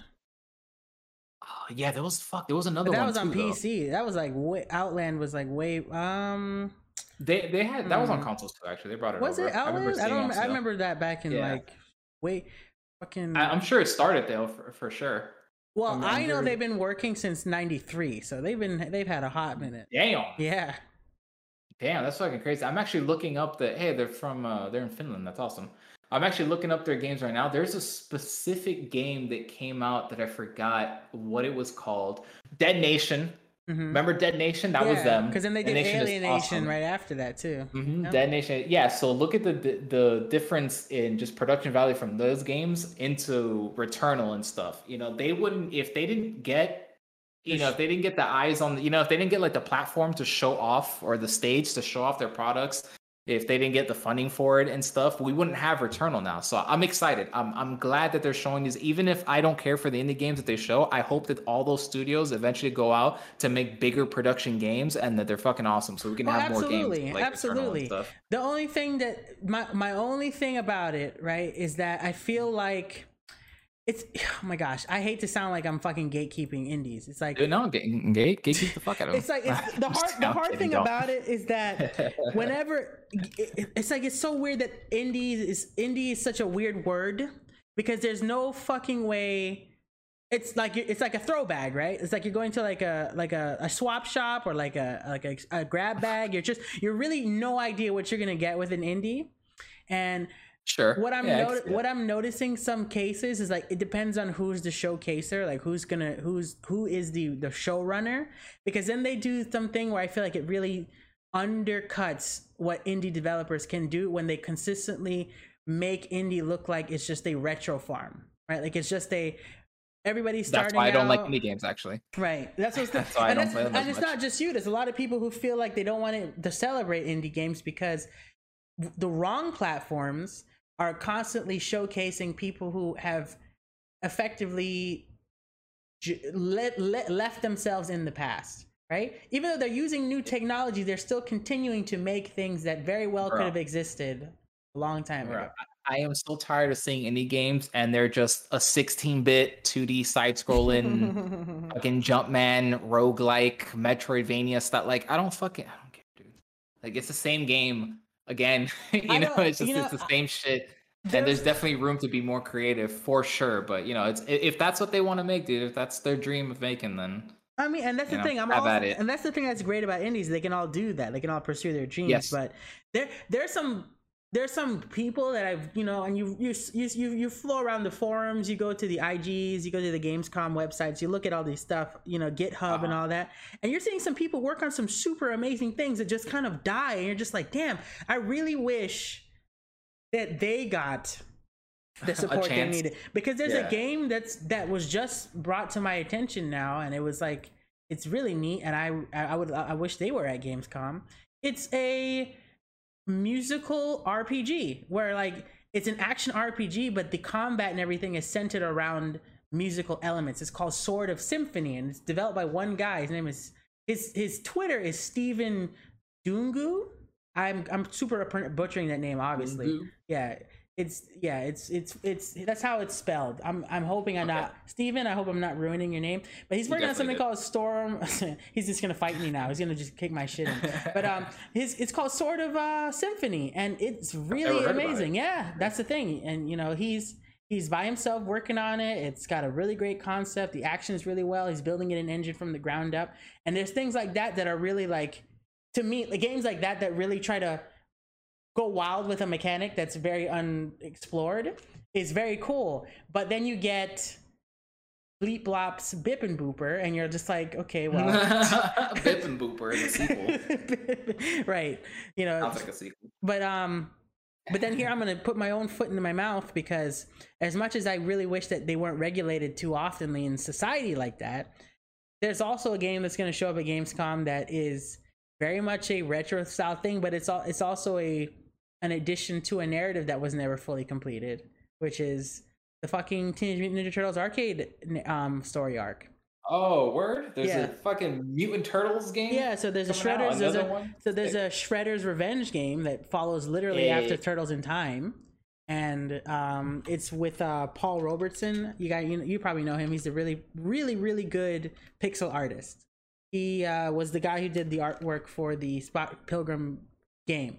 yeah, there was fuck. There was another but that one was on too, though. PC. That was like way, Outland was like way. Um, They they had that was on Hmm. consoles too. Actually, they brought it was over. it I remember Outland? I, seeing don't. I remember that back in Yeah. like wait, fucking. I, am sure it started though for, for sure. well, I know remember- they've been working since '93, so they've been they've had a hot minute. Damn, Yeah. damn, that's fucking crazy. I'm actually looking up the. Hey, they're from uh they're in Finland. That's awesome. I'm actually looking up their games right now. There's a specific game that came out that I forgot what it was called. Dead Nation. Mm-hmm. Remember Dead Nation? That was them. Because then they Dead did Nation Alienation awesome. right after that too. hmm Yeah. Dead Nation. Yeah. So look at the, the the difference in just production value from those games into Returnal and stuff. You know, they wouldn't if they didn't get, you know, if they didn't get the eyes on, you know, if they didn't get like the platform to show off or the stage to show off their products. If they didn't get the funding for it and stuff, we wouldn't have Returnal now. So I'm excited. I'm I'm glad that they're showing these. Even if I don't care for the indie games that they show, I hope that all those studios eventually go out to make bigger production games and that they're fucking awesome. So we can Oh, have more games. Like absolutely. The only thing that my my only thing about it, right, is that I feel like it's oh my gosh, I hate to sound like I'm fucking gatekeeping indies. It's like no, get, get, get the fuck out of him. it's like it's, the hard the hard thing about it is that whenever it- it's like it's so weird that indies is indie is such a weird word because there's no fucking way it's like it's like a throwbag right it's like you're going to like a like a, a swap shop or like a like a, a grab bag you're just you're really no idea what you're gonna get with an indie and Sure. what I'm Yeah, what. I'm noticing some cases is like it depends on who's the showcaser, like who's gonna who's who is the the showrunner, because then they do something where I feel like it really undercuts what indie developers can do when they consistently make indie look like it's just a retro farm, right? Like it's just a everybody's That's why I don't like indie games actually. Right. That's what's the, That's why I and, don't play them and it's much. not just you. There's a lot of people who feel like they don't want it to celebrate indie games because the wrong platforms are constantly showcasing people who have effectively let, let, left themselves in the past. Right? Even though they're using new technology, they're still continuing to make things that very well could have existed a long time ago. I am so tired of seeing indie games and they're just a 16-bit 2D side-scrolling fucking Jumpman roguelike Metroidvania stuff. Like I don't fucking I don't care, dude. Like it's the same game again. you I know, it's just you know, it's the same shit. And There's- definitely room to be more creative for sure. But you know, it's if that's what they want to make, dude. If that's their dream of making, then I mean, and that's the know, thing. I'm also, it. and that's the thing that's great about indies. They can all do that. They can all pursue their dreams. Yes. But there, there's some, there's some people that I've, you know, and you, you, you, you, you flow around the forums. You go to the IGs. You go to the Gamescom websites. You look at all these stuff. You know, GitHub and Uh-huh. all that. And you're seeing some people work on some super amazing things that just kind of die. And you're just like, damn, I really wish that they got the support they needed because there's Yeah. a game that's that was just brought to my attention now and it was like it's really neat and i i would i wish they were at gamescom it's a musical rpg where like it's an action rpg but the combat and everything is centered around musical elements it's called sword of symphony and it's developed by one guy his name is his his twitter is steven Dungu. I'm I'm super butchering that name, obviously. Dungu? Yeah, it's yeah, it's it's it's that's how it's spelled. I'm I'm hoping I'm Okay. not Steven, I hope I'm not ruining your name. But he's working on something definitely called Storm. he's just gonna fight me now. He's gonna just kick my shit in. But um, his it's called Sword of uh, Symphony, and it's really amazing. it. Yeah, that's the thing. And you know he's he's by himself working on it. It's got a really great concept. The action is really well. He's building it an engine from the ground up. And there's things like that that are really like to me, the games like that that really try to go wild with a mechanic that's very unexplored is very cool. But then you get Bleep Blops Bip and Booper, and you're just like, okay, well. Bip and Booper is a sequel. right. You know, Sounds like a sequel. but um but then here I'm gonna put my own foot into my mouth because as much as I really wish that they weren't regulated too oftenly in society like that, there's also a game that's gonna show up at Gamescom that is very much a retro style thing, but it's all it's also a an addition to a narrative that was never fully completed, which is the fucking Teenage Mutant Ninja Turtles arcade um story arc. Oh, word! There's Yeah. a fucking Mutant Turtles game. Yeah, so there's a out, Shredder's there's a, one? so there's a Shredder's Revenge game that follows literally Yeah, after. Turtles in Time, and um, it's with uh, Paul Robertson. You got you, you probably know him. He's a really really really good pixel artist. He uh, was the guy who did the artwork for the Scott Pilgrim game.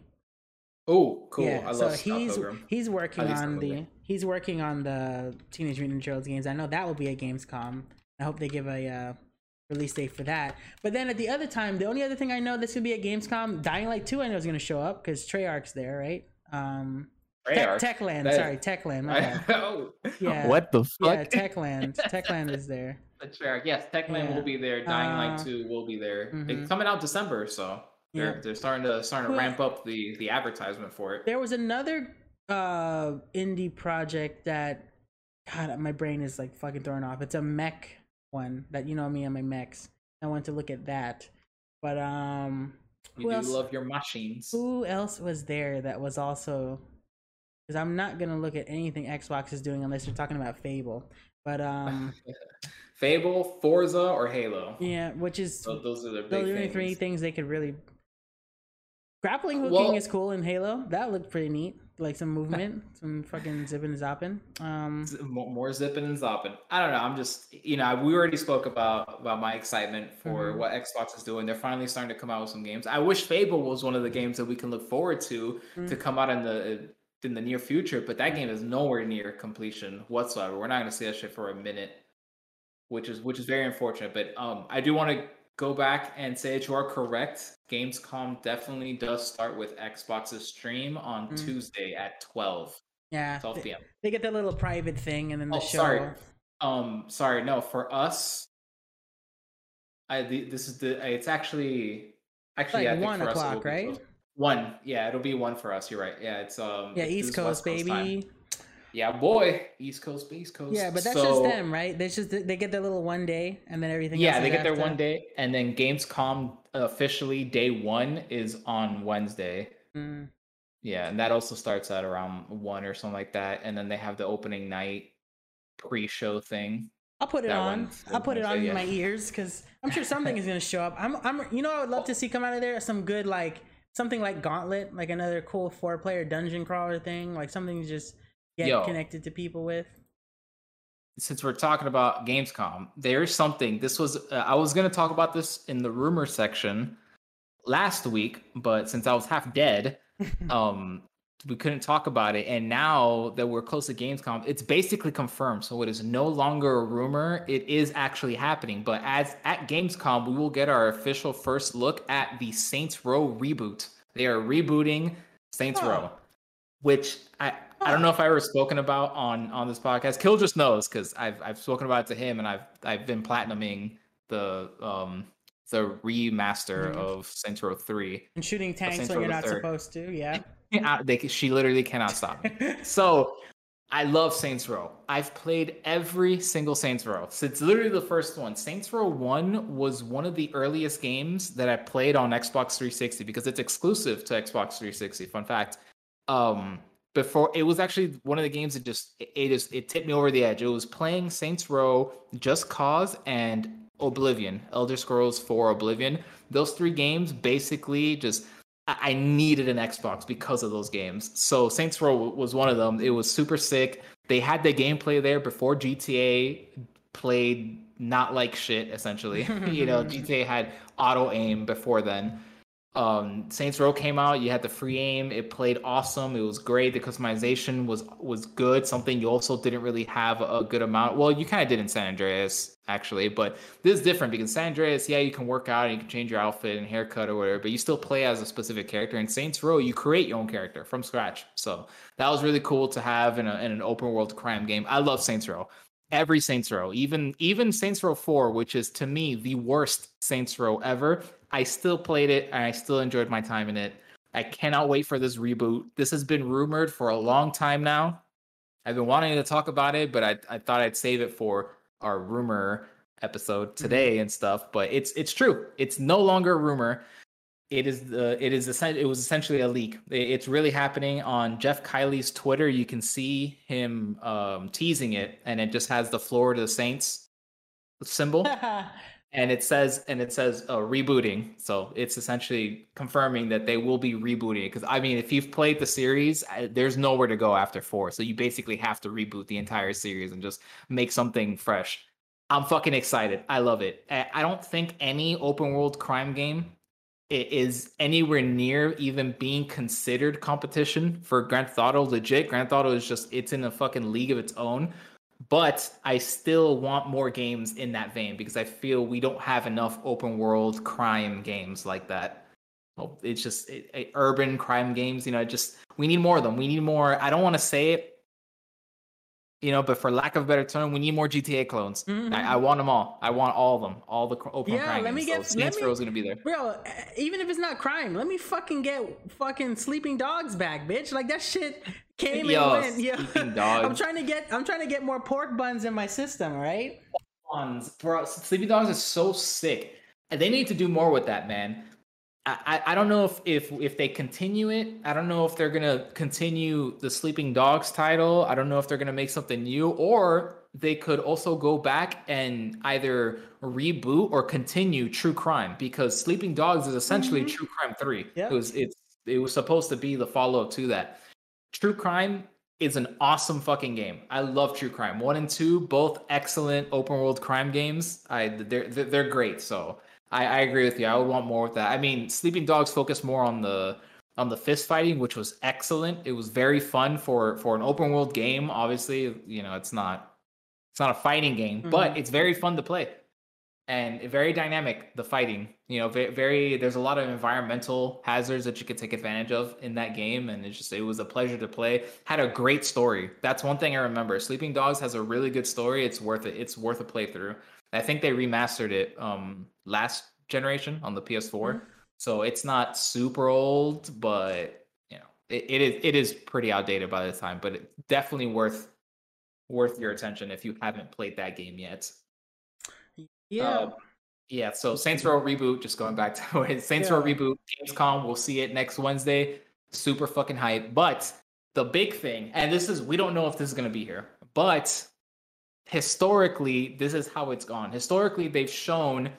Oh, cool! Yeah, I so love Scott he's Pilgrim. he's working on the Pilgrim. he's working on the Teenage Mutant Ninja Turtles games. I know that will be at Gamescom. I hope they give a uh, release date for that. But then at the other time, the only other thing I know this gonna be at Gamescom, Dying Light Two, I know is gonna show up because Treyarch's there, right? Um, Tech, Treyarch. Techland, That- sorry, Techland. My bad. oh, Yeah. What the fuck? Yeah. Techland. Techland is there. The Treyarch. Yes, Techland Yeah. will be there. Dying Uh, Light Two will be there. mhm. It's coming out December, so they're Yeah. they're starting to starting to ramp up the the advertisement for it. There was another uh indie project that God, my brain is like fucking thrown off. It's a mech one that you know me and my mechs. I want to look at that. But um You who do else- love your machines. who else was there that was also because I'm not gonna look at anything Xbox is doing unless you're talking about Fable. But um Fable, Forza, or Halo. yeah, which is So those are the big those are only things. three things they could really grappling hooking Well- is cool in Halo. That looked pretty neat. Like some movement, some fucking zipping and zopping. Um More, zipping and zopping. I don't know. I'm just, you know, we already spoke about about my excitement for Mhm. what Xbox is doing. They're finally starting to come out with some games. I wish Fable was one of the games that we can look forward to to Mm. come out in the in the near future. But that game is nowhere near completion whatsoever. We're not going to see that shit for a minute, which is which is very unfortunate. But um, I do want to go back and say that you are correct. Gamescom definitely does start with Xbox's stream on Mm. Tuesday at 12, yeah. 12 They, p.m. they get their little private thing and then the Oh, show. sorry. Um, sorry, no, for us, I the, this is the it's actually actually Like I think one for us it will o'clock, right? One, yeah, it'll be one for us. You're right. Yeah, it's um Yeah, East is Coast, baby. time. Yeah, boy, East Coast, East Coast. Yeah, but that's So, just them, right? They just they get their little one day and then everything. Yeah, they get after. one day, and then Gamescom officially day one is on Wednesday. Mm. Yeah, and that also starts at around one or something like that, and then they have the opening night pre-show thing. I'll put it That on. I'll put it on yeah. my ears because I'm sure something is gonna show up. I'm, I'm, you know, I would love to see come out of there some good like something like Gauntlet, like another cool four player dungeon crawler thing, like something just get Yo. connected to people with. since we're talking about Gamescom, there's something. This was uh, I was gonna talk about this in the rumor section last week, but since I was half dead, um, we couldn't talk about it. And now that we're close to Gamescom, it's basically confirmed. So it is no longer a rumor; it is actually happening. But as at Gamescom, we will get our official first look at the Saints Row reboot. They are rebooting Saints Huh. Row, which I I don't know if I ever spoken about on on this podcast. Kill just knows because I've I've spoken about it to him, and I've I've been platinuming the um the remaster Mhm. of Saints Row Three. and shooting tanks when you're not third. supposed to. Yeah. Yeah, they she literally cannot stop me. So I love Saints Row. I've played every single Saints Row since literally the first one. Saints Row 1 was one of the earliest games that I played on Xbox 360 because it's exclusive to Xbox 360. Fun fact. Um before it was actually one of the games that just it, it just it tipped me over the edge. It was playing Saints Row, Just Cause, and Oblivion, Elder Scrolls 4 Oblivion. Those three games basically just I needed an Xbox because of those games. So Saints Row was one of them. It was super sick. They had the gameplay there before GTA played not like shit essentially. you know, GTA had auto aim before then um Saints Row came out, you had the free aim, it played awesome, it was great, the customization was was good, something you also didn't really have a good amount. Well, you kind of did in San Andreas actually, but this is different because San Andreas, yeah, you can work out and you can change your outfit and haircut or whatever, but you still play as a specific character. In Saints Row, you create your own character from scratch. So that was really cool to have in, a, in an open world crime game. I love Saints Row every Saints Row, even even Saints Row 4, which is to me the worst Saints Row ever. I still played it and I still enjoyed my time in it. I cannot wait for this reboot. This has been rumored for a long time now. I've been wanting to talk about it, but I, I thought I'd save it for our rumor episode mm-hmm. today mm-hmm. and stuff. But it's it's true. It's no longer a rumor. It is the it is it was essentially a leak. It's really happening on Geoff Keighley's Twitter. You can see him um, teasing it, and it just has the Florida Saints symbol. and it says and it says uh, rebooting. So it's essentially confirming that they will be rebooting. Because i mean if you've played the series there's nowhere to go after four. So you basically have to reboot the entire series and just make something fresh. I'm fucking excited. I love it. I don't think any open world crime game is anywhere near even being considered competition for grand theft auto legit. Grand theft auto is just it's in a fucking league of its own but I still want more games in that vein because I feel we don't have enough open world crime games like that. Oh, It's just it, it, urban crime games, you know. Just we need more of them. We need more. I don't want to say it, you know, but for lack of a better term, we need more GTA clones. Mm-hmm. I, I, want them all. I want all of them. All the open yeah, crime let me games. Get, so Saints gonna be there, bro. Even if it's not crime, let me fucking get fucking Sleeping Dogs back, bitch. Like that shit came Yo, and went. Sleeping Dogs. I'm trying to get. I'm trying to get more pork buns in my system, right? Buns, bro. Sleeping Dogs is so sick. They need to do more with that, man. I, I don't know if, if if they continue it. I don't know if they're gonna continue the Sleeping Dogs title. I don't know if they're gonna make something new, or they could also go back and either reboot or continue True Crime because Sleeping Dogs is essentially mm-hmm. True Crime Three. Yep. It was it's it was supposed to be the follow up to that. True Crime is an awesome fucking game. I love True Crime. One and two, both excellent open world crime games. I they're they're great. So I, I agree with you. I would want more with that. I mean, Sleeping Dogs focused more on the on the fist fighting, which was excellent. It was very fun for for an open world game. Obviously, you know, it's not it's not a fighting game, mm-hmm. but it's very fun to play and very dynamic. The fighting, you know, very, very there's a lot of environmental hazards that you could take advantage of in that game, and it just it was a pleasure to play. Had a great story. That's one thing I remember. Sleeping Dogs has a really good story. It's worth it. It's worth a playthrough. I think they remastered it um last generation on the PS4. Mm-hmm. So it's not super old, but you know, it, it is it is pretty outdated by the time, but it, definitely worth worth your attention if you haven't played that game yet. Yeah. Uh, yeah, so Saints Row reboot, just going back to it, Saints yeah. Row reboot, Gamescom, we'll see it next Wednesday. Super fucking hype. But the big thing, and this is we don't know if this is gonna be here, but historically, this is how it's gone. Historically, they've shown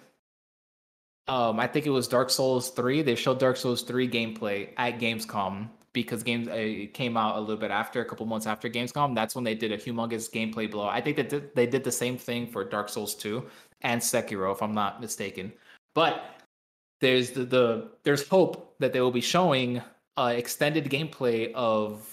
um, I think it was Dark Souls 3. They showed Dark Souls 3 gameplay at Gamescom because games it came out a little bit after, a couple months after Gamescom. That's when they did a humongous gameplay blow. I think that they did the same thing for Dark Souls 2 and Sekiro, if I'm not mistaken. But there's the, the there's hope that they will be showing uh, extended gameplay of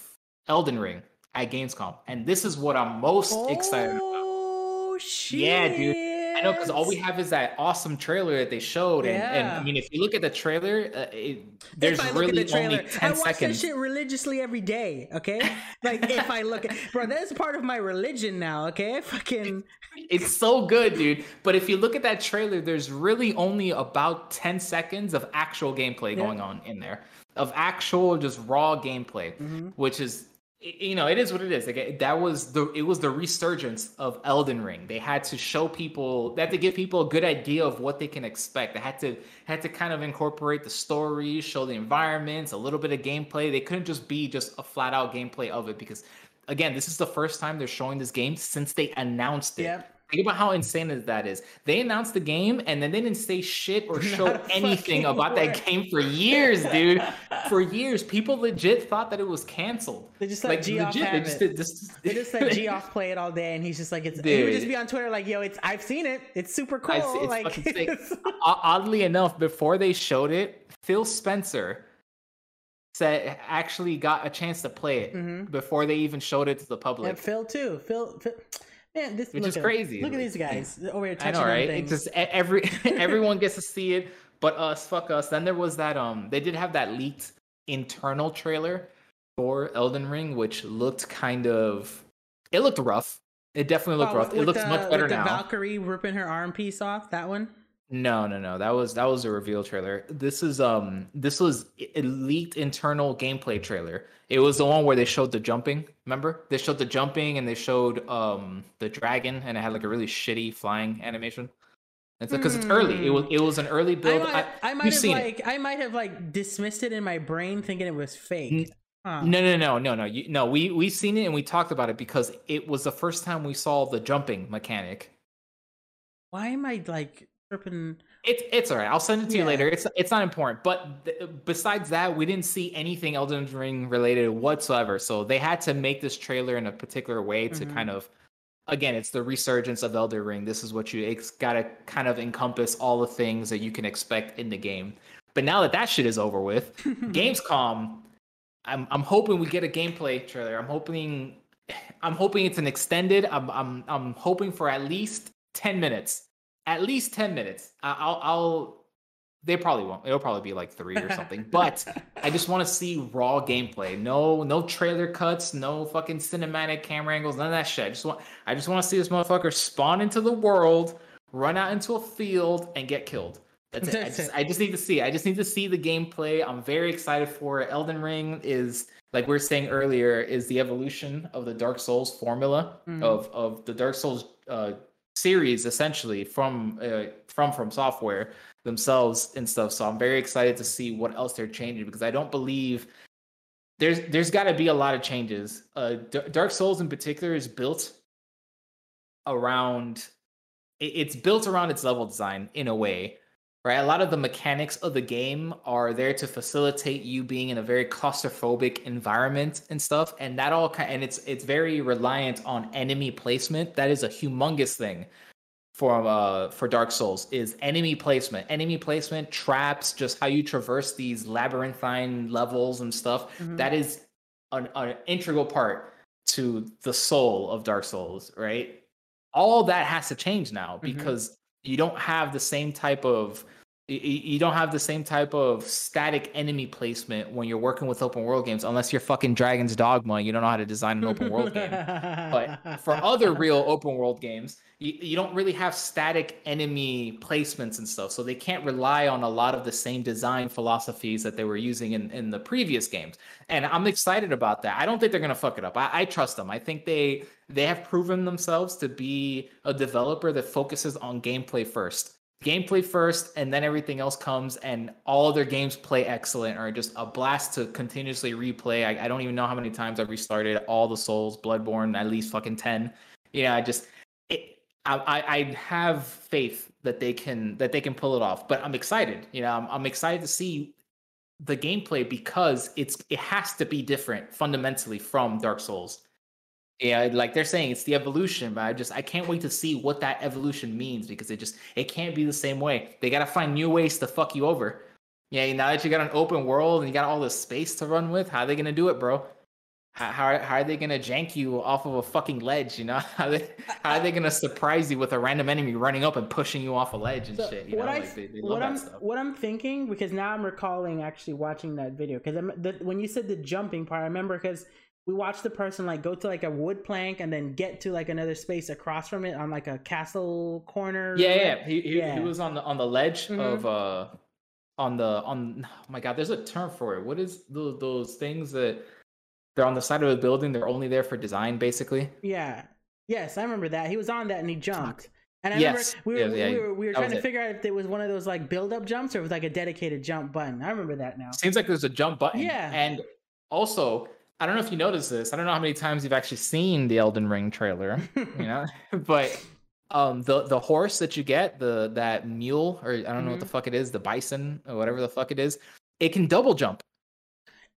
Elden Ring at Gamescom, and this is what I'm most oh, excited about. Oh shit! Yeah, dude. I know because all we have is that awesome trailer that they showed, and, yeah. and I mean, if you look at the trailer, uh, it, there's really the trailer, only ten I watch seconds. that shit religiously every day. Okay, like if I look at, bro, that's part of my religion now. Okay, fucking. It's so good, dude. But if you look at that trailer, there's really only about ten seconds of actual gameplay yeah. going on in there, of actual just raw gameplay, mm-hmm. which is you know, it is what it is. Like that was the it was the resurgence of Elden Ring. They had to show people, they had to give people a good idea of what they can expect. They had to had to kind of incorporate the story, show the environments, a little bit of gameplay. They couldn't just be just a flat out gameplay of it because again, this is the first time they're showing this game since they announced it. Think about how insane that is. They announced the game and then they didn't say shit or show anything about word. that game for years, dude. for years, people legit thought that it was canceled. They just like, legit, have they just, it. Just, they just let Geoff play it all day, and he's just like, it's. Dude. He would just be on Twitter like, "Yo, it's. I've seen it. It's super cool." It's like, oddly enough, before they showed it, Phil Spencer said actually got a chance to play it mm-hmm. before they even showed it to the public. And Phil too. Phil, Phil Man, this which is at, crazy. Look at these guys over here touching I know, right? Things. just every everyone gets to see it, but us, fuck us. Then there was that um, they did have that leaked internal trailer for Elden Ring, which looked kind of, it looked rough. It definitely looked oh, rough. It looks the, much better now. Valkyrie ripping her arm piece off. That one. No, no, no. That was that was a reveal trailer. This is um this was a leaked internal gameplay trailer. It was the one where they showed the jumping. Remember? They showed the jumping and they showed um the dragon and it had like a really shitty flying animation. It's because it's early. It was it was an early build. I might, I, I might have like it. I might have like dismissed it in my brain thinking it was fake. Huh. No, no, no, no, no. You, no, we we seen it and we talked about it because it was the first time we saw the jumping mechanic. Why am I like It's it's all right. I'll send it to yeah. you later. It's it's not important. But th- besides that, we didn't see anything Elden Ring related whatsoever. So they had to make this trailer in a particular way to mm-hmm. kind of, again, it's the resurgence of Elden Ring. This is what you it's got to kind of encompass all the things that you can expect in the game. But now that that shit is over with, Gamescom, I'm I'm hoping we get a gameplay trailer. I'm hoping I'm hoping it's an extended. I'm I'm I'm hoping for at least ten minutes at least 10 minutes. I'll, I'll, they probably won't. It'll probably be like three or something. But I just want to see raw gameplay. No, no trailer cuts, no fucking cinematic camera angles, none of that shit. I just want, I just want to see this motherfucker spawn into the world, run out into a field, and get killed. That's it. I just, I just need to see. I just need to see the gameplay. I'm very excited for it. Elden Ring is like we are saying earlier, is the evolution of the Dark Souls formula mm. of of the Dark Souls uh, series essentially from uh, from From Software themselves and stuff. So i'm very excited to see what else they're changing because i don't believe there's there's got to be a lot of changes. Uh D- dark souls in particular is built around it's built around its level design in a way right? A lot of the mechanics of the game are there to facilitate you being in a very claustrophobic environment and stuff, and that all kind and it's it's very reliant on enemy placement. That is a humongous thing for uh for Dark Souls is enemy placement, enemy placement, traps, just how you traverse these labyrinthine levels and stuff. Mm-hmm. That is an, an integral part to the soul of Dark Souls, right? All that has to change now mm-hmm. because you don't have the same type of you don't have the same type of static enemy placement when you're working with open world games unless you're fucking dragon's dogma you don't know how to design an open world game. But for other real open world games you, you don't really have static enemy placements and stuff so they can't rely on a lot of the same design philosophies that they were using in, in the previous games. And i'm excited about that. I don't think they're going to fuck it up. I, I trust them. I think they they have proven themselves to be a developer that focuses on gameplay first gameplay first and then everything else comes and all their games play excellent or just a blast to continuously replay. I, I, don't even know how many times i've restarted all the souls bloodborne at least fucking 10 yeah i just it, I, I have faith that they can that they can pull it off but i'm excited. You know I'm, I'm excited to see the gameplay because it's it has to be different fundamentally from dark souls yeah, like they're saying it's the evolution, but I just I can't wait to see what that evolution means because it just it can't be the same way. They gotta find new ways to fuck you over. Yeah, now that you got an open world and you got all this space to run with, how are they gonna do it, bro? How, how, how are they gonna jank you off of a fucking ledge? You know how are they how are they gonna surprise you with a random enemy running up and pushing you off a ledge and so shit? You what know, I, like they, they what I'm what I'm thinking because now I'm recalling actually watching that video because when you said the jumping part, I remember because we watched the person like go to like a wood plank and then get to like another space across from it on like a castle corner. Yeah, yeah. He, he, yeah. he was on the on the ledge mm-hmm. of uh on the on oh my god, there's a term for it. What is those those things that they're on the side of a building, they're only there for design basically? Yeah. Yes, I remember that. He was on that and he jumped. Fuck. And I yes. remember we were, yeah, yeah, we were, we were trying to figure out if it was one of those like build up jumps or it was like a dedicated jump button. I remember that now. Seems like there's a jump button. Yeah. And also I don't know if you noticed this. I don't know how many times you've actually seen the Elden Ring trailer, you know, but um the the horse that you get the that mule or I don't know what the Mm-hmm. fuck it is the bison or whatever the fuck it is it can double jump.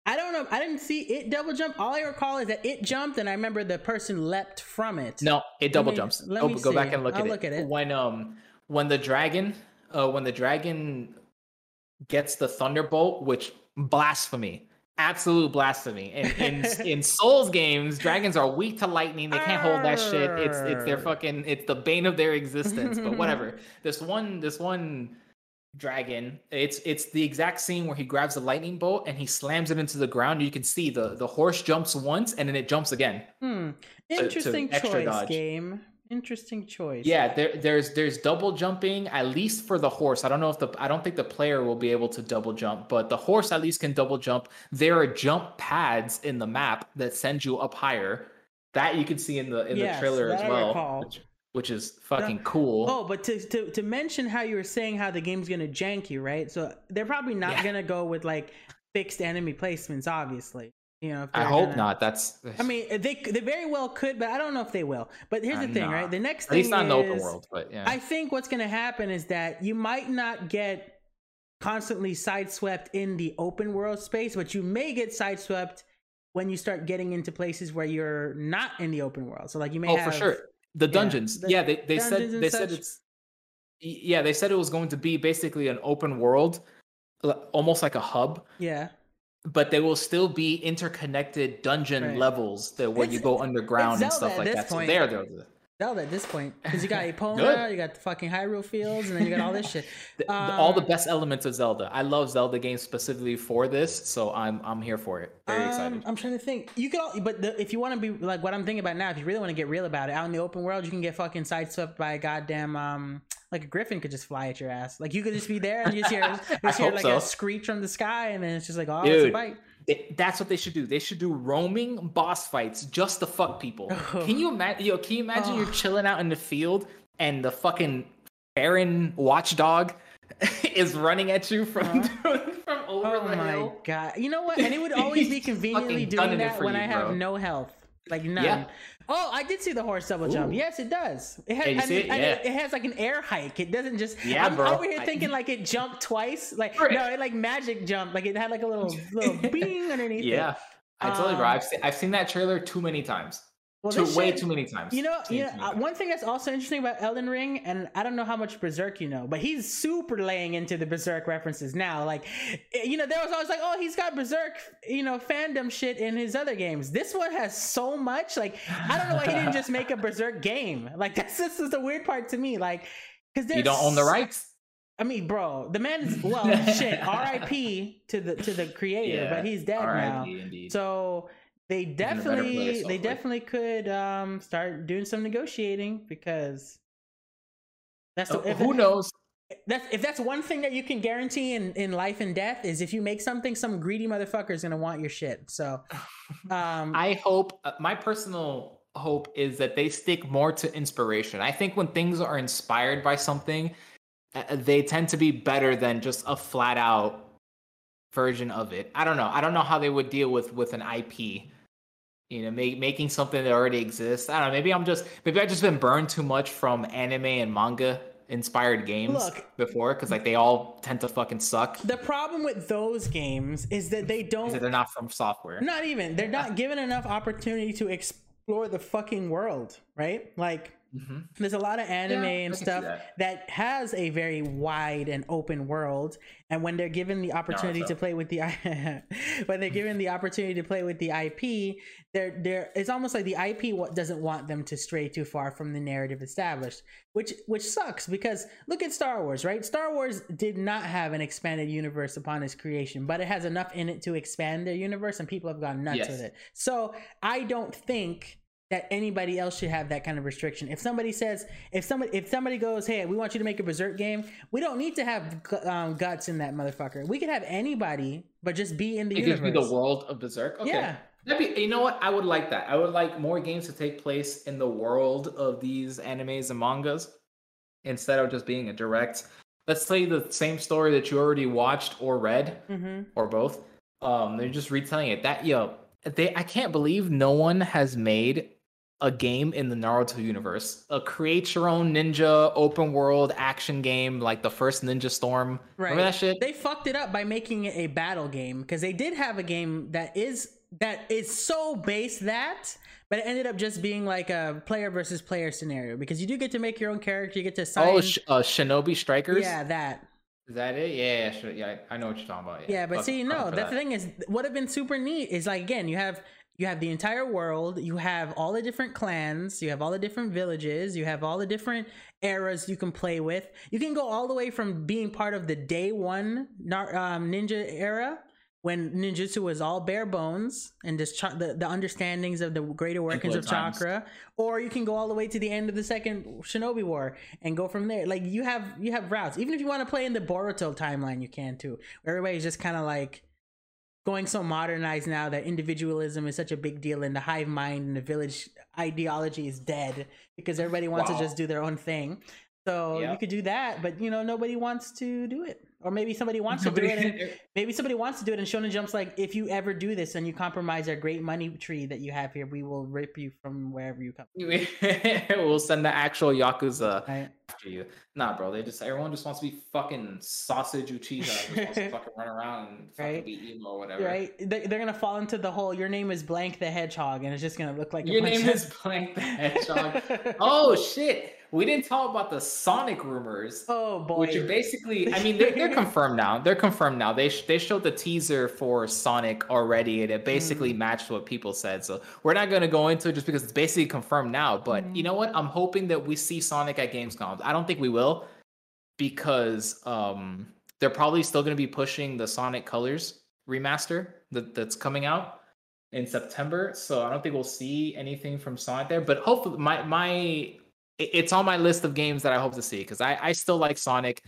I don't know. I didn't see it double jump. All I recall is that it jumped, and I remember the person leapt from it. No, it double me- jumps. let Go, me go back and look I'll at it. look at it. When um when the dragon uh when the dragon gets the thunderbolt, which blasphemy. Absolute blasphemy. In in, in Souls games, dragons are weak to lightning. They can't hold that shit. It's it's their fucking it's the bane of their existence. But whatever. This one this one dragon, it's it's the exact scene where he grabs the lightning bolt and he slams it into the ground. You can see the the horse jumps once and then it jumps again. Hmm. to Interesting extra choice, dodge. game. Interesting choice. Yeah, there, there's there's double jumping at least for the horse. I don't know if the I don't think the player will be able to double jump, but the horse at least can double jump. There are jump pads in the map that send you up higher. That you can see in the in Yes, the trailer as well, which, which is fucking cool. Oh, but to, to to mention how you were saying how the game's gonna jank you, right? So they're probably not Yeah. gonna go with like fixed enemy placements, obviously. You know, I hope gonna- not. That's I mean, they they very well could, but I don't know if they will. But here's the thing, nah. right? The next at thing least not in the open world. But yeah, I think what's going to happen is that you might not get constantly sideswept in the open world space, but you may get sideswept when you start getting into places where you're not in the open world. So, like, you may oh have, for sure the dungeons. the yeah, they they said they said it's yeah they said it was going to be basically an open world, almost like a hub. Yeah, but they will still be interconnected dungeon Right. levels that where you go underground and stuff like that. So point. there, there, there. Zelda at this point because you got Epona, you got the fucking Hyrule Fields, and then you got all this shit. The- the- all the Um, best elements of Zelda. I love Zelda games specifically for this, so I'm I'm here for it. Very Um, excited. I'm trying to think. You could, all, but the, if you want to be like what I'm thinking about now, if you really want to get real about it, out in the open world, you can get fucking sideswept by a goddamn um, like a griffin could just fly at your ass. Like you could just be there and you just hear, you just hear like so. a screech from the sky, and then it's just like, oh, it's a bite. They- that's what they should do. They should do roaming boss fights just to fuck people. Oh. Can you imagine? Yo, can you imagine you're Oh. chilling out in the field and the fucking Baron watchdog is running at you from from over Oh the my hill? god! You know what? And it would always be conveniently doing that when you, I have bro. no health, like none. Yeah. Oh, I did see the horse double jump. Yes, it does. It has, Yeah, you and see it, it? and it- it has like an air hike. It doesn't just. Yeah, I'm bro. over here I- thinking like it jumped twice. Like Right. no, it like magic jumped. Like it had like a little little bing underneath. it. Yeah, I totally bro. Um, I've seen, I've seen that trailer too many times. Well, too way shit- too many times. You know, you know, uh, one thing that's also interesting about Elden Ring, and I don't know how much Berserk you know, but he's super laying into the Berserk references now. Like, eh, you know, there was always like, oh, he's got Berserk, you know, fandom shit in his other games. This one has so much. Like, I don't know why he didn't just make a Berserk game. Like, that's this is the weird part to me. Like, because you don't own the rights. I mean, bro, the man's well, shit. R.I.P. to the to the creator, but he's dead now. Indeed. So they place, definitely they definitely could um start doing some negotiating because that's the, Uh, if who that- knows? that's if that's one thing that you can guarantee in in life and death is if you make something some greedy motherfucker is gonna want your shit so um I hope uh, my personal hope is that they stick more to inspiration. I think when things are inspired by something, uh, they tend to be better than just a flat out version of it. I don't know. I don't know how they would deal with with an IP. You know, make, making something that already exists. I don't know. Maybe I'm just maybe I've just been burned too much from anime and manga inspired games Look. before because like they all tend to fucking suck. the problem with those games is that they don't Because they're not from software. Not even. They're not given enough opportunity to explore the fucking world, right? Like Mhm. there's a lot of anime Yeah, and stuff that. that. has a very wide and open world and when they're given the opportunity to play with the when they're given the opportunity to play with the IP they're they're it's almost like the IP doesn't want them to stray too far from the narrative established which which sucks because look at Star Wars right Star Wars did not have an expanded universe upon its creation but it has enough in it to expand their universe and people have gone nuts Yes. with it so I don't think that anybody else should have that kind of restriction. If somebody says, if somebody, if somebody goes, hey, we want you to make a Berserk game, we don't need to have um, guts in that motherfucker. We could have anybody, but just be in the It gives universe. me the world of Berserk. Okay. Yeah. That'd be, you know what? I would like that. I would like more games to take place in the world of these animes and mangas instead of just being a direct. Let's tell you the same story that you already watched or read hmm or both. Um, they're just retelling it. That yo, they I can't believe no one has made a game in the Naruto universe, a create your own ninja open world action game like the first Ninja Storm. Right. Remember that shit? They fucked it up by making it a battle game because they did have a game that is that is so base that, but it ended up just being like a player versus player scenario because you do get to make your own character. You get to assign. oh, sh- uh, Shinobi Strikers. yeah, that. Is that it? Yeah, yeah, sure. yeah. I know what you're talking about. Yeah, but Fuck- see, fuck no, for the that. thing is, what have been super neat is like again, you have you have the entire world, you have all the different clans, you have all the different villages, you have all the different eras you can play with. You can go all the way from being part of the day one um, ninja era when ninjutsu was all bare bones and just cha- the, the understandings of the greater workings of times. chakra. Or you can go all the way to the end of the second shinobi war and go from there. Like you have you have routes. Even if you want to play in the boruto timeline you can too. Everybody's just kind of like going so modernized now that individualism is such a big deal and the hive mind and the village ideology is dead because everybody wants Wow. to just do their own thing. So you could do that but you know nobody wants to do it or maybe somebody wants to do it and, maybe somebody wants to do it and shonen jump's like if you ever do this and you compromise our great money tree that you have here we will rip you from wherever you come we'll send the actual yakuza right after you. Nah, bro. They just everyone just wants to be fucking Sasuke Uchiha. Just wants to fucking run around and fucking Right. be emo or whatever. right they, they're gonna fall into the whole your name is blank the hedgehog and it's just gonna look like Your name of- is Blank the Hedgehog. oh shit! We didn't talk about the Sonic rumors. oh boy Which are basically, I mean, they're, they're confirmed now. They're confirmed now. They sh- they showed the teaser for Sonic already, and it basically Mm. matched what people said. So we're not going to go into it just because it's basically confirmed now. But you Mm. know what? I'm hoping that we see Sonic at Gamescom. I don't think we will because um, they're probably still going to be pushing the Sonic Colors remaster that, that's coming out in September. So I don't think we'll see anything from Sonic there. But hopefully, my my it's on my list of games that I hope to see because I I still like Sonic.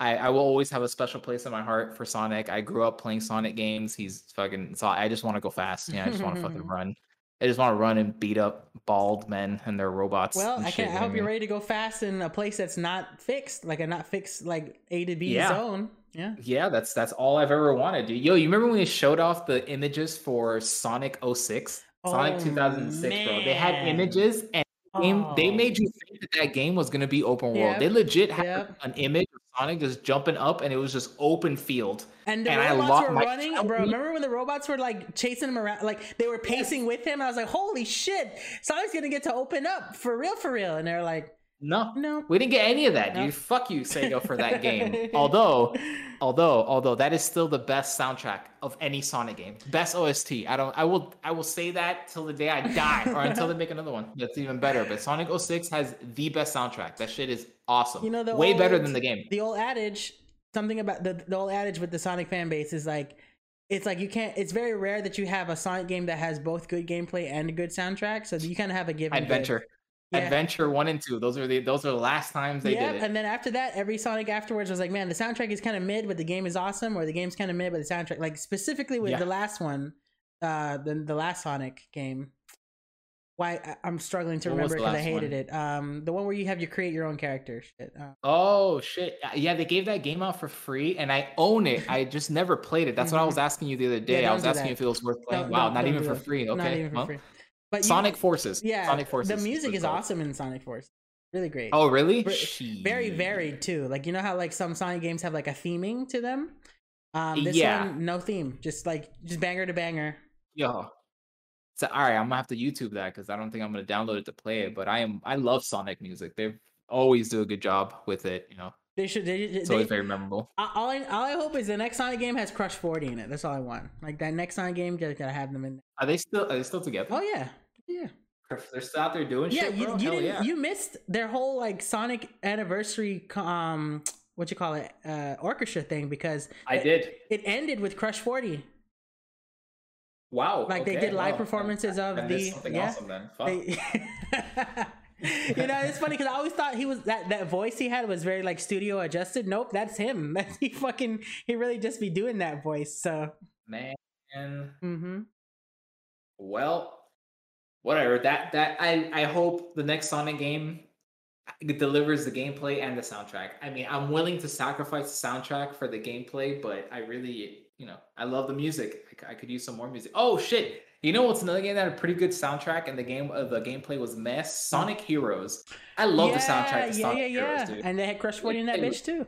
I, I will always have a special place in my heart for Sonic. I grew up playing Sonic games. He's fucking. So I just want to go fast. Yeah, I just want to fucking run. I just want to run and beat up bald men and their robots. Well, I can. I hope you're ready to go fast in a place that's not fixed, like a not fixed, like A to B Yeah. zone. Yeah. Yeah, that's that's all I've ever wanted, dude. Yo, you remember when they showed off the images for Sonic 06? Sonic Oh, 2006, bro. They had images and game, they Oh. made you think that that game was going to be open world. Yep, They legit had yep. an image of Sonic just jumping up and it was just open field. And the and I robots were running, bro. Remember when the robots were like chasing him around, like they were pacing with him? I was like, "Holy shit, Sonic's gonna get to open up for real, for real!" And they're like, No. "No." We didn't get any of that, dude. Nope. Fuck you, Sega, for that game. although, although, although that is still the best soundtrack of any Sonic game. Best OST. I don't I will I will say that till the day I die or until they make another one. That's even better. But Sonic 06 has the best soundtrack. That shit is awesome. You know, the way better than the game. the old adage, something about the the old adage with the Sonic fan base is like, it's like you can't. It's very rare that you have a Sonic game that has both good gameplay and a good soundtrack. So you kind of have a give and give. Adventure. Yeah. Adventure one and two. Those are the those are the last times they Yep, did it. and then after that, every Sonic afterwards was like, man, the soundtrack is kind of mid, but the game is awesome, or the game's kind of mid, but the soundtrack, like specifically with Yeah. the last one, uh, the the last Sonic game. Why I- I'm struggling to What remember because I hated it. Um, the one where you have you create your own character. Shit. Uh, Oh shit! Uh, Yeah, they gave that game out for free, and I own it. I just never played it. That's what I Mhm. was asking you the other day. I was asking that. you if it was worth playing. don't- wow, not even for free. Okay, Not even for free. But you- Sonic Forces. Yeah, Sonic Forces. The music is awesome in Sonic Force. Really great. Oh, really? Ver- Very varied too. Like you know how like some Sonic games have like a theming to them. Um, this Yeah. one no theme, just like just banger to banger. Yo. So all right, I'm gonna have to YouTube that because I don't think I'm gonna download it to play it. But I am. I love Sonic music. They always do a good job with it. You know, They should. They, it's they, always very memorable. All I all I hope is the next Sonic game has Crush Forty in it. That's all I want. Like that next Sonic game, just gotta have them in. there. Are they still? Are they still together? Oh yeah, yeah, They're still out there doing yeah. shit, You, bro. you Hell didn't. yeah. You missed their whole like Sonic anniversary. Um, what you call it? Uh, orchestra thing because I it, did. It ended with Crush Forty. Wow. Like, they did live wow. performances of I missed the- something yeah. awesome then. Fuck. They- you know, it's funny because I always thought he was that that voice he had was very like studio adjusted. Nope, that's him. He fucking he really just be doing that voice. So, Man. Mm-hmm. Well, whatever. That that I I hope the next Sonic game delivers the gameplay and the soundtrack. I mean, I'm willing to sacrifice the soundtrack for the gameplay, but I really, you know, I love the music. I could use some more music. Oh shit! You know what's another game that had a pretty good soundtrack and the game uh, the gameplay was mess? Sonic Heroes. I love the soundtrack to yeah, Sonic yeah, Heroes, yeah. dude. And they had Crush 40 in that bitch too.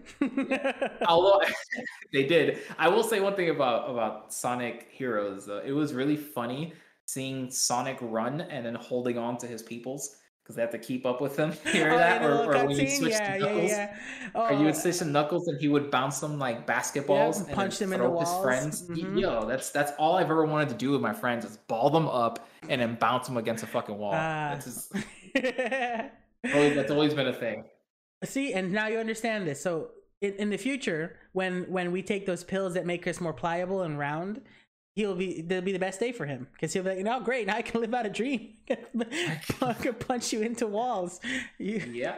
Although they did, I will say one thing about about Sonic Heroes. Though. It was really funny seeing Sonic run and then holding on to his peoples because they have to keep up with him. You hear Oh, that? Or, or when you switch yeah, to yeah, Knuckles, yeah. or you Oh, would switch to Knuckles and he would bounce them like basketballs and punch them in the up his walls. friends. Mhm. Yo, that's that's all I've ever wanted to do with my friends is ball them up and then bounce them against a fucking wall. Ah. that's just always, that's always been a thing. See, and now you understand this. So in, in the future, when when we take those pills that make us more pliable and round, he'll be that'll be the best day for him because he'll be like, "No, great, now I can live out a dream. I can punch you into walls." You, Yeah.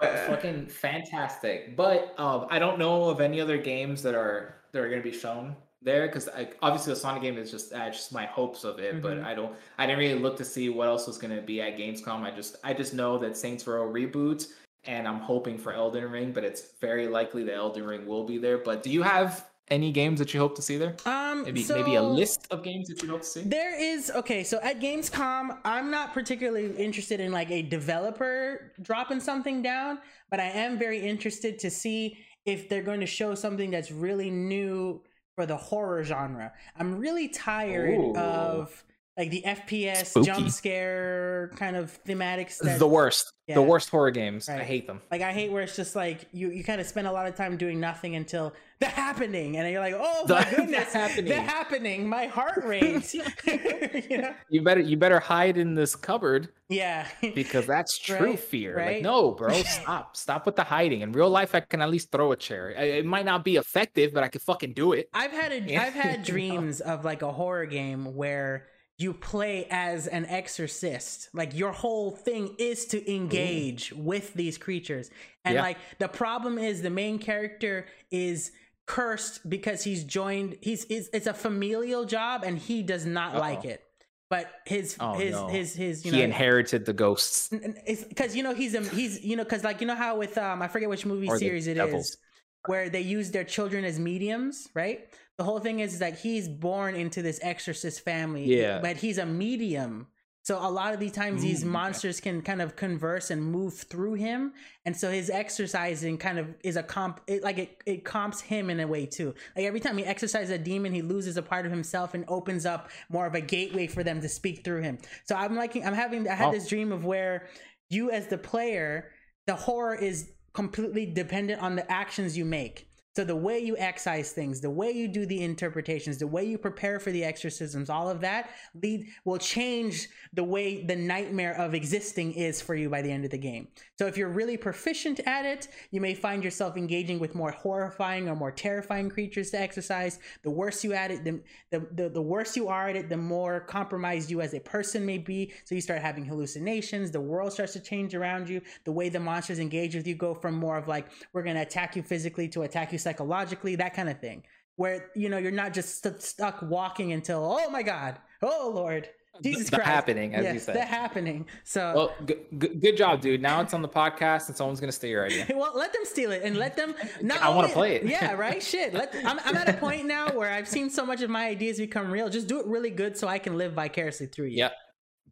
Fu- fucking fantastic. But um, I don't know of any other games that are that are going to be shown there because obviously the Sonic game is just uh, just my hopes of it. But Mhm. I don't. I didn't really look to see what else was going to be at Gamescom. I just I just know that Saints Row reboots, and I'm hoping for Elden Ring. But it's very likely that Elden Ring will be there. But do you have any games that you hope to see there? um, Maybe maybe a list of games that you hope to see. There is okay, so at Gamescom, I'm not particularly interested in like a developer dropping something down, but I am very interested to see if they're going to show something that's really new for the horror genre. I'm really tired Ooh. of like the FPS Spooky. jump scare kind of thematics that the worst. Yeah. The worst horror games. I hate them. like I hate where it's just like you you kind of spend a lot of time doing nothing until the happening and you're like, "Oh The- my the goodness, happening." the happening, my heart rate." you know? You better you better hide in this cupboard Yeah. because that's true Right, fear. right. Like, no, bro, stop, stop with the hiding. In real life, I can at least throw a chair. I- It might not be effective, but I can fucking do it. I've had a, Yeah. have had dreams of like a horror game where you play as an exorcist. Like your whole thing is to engage with these creatures. And Yeah. like the problem is the main character is cursed because he's joined he's, he's it's a familial job and he does not like Uh-oh. it. But his Oh, his no. his his you he know inherited the ghosts because you know he's a he's you know because like you know how with um I forget which movie Or series it is where they use their children as mediums, right? The whole thing is that he's born into this exorcist family, Yeah. but he's a medium. So a lot of these times these Mm, monsters can kind of converse and move through him, and so his exercising kind of is a comp, it, like it, it comps him in a way too. Like every time he exercises a demon, he loses a part of himself and opens up more of a gateway for them to speak through him. So I'm liking, I'm having, I had Oh. this dream of where you as the player, the horror is completely dependent on the actions you make. So the way you excise things, the way you do the interpretations, the way you prepare for the exorcisms, all of that lead will change the way the nightmare of existing is for you by the end of the game. So if you're really proficient at it, you may find yourself engaging with more horrifying or more terrifying creatures to exercise. The worse you at it, the the, the, the worse you are at it, the more compromised you as a person may be. So you start having hallucinations, the world starts to change around you, the way the monsters engage with you go from more of like we're gonna attack you physically to attack you psychologically, that kind of thing. Where you know you're not just st- stuck walking until oh my god, oh lord, Jesus the Christ, happening, as you said. the happening. So Well, g- g- good job, dude. Now it's on the podcast, and someone's gonna steal your idea. well, let them steal it and let them. Not I wanna only- play it. Yeah, right. Shit. Let, I'm, I'm at a point now where I've seen so much of my ideas become real. Just do it really good so I can live vicariously through you. Yep.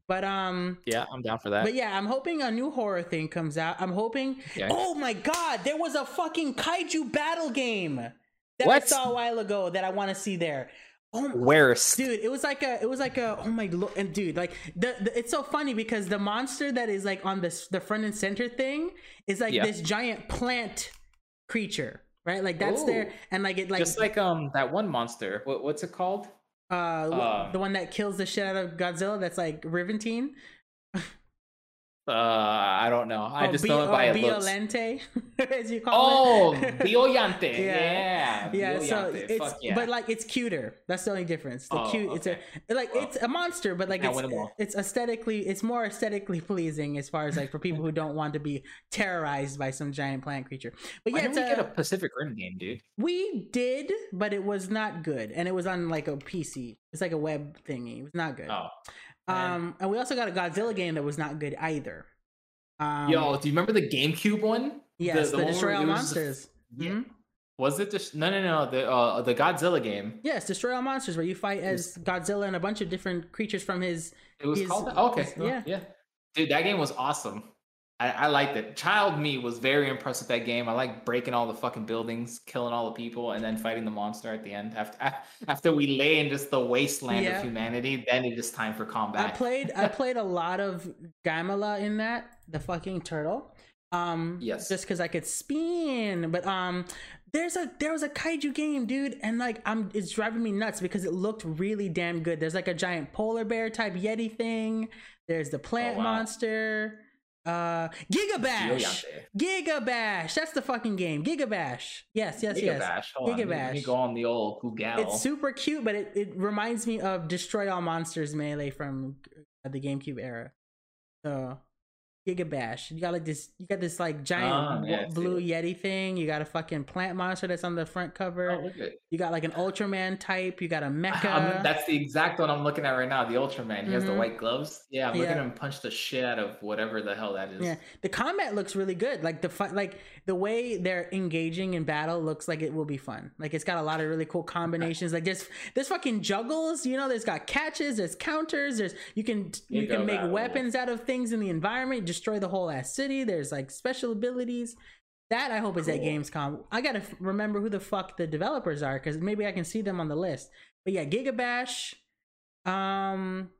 But um. Yeah, I'm down for that. But yeah, I'm hoping a new horror thing comes out. I'm hoping. Oh my god, there was a fucking kaiju battle game that I saw a while ago that I want to see there. Oh, Where's dude it was like a it was like a oh my lo- and dude like the, the it's so funny because the monster that is like on this the front and center thing is like Yeah. this giant plant creature right like that's there and like it like, just like um that one monster? What, what's it called? Uh, uh, the one that kills the shit out of godzilla that's like riventine Uh, I don't know. I Oh, just Bi- know it by oh, it. Biolente, as you call Oh, it Biollante. Yeah. Yeah. yeah so it's yeah. but like it's cuter that's the only difference the Oh, cute it's a like Well, it's a monster but like it's, win 'em all. it's aesthetically it's more aesthetically pleasing as far as like for people who don't want to be terrorized by some giant plant creature but Why yeah it's we get a, a Pacific Rim game, dude? we did but it was not good and it was on like a pc it's like a web thingy it was not good Oh. Um and we also got a godzilla game that was not good either um Yo, do you remember the GameCube one? yes the, one where destroy all it was monsters Yeah. Mhm. Was it just no no no the uh, the Godzilla game? Yes, Destroy All Monsters, where you fight as Godzilla and a bunch of different creatures from his. It was his- called that? okay. his- yeah. yeah. Dude, that game was awesome. I, I liked it. Child me was very impressed with that game. I like breaking all the fucking buildings, killing all the people, and then fighting the monster at the end. After after we lay in just the wasteland Yeah. of humanity, then it is time for combat. I played. I played a lot of Gamera in that, the fucking turtle. Um, Yes. Just because I could spin, but um, there's a there was a kaiju game, dude, and like I'm, it's driving me nuts because it looked really damn good. There's like a giant polar bear type yeti thing. There's the plant Oh, wow. monster. Uh, Gigabash. Gigabash. That's the fucking game. Gigabash. Yes, yes, yes. Gigabash. Hold on, let me- go on the old Google. It's super cute, but it, it reminds me of Destroy All Monsters Melee from the GameCube era. So Gigabash. You got like this you got this like giant wa- yeah, blue. Yeti thing. You got a fucking plant monster that's on the front cover. Oh, look. You got like an Ultraman type. You got a I'm- mecha. that's the exact one I'm looking at right now. The Ultraman. He has the Mhm. white gloves. Yeah, I'm looking Yeah. at him punch the shit out of whatever the hell that is. Yeah, the combat looks really good. Like the fu- like the way they're engaging in battle looks like it will be fun. Like it's got a lot of really cool combinations. Like there's there's fucking juggles. You know, there's got catches. There's counters. There's you can you Ego can make battle. weapons out of things in the environment. Destroy the whole ass city. There's like special abilities. That I hope is at Gamescom. I gotta f- remember who the fuck the developers are because maybe I can see them on the list. But yeah, Gigabash. Um,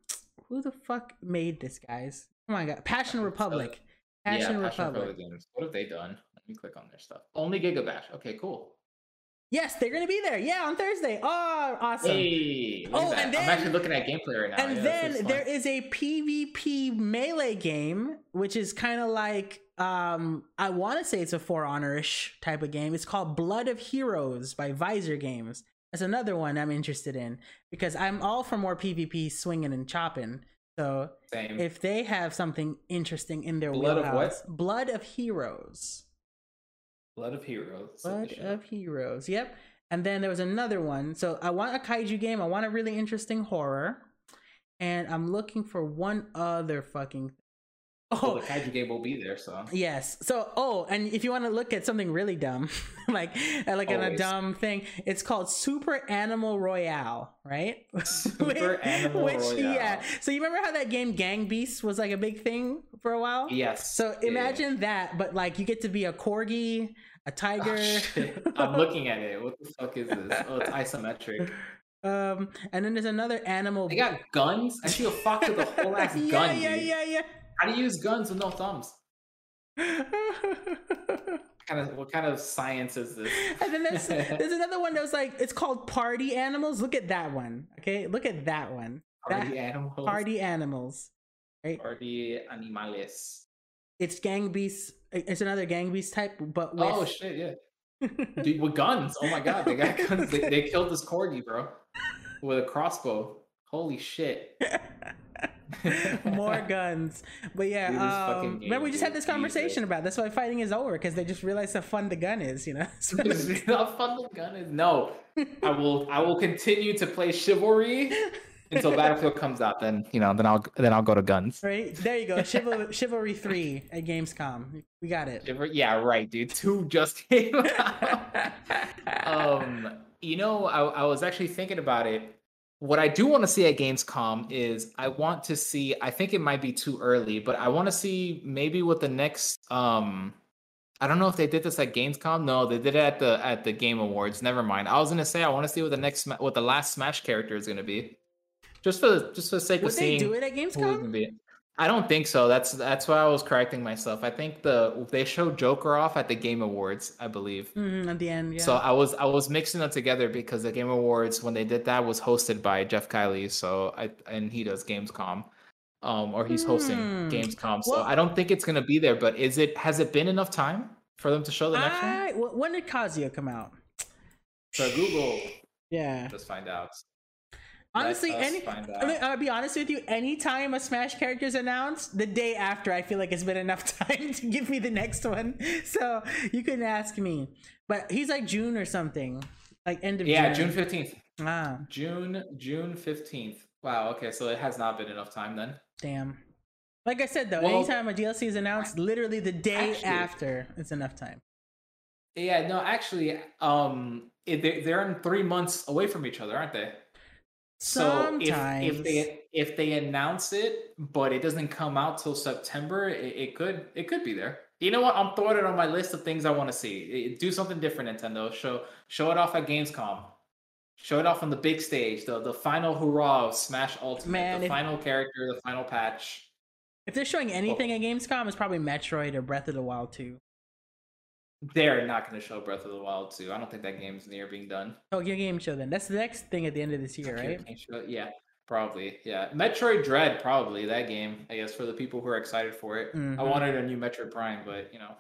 who the fuck made this, guys? Oh my god, Passion Republic. Yeah, Passion Passion Republic. Republic. What have they done? Let me click on their stuff. Only Gigabash. Okay, cool. Yes, they're gonna be there. Yeah, on Thursday. Oh, awesome. Hey, Oh, and then- I'm actually looking at gameplay right now. and Yeah, then there is a PvP melee game, which is kind of like um I want to say it's a For Honor-ish type of game. It's called Blood of Heroes by Visor Games. That's another one I'm interested in because I'm all for more PvP swinging and chopping. So same. if they have something interesting in their Blood of what? wheelhouse, Blood of Heroes. Blood of Heroes. Blood of Heroes. Yep. And then there was another one. So I want a kaiju game. I want a really interesting horror. And I'm looking for one other fucking Well, Oh, the kaiju game will be there, so yes. So, oh, and if you want to look at something really dumb, like uh, like in a dumb thing, it's called Super Animal Royale, right? Super Animal Royale. yeah. So you remember how that game Gang Beasts was like a big thing for a while? yes. So Yeah. imagine that, but like you get to be a corgi, a Oh, tiger. shit. I'm looking at it. What the fuck is this? Oh, it's isometric. Um, and then there's another animal. They got guns. I see a fox with a whole ass yeah, gun. yeah, dude. yeah, How do you use guns with no thumbs? Kind of what kind of science is this? and then there's there's another one that was like it's called Party Animals. Look at that one. Okay, look at that one. Party That- animals. Party Animals. Party animales. It's Gang Beasts. It's another Gang Beast type, but with Oh shit! Yeah, dude, with guns. Oh my god, they got guns. They, they killed this corgi, bro, with a crossbow. Holy shit! more guns. But yeah, Dude, um, remember we just had this conversation about. That's why fighting is over because they just realized how fun the gun is. You know. How fun the gun is. No, I will. I will continue to play chivalry until Battlefield comes out. Then you know. Then I'll then I'll go to guns. Right there you go, Chival- Chivalry Three at Gamescom. We got it. Chivalry- Yeah, right, dude. Two just came out. um, you know, I, I was actually thinking about it. What I do want to see at Gamescom is I want to see. I think it might be too early, but I want to see maybe what the next. Um, I don't know if they did this at Gamescom. No, they did it at the at the Game Awards. Never mind. I was gonna say I want to see what the next what the last Smash character is gonna be, just for just for the sake Would of they seeing do it at Gamescom? I don't think so. That's that's why I was correcting myself. I think the they showed Joker off at the Game Awards, I believe. hmm at the end, yeah. So I was I was mixing them together because the Game Awards when they did that was hosted by Geoff Keighley. So I and he does Gamescom, um, or he's hosting Hmm. Gamescom. So Well- I don't think it's gonna be there. But is it? Has it been enough time for them to show the next one? I, when did Kazuya come out? So Google, Yeah. let's find out. Honestly, any find I mean, out. I'll be honest with you. Anytime a Smash character is announced, the day after, I feel like it's been enough time to give me the next one. So you can ask me. But he's like June or something, like end of Yeah, June. Fifteenth. Ah, June June fifteenth. Wow. Okay, so it has not been enough time then. damn. Like I said though, Well, anytime a DLC is announced, literally the day actually- after, it's enough time. Yeah, no, actually, um, it, they, they're in three months away from each other, aren't they? So if Sometimes. if they if they announce it, but it doesn't come out till September, it, it could it could be there. You know what? I'm throwing it on my list of things I want to see. Do something different, Nintendo. Show show it off at Gamescom. Show it off on the big stage. The the final hurrah of Smash Ultimate. Man, the if- final character. The final patch. If they're showing anything at Gamescom, it's probably Metroid or Breath of the Wild 2. They're not going to show Breath of the Wild 2. I don't think that game's near being done. Tokyo Game Show then. That's the next thing at the end of this year, Tokyo right? Game Show, Yeah, probably. Yeah, Metroid Dread, probably that game. I guess for the people who are excited for it. I Mhm. wanted a new Metroid Prime, but you know,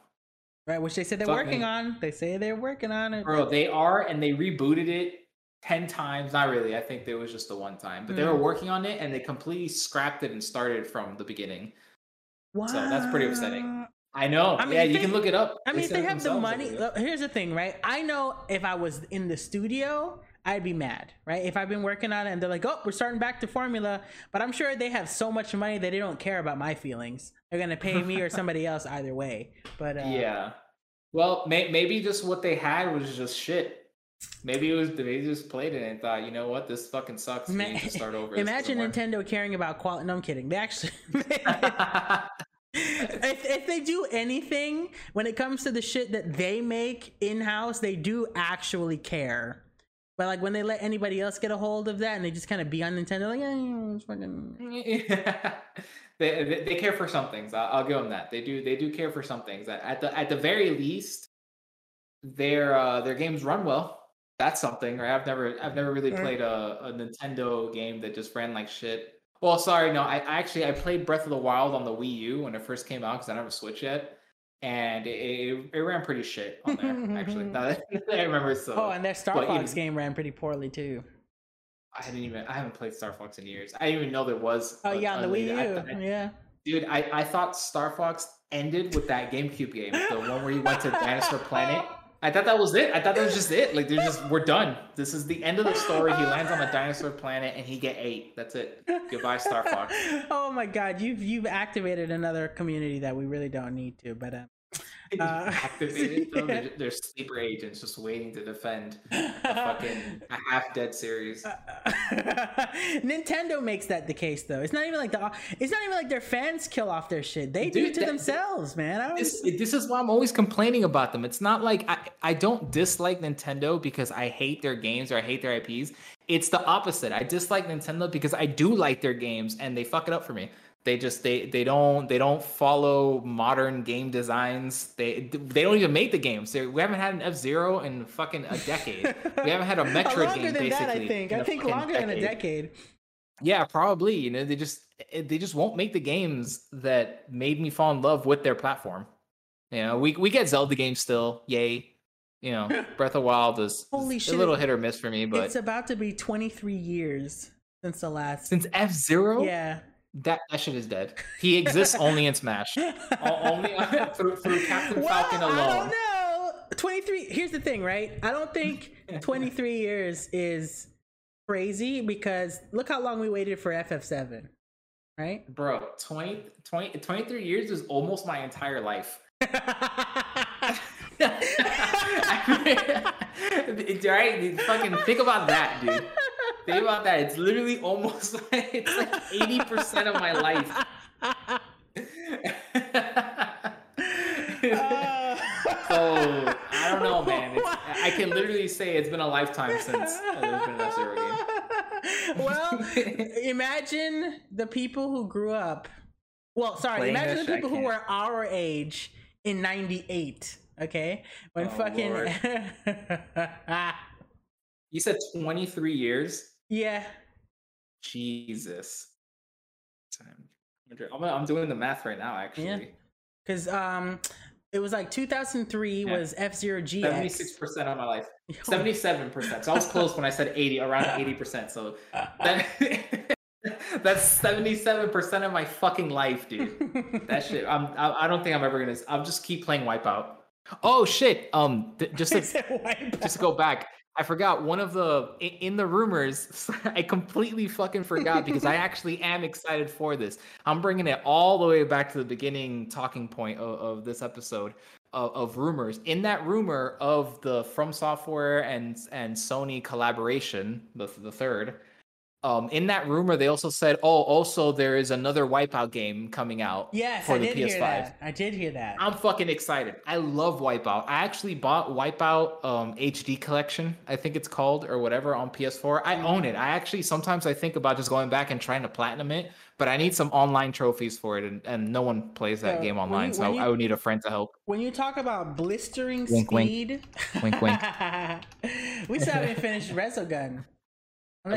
Right, which they said they're working me. on. They say they're working on it. bro, they are, and they rebooted it ten times. Not really. I think there was just the one time, but they were Mm. working on it, and they completely scrapped it and started from the beginning. Wow. So that's pretty upsetting. I know. I mean, yeah, you they- can look it up. I mean, if they have the money, look, here's the thing, right? I know if I was in the studio, I'd be mad, right? If I've been working on it and they're like, "Oh, we're starting back to formula," but I'm sure they have so much money that they don't care about my feelings. They're gonna pay me or somebody else either way. But uh, yeah. Well, may- maybe just what they had was just shit. Maybe it was they just played it and thought, you know what, this fucking sucks. We Ma- need to start over. Imagine doesn't work." Nintendo caring about quality. No, I'm kidding. They actually. if, if they do anything when it comes to the shit that they make in house, they do actually care. But like when they let anybody else get a hold of that and they just kind of be on Nintendo, like, yeah, it's fucking. they, they they care for some things. I'll, I'll give them that. They do they do care for some things. At the at the very least, their uh, their games run well. That's something. Right? I've never I've never really played a, a Nintendo game that just ran like shit. Well, sorry, no. I, I actually I played Breath of the Wild on the Wii U when it first came out because I don't have a Switch yet, and it, it, it ran pretty shit on there. actually, that I remember. So Oh, and their Star but Fox game ran pretty poorly too. I didn't even I haven't played Star Fox in years. I didn't even know there was. Oh a- yeah, on the Wii. U. I I- yeah. Dude, I, I thought Star Fox ended with that GameCube game, the one where you went to Dinosaur Planet. I thought that was it. I thought that was just it. Like they're just we're done. This is the end of the story. He lands on a dinosaur planet and he get ate. That's it. Goodbye, Star Fox. oh my god, you've you've activated another community that we really don't need to, but uh, Uh, Activated. them. They're, they're sleeper agents just waiting to defend a fucking a half dead series. Nintendo makes that the case though. It's not even like the it's not even like their fans kill off their shit. They do it to that- themselves, man. I this, this is why I'm always complaining about them. It's not like I, I don't dislike Nintendo because I hate their games or I hate their IPs. It's the opposite. I dislike Nintendo because I do like their games and they fuck it up for me. They just they they don't they don't follow modern game designs. They they don't even make the games. They, we haven't had an F Zero in fucking a decade. We haven't had a Metroid longer game than basically. that, I think. i think longer than a decade. yeah, probably. You know, they just eh, they just won't make the games that made me fall in love with their platform. You know, we we get Zelda games still, yay. You know, Breath of Wild is, Holy shit, a little hit or miss for me, but it's about to be 23 years since the last. since F Zero, yeah. That that shit is dead. He exists only in Smash, only through, through Captain Well, Falcon I don't know. 23. Here's the thing, right? I don't think 23 years is crazy because look how long we waited for FF7, right? Bro, 20, 20, 23 years is almost my entire life. right? Fucking think about that, dude. Think about that. It's literally almost like it's like eighty percent of my life. so I don't know, man. It's, I can literally say it's been a lifetime since uh, there's been an F-Zero game. well, imagine the people who grew up. Well, sorry, Playing imagine the people who were our age in '98. Okay, when Oh, fucking You said twenty three years. Yeah, Jesus. I'm, I'm doing the math right now, actually. because um, it was like 2003 Yeah. was F Zero. Seventy-six percent of my life. Seventy-seven percent. So I was close when I said eighty, around eighty percent. So that, that's seventy-seven percent of my fucking life, dude. That shit. I'm. I, I don't think I'm ever gonna. I'll just keep playing Wipeout. Oh shit. Um. th- just to just to go back. I forgot one of the in the rumors. I completely fucking forgot because I actually am excited for this. I'm bringing it all the way back to the beginning talking point of, of this episode of, of rumors. In that rumor of the From Software and and Sony collaboration, the the third, um, in that rumor, they also said, "Oh, also there is another Wipeout game coming out." Yes, for I the did PS5. hear that. I did hear that. I'm fucking excited. I love Wipeout. I actually bought Wipeout um, HD Collection, I think it's called, or whatever, on PS4. I own it. I actually sometimes I think about just going back and trying to platinum it, but I need some online trophies for it, and, and no one plays that So, game online, you- so I, you- I would need a friend to help. When you talk about blistering Wink, wink. speed, Wink, wink. we still haven't finished Resogun.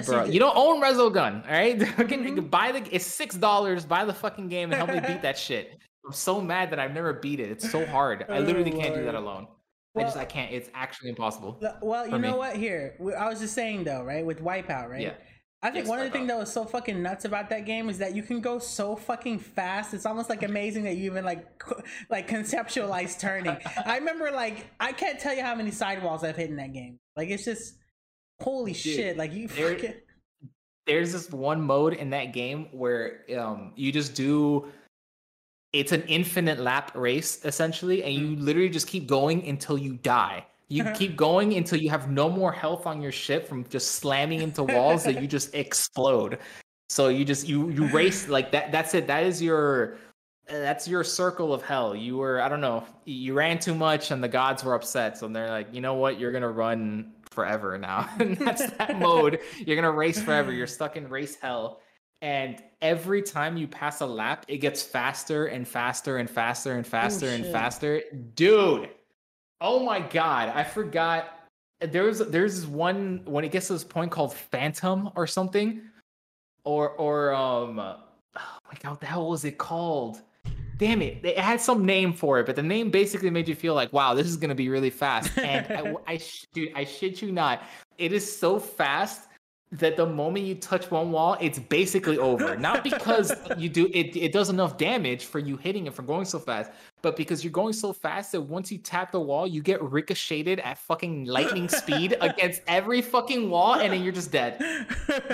Bro, you don't own Resogun, all right? Fucking Mhm. buy the. It's six dollars. Buy the fucking game and help me beat that shit. I'm so mad that I've never beat it. It's so hard. I Oh, literally can't do that Lord. alone. I just I can't. It's actually impossible. Well, you know me. what? Here, I was just saying though, right? With Wipeout, right? Yeah. I think Yes, one of the things that was so fucking nuts about that game is that you can go so fucking fast. It's almost like amazing that you even like co- like conceptualize turning. I remember like I can't tell you how many sidewalls I've hit in that game. Like it's just holy shit. Like you there- fucking there's this one mode in that game where um you just do it's an infinite lap race essentially and you literally just keep going until you die. You keep going until you have no more health on your ship from just slamming into walls that you just explode. So you just you you race like that that's it. That is your that's your circle of hell. You were i don't know you ran too much and the gods were upset. So they're like you know what? You're gonna run forever now. And that's that mode. You're gonna race forever. You're stuck in race hell. And every time you pass a lap it gets faster and faster and faster and faster and shit. faster. Dude oh my god. I forgot. There's there's one when it gets to this point called phantom or something or or um oh my god what the hell was it called damn it it had some name for it but the name basically made you feel like wow this is gonna be really fast. And I, I sh- dude i shit you not it is so fast that the moment you touch one wall it's basically over. Not because you do it it does enough damage for you hitting it from going so fast but because you're going so fast that once you tap the wall you get ricocheted at fucking lightning speed against every fucking wall and then you're just dead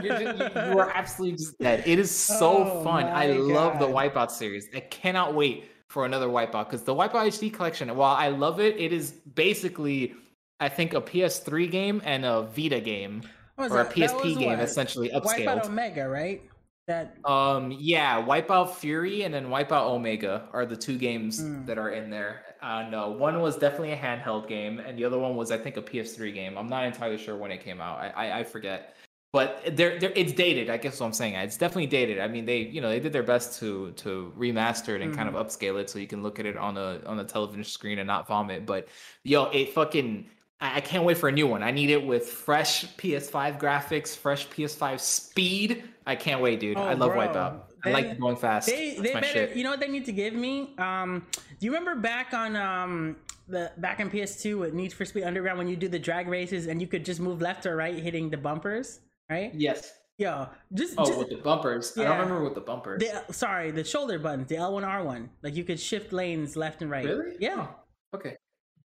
you're just, you, are absolutely just dead. It is so Oh fun. I my love the Wipeout series. I cannot wait for another Wipeout because the Wipeout HD collection, while I love it, it is basically, I think, a PS3 game and a Vita game or a that? That PSP game, what? essentially Wipeout upscaled. Omega, right? That Um, yeah, Wipeout Fury and then Wipeout Omega are the two games Mm. that are in there. Uh, no, one was definitely a handheld game, and the other one was, I think, a PS3 game. I'm not entirely sure when it came out. I I, I forget, but they're, they're it's dated. I guess what I'm saying. It's definitely dated. I mean, they you know they did their best to to remaster it and kind of upscale it so you can look at it on a on a television screen and not vomit. But yo, it fucking. I I can't wait for a new one. I need it with fresh PS5 graphics, fresh PS5 speed. I can't wait, dude. Oh, I love bro. Wipeout. I They- like going fast. They That's they my better shit. you know what they need to give me? Um do you remember back on um the back on PS2 with Need for Speed Underground when you do the drag races and you could just move left or right hitting the bumpers, right? Yes. Yo, just, Oh, just with the bumpers. I Yeah. don't remember with the bumpers. the sorry, the shoulder buttons, the L1 R1. Like you could shift lanes left and right. Really? Yeah. Oh, okay.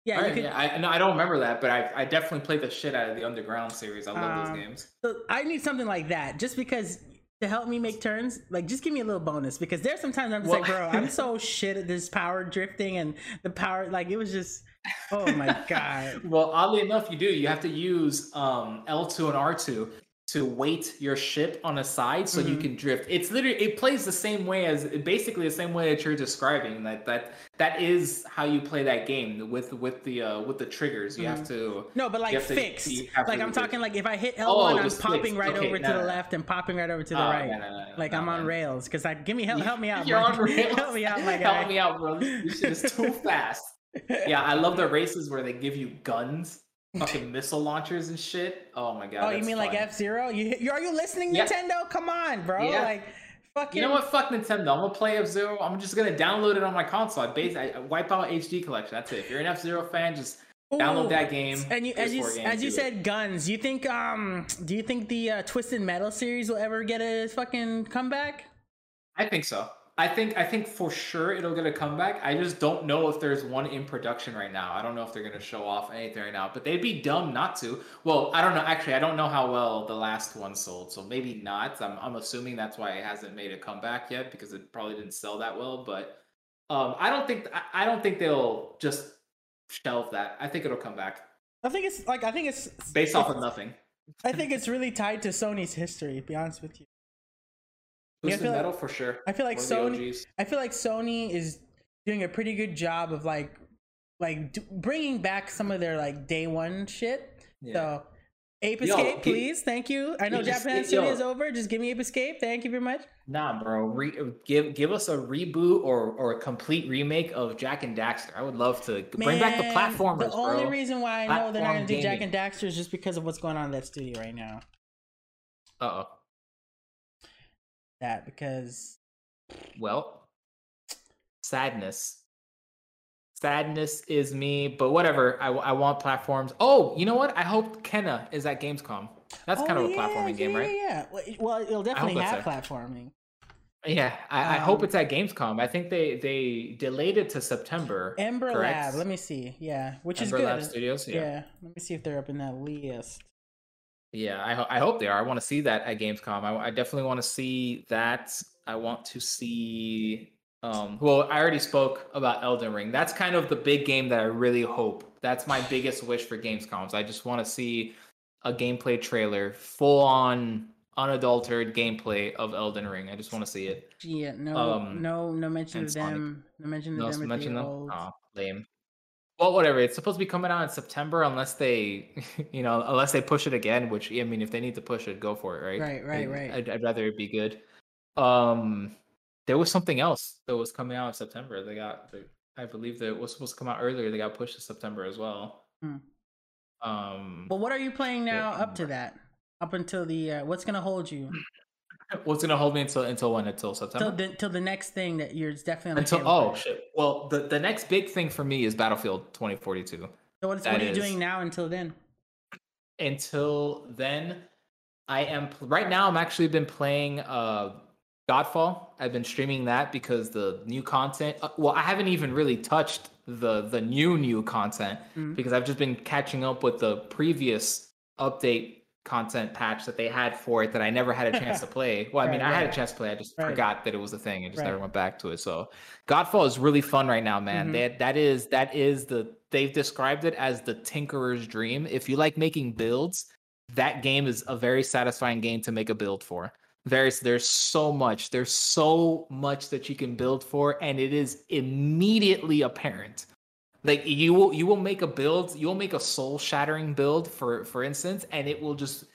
Yeah, All you right, could, yeah. I, no, I don't remember that, but I, I definitely played the shit out of the Underground series. I love Um, those games. So I need something like that, just because to help me make turns. Like, just give me a little bonus because there's sometimes I'm just Well- like, bro, I'm so shit at this power drifting and the power. Like, it was just, oh my god. Well, oddly enough, you do. You have to use um, L2 and R2 to weight your ship on a side so you Mhm. can drift. It's literally it plays the same way as basically the same way that you're describing. That that that is how you play that game with with the uh, with the triggers. You have to No, but like have to- fixed. Like I'm talking like if I hit L1, Oh, I'm popping fixed. right Okay, over to the left and popping right over to the Oh, right. like I'm on rails because I give me help, help me out. You're on rails. help me out, my guy. Help me out, bro. This shit is too fast. Yeah, I love the races where they give you guns, fucking missile launchers and shit. Oh my god. Oh, you mean like. F Zero? You, you are you listening, Yeah. Nintendo? Come on, bro. Yeah. Like, fucking. You know what? Fuck Nintendo. I'm gonna play F Zero. I'm just gonna download it on my console. I base I wipe out HD collection. That's it. If you're an F Zero fan, just download Ooh. that game. And you, as you, as you do it. said, guns. You think, um, do you think the uh, Twisted Metal series will ever get a fucking comeback? I think so. I think I think for sure it'll get a comeback. I just don't know if there's one in production right now. I don't know if they're gonna show off anything right now, but they'd be dumb not to. Well, I don't know. Actually, I don't know how well the last one sold, so maybe not. I'm I'm assuming that's why it hasn't made a comeback yet because it probably didn't sell that well. But um, I don't think I, don't think they'll just shelve that. I think it'll come back I think it's like I think it's based off of nothing. I think it's really tied to Sony's history. To be honest with you, Yeah, I Twisted feel like- Metal for sure. I feel like One Sony. I feel like Sony is doing a pretty good job of like, like d- bringing back some of their like day one shit. Yeah. So, Ape Escape, get- please, thank you. I know Japan yo. Studio is over. Just give me Ape Escape. Thank you very much. Nah, bro. Re- give give us a reboot or or a complete remake of Jak and Daxter. I would love to bring back the Man, platformers, The only bro. reason why I know they're not gonna do Jak and Daxter is just because of what's going on in that studio right now. Uh oh. That because Well, sadness. Sadness is me, but whatever. I, I want platforms. Oh, you know what? I hope Kena is at Gamescom. That's kind Oh, of a yeah, platforming game, yeah, right? Yeah, yeah. Well, it- Well, it'll definitely have platforming. Yeah, I, I hope Um, it's at Gamescom. I think they they delayed it to September. Ember correct? Lab. Let me see. Yeah, which Ember is good. Lab Studios. yeah. Yeah, Let me see if they're up in that list. Yeah. I ho- I hope they are. I want to see that at Gamescom. I, I definitely want to see that. I want to see. Um, well, I already spoke about Elden Ring. That's kind of the big game that I really hope. That's my biggest wish for Gamescoms. I just want to see a gameplay trailer, full on, unadulterated gameplay of Elden Ring. I just want to see it. Yeah, no, Um, no, no mention of Sonic. them. No mention of No, them. mention the them. old- Oh, lame. Well, whatever. It's supposed to be coming out in September, unless they, you know, unless they push it again. Which I mean, if they need to push it, go for it, right? Right, right, right. I'd, I'd rather it be good. Um, there was something else that was coming out in September. They got, I believe that it was supposed to come out earlier. They got pushed to September as well. Hmm. Um, But what are you playing now Yeah, up to that? Up until the uh, what's gonna hold you what's gonna hold me until until when? Until till September. the till the next thing that you're definitely on Until oh shit. Well, the the next big thing for me is Battlefield 2042. So what's, what are you is- doing now until then? until then i am right now i'm actually been playing uh godfall i've been streaming that because the new content uh, well i haven't even really touched the the new new content Mhm. because i've just been catching up with the previous update content patch that they had for it that i never had a chance to play well i mean Right, i had a chance to play i just Right. forgot that it was a thing and just never went back to it so godfall is really fun right now man Mhm. that that is that is the they've described it as the tinkerer's dream if you like making builds that game is a very satisfying game to make a build for. There's there's so much, there's so much that you can build for, and it is immediately apparent. Like you will, you will make a build, you'll make a soul shattering build, for for instance, and it will just,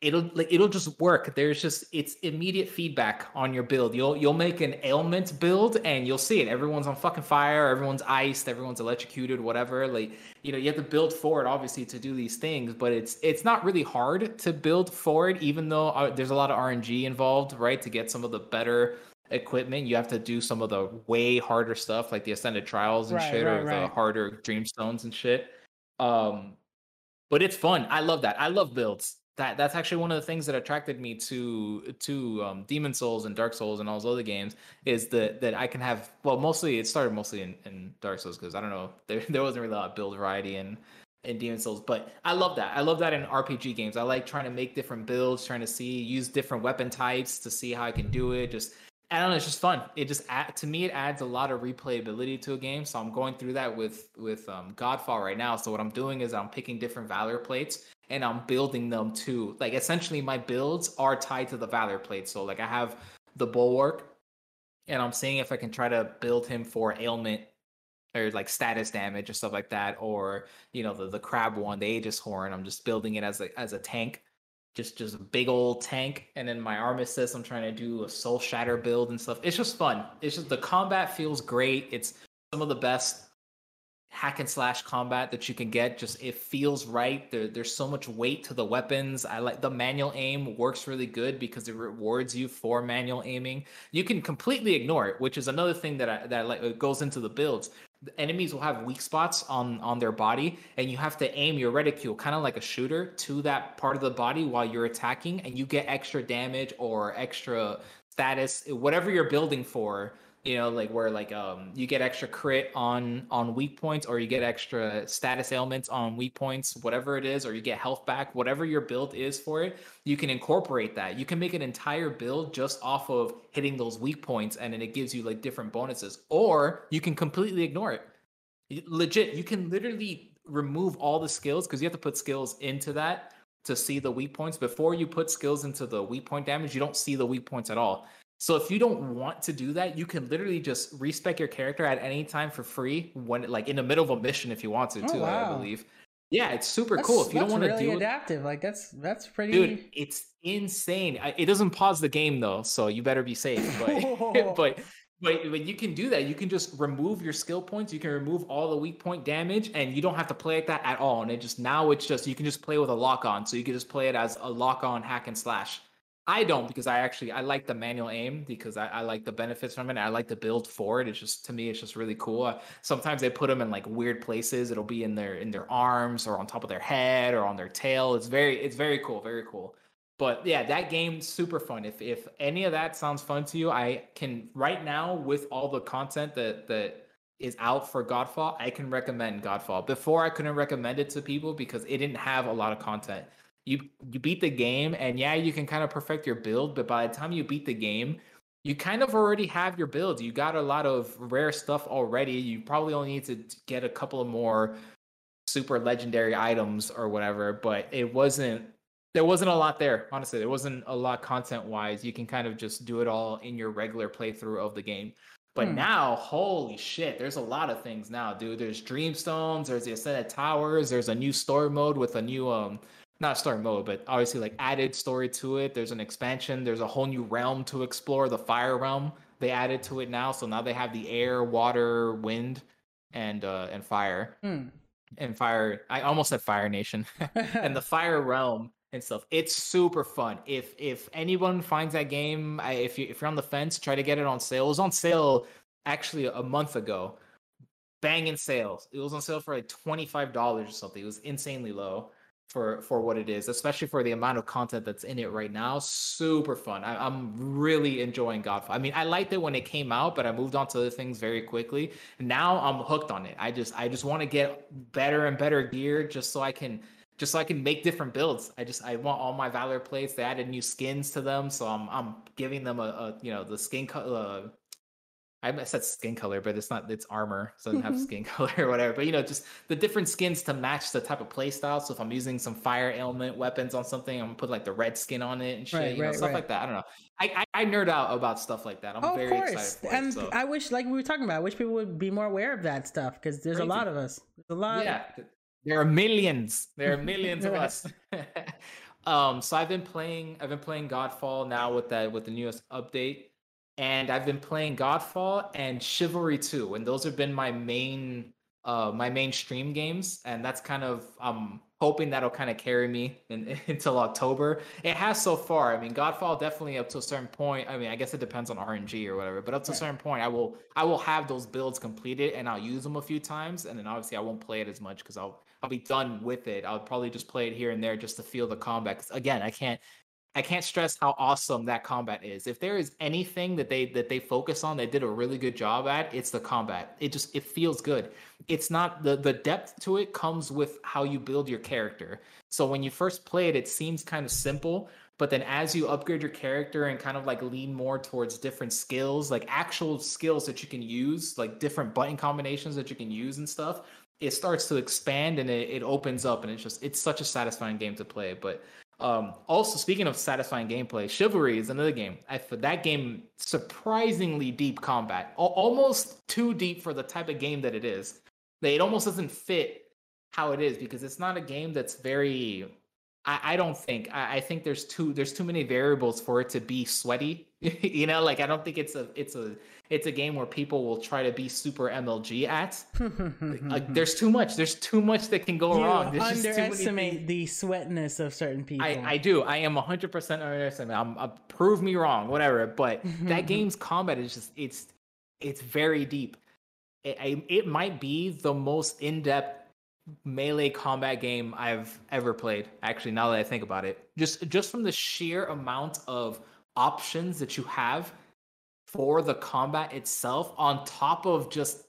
it'll like it'll just work. There's just it's immediate feedback on your build. You'll you'll make an ailment build, and you'll see it. Everyone's on fucking fire, everyone's iced, everyone's electrocuted, whatever. Like you know you have to build forward obviously to do these things but it's it's not really hard to build forward even though uh, there's a lot of rng involved right to get some of the better equipment you have to do some of the way harder stuff like the ascended trials and Right, shit right, or the harder dreamstones and shit. Um but it's fun. I love that. I love builds. That that's actually one of the things that attracted me to to um, Demon's Souls and dark souls and all those other games is that that i can have well mostly it started mostly in, in dark souls because i don't know there, there wasn't really a lot of build variety in in Demon's Souls but i love that. I love that in rpg games. I like trying to make different builds trying to see use different weapon types to see how i can do it just I don't know. It's just fun. It just add, to me it adds a lot of replayability to a game. So I'm going through that with with um, Godfall right now. So what I'm doing is I'm picking different Valor plates and I'm building them to like essentially my builds are tied to the Valor plate. So like I have the Bulwark, and I'm seeing if I can try to build him for ailment or like status damage or stuff like that, or you know the the crab one, the Aegis Horn. I'm just building it as a as a tank just just a big old tank. And then my armistice i'm trying to do a soul shatter build and stuff. It's just fun. It's just the combat feels great. It's some of the best hack and slash combat that you can get. Just it feels right. There, there's so much weight to the weapons. I like the manual aim works really good because it rewards you for manual aiming. You can completely ignore it which is another thing that i that like it goes into the builds enemies will have weak spots on on their body and you have to aim your reticule kind of like a shooter to that part of the body while you're attacking and you get extra damage or extra status whatever you're building for you know like where like um you get extra crit on on weak points or you get extra status ailments on weak points whatever it is or you get health back whatever your build is for it you can incorporate that you can make an entire build just off of hitting those weak points and then it gives you like different bonuses or you can completely ignore it legit, you can literally remove all the skills because you have to put skills into that to see the weak points. Before you put skills into the weak point damage, you don't see the weak points at all. So if you don't want to do that, you can literally just respec your character at any time for free when like in the middle of a mission if you want oh, to too, oh, wow. I believe. Yeah, it's super that's, cool. If you don't want to really do adaptive, it, like that's that's pretty. Dude, it's insane. It doesn't pause the game though, so you better be safe. But but but but you can do that. You can just remove your skill points. You can remove all the weak point damage, and you don't have to play like that at all. And it just now it's just you can just play with a lock on. So you can just play it as a lock on hack and slash. I don't because I actually I like the manual aim because I, I like the benefits from it. I like the build for it. It's just to me it's just really cool. Uh, sometimes they put them in like weird places. It'll be in their in their arms or on top of their head or on their tail. It's very it's very cool, very cool. But yeah, that game super fun. If if any of that sounds fun to you, I can right now with all the content that that is out for Godfall, I can recommend Godfall. Before I couldn't recommend it to people because it didn't have a lot of content you you beat the game and yeah you can kind of perfect your build but by the time you beat the game you kind of already have your build. You got a lot of rare stuff already. You probably only need to get a couple of more super legendary items or whatever but it wasn't there wasn't a lot there honestly. There wasn't a lot content wise you can kind of just do it all in your regular playthrough of the game. But hmm. now, holy shit, there's a lot of things now, dude. There's Dreamstones, there's the Ascended Towers, there's a new story mode with a new um not story mode, but obviously like added story to it. There's an expansion. There's a whole new realm to explore, the fire realm. They added to it now, so now they have the air, water, wind, and uh and fire. Hmm. And fire. I almost said Fire Nation, and the fire realm and stuff. It's super fun. If if anyone finds that game, I, if you if you're on the fence, try to get it on sale. It was on sale actually a month ago. Banging sales. It was on sale for like twenty five dollars or something. It was insanely low for for what it is, especially for the amount of content that's in it right now. Super fun. I, am really enjoying Godfall. I mean, I liked it when it came out, but I moved on to other things very quickly. Now I'm hooked on it. I just I just want to get better and better gear just so I can just so I can make different builds. I just I want all my Valor plates. They added new skins to them, so I'm I'm giving them a, a you know the skin color. Uh, I said skin color, but it's not. It's armor, so it doesn't have skin color or whatever. But you know, just the different skins to match the type of play style. So if I'm using some fire element weapons on something, I'm gonna put like the red skin on it and shit. Right, you know, right, stuff right. like that. I don't know. I, I, I nerd out about stuff like that. I'm oh, very course. excited. and it, so. I wish, like we were talking about, I wish people would be more aware of that stuff because there's Crazy. a lot of us. There's a lot. Yeah, there are millions. There are millions of us. um, so I've been playing. I've been playing Godfall now with that with the newest update and I've been playing Godfall and Chivalry 2, and those have been my main uh my mainstream games, and that's kind of I'm hoping that'll kind of carry me in, until October. It has so far. I mean, Godfall definitely up to a certain point. I mean, I guess it depends on RNG or whatever, but up to a certain point, I will I will have those builds completed and I'll use them a few times, and then obviously I won't play it as much because I'll I'll be done with it. I'll probably just play it here and there just to feel the combat. Cause again, I can't I can't stress how awesome that combat is. If there is anything that they that they focus on, they did a really good job at, it's the combat. It just it feels good. It's not the the depth to it comes with how you build your character. So when you first play it, it seems kind of simple, but then as you upgrade your character and kind of like lean more towards different skills, like actual skills that you can use, like different button combinations that you can use and stuff, it starts to expand and it, it opens up and it's just it's such a satisfying game to play. But um, also, speaking of satisfying gameplay, Chivalry is another game. I, for that game, surprisingly deep combat, almost too deep for the type of game that it is. It almost doesn't fit how it is because it's not a game that's very I, I don't think. I, I, think there's too there's too many variables for it to be sweaty. you know, like I don't think it's a it's a it's a game where people will try to be super MLG at. like, there's too much. There's too much that can go you wrong. There's underestimate the sweatness of certain people. I, I do. I am 100 percent underestimate. I'm uh, prove me wrong, whatever. But that game's combat is just it's it's very deep. It, it might be the most in depth melee combat game I've ever played. Actually, now that I think about it, just just from the sheer amount of options that you have for the combat itself, on top of just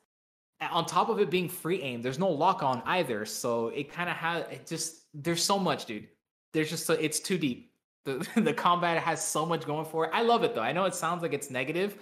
on top of it being free aim, there's no lock on either. So it kind of has it just there's so much, dude. There's just so it's too deep. The the combat has so much going for it. I love it though. I know it sounds like it's negative,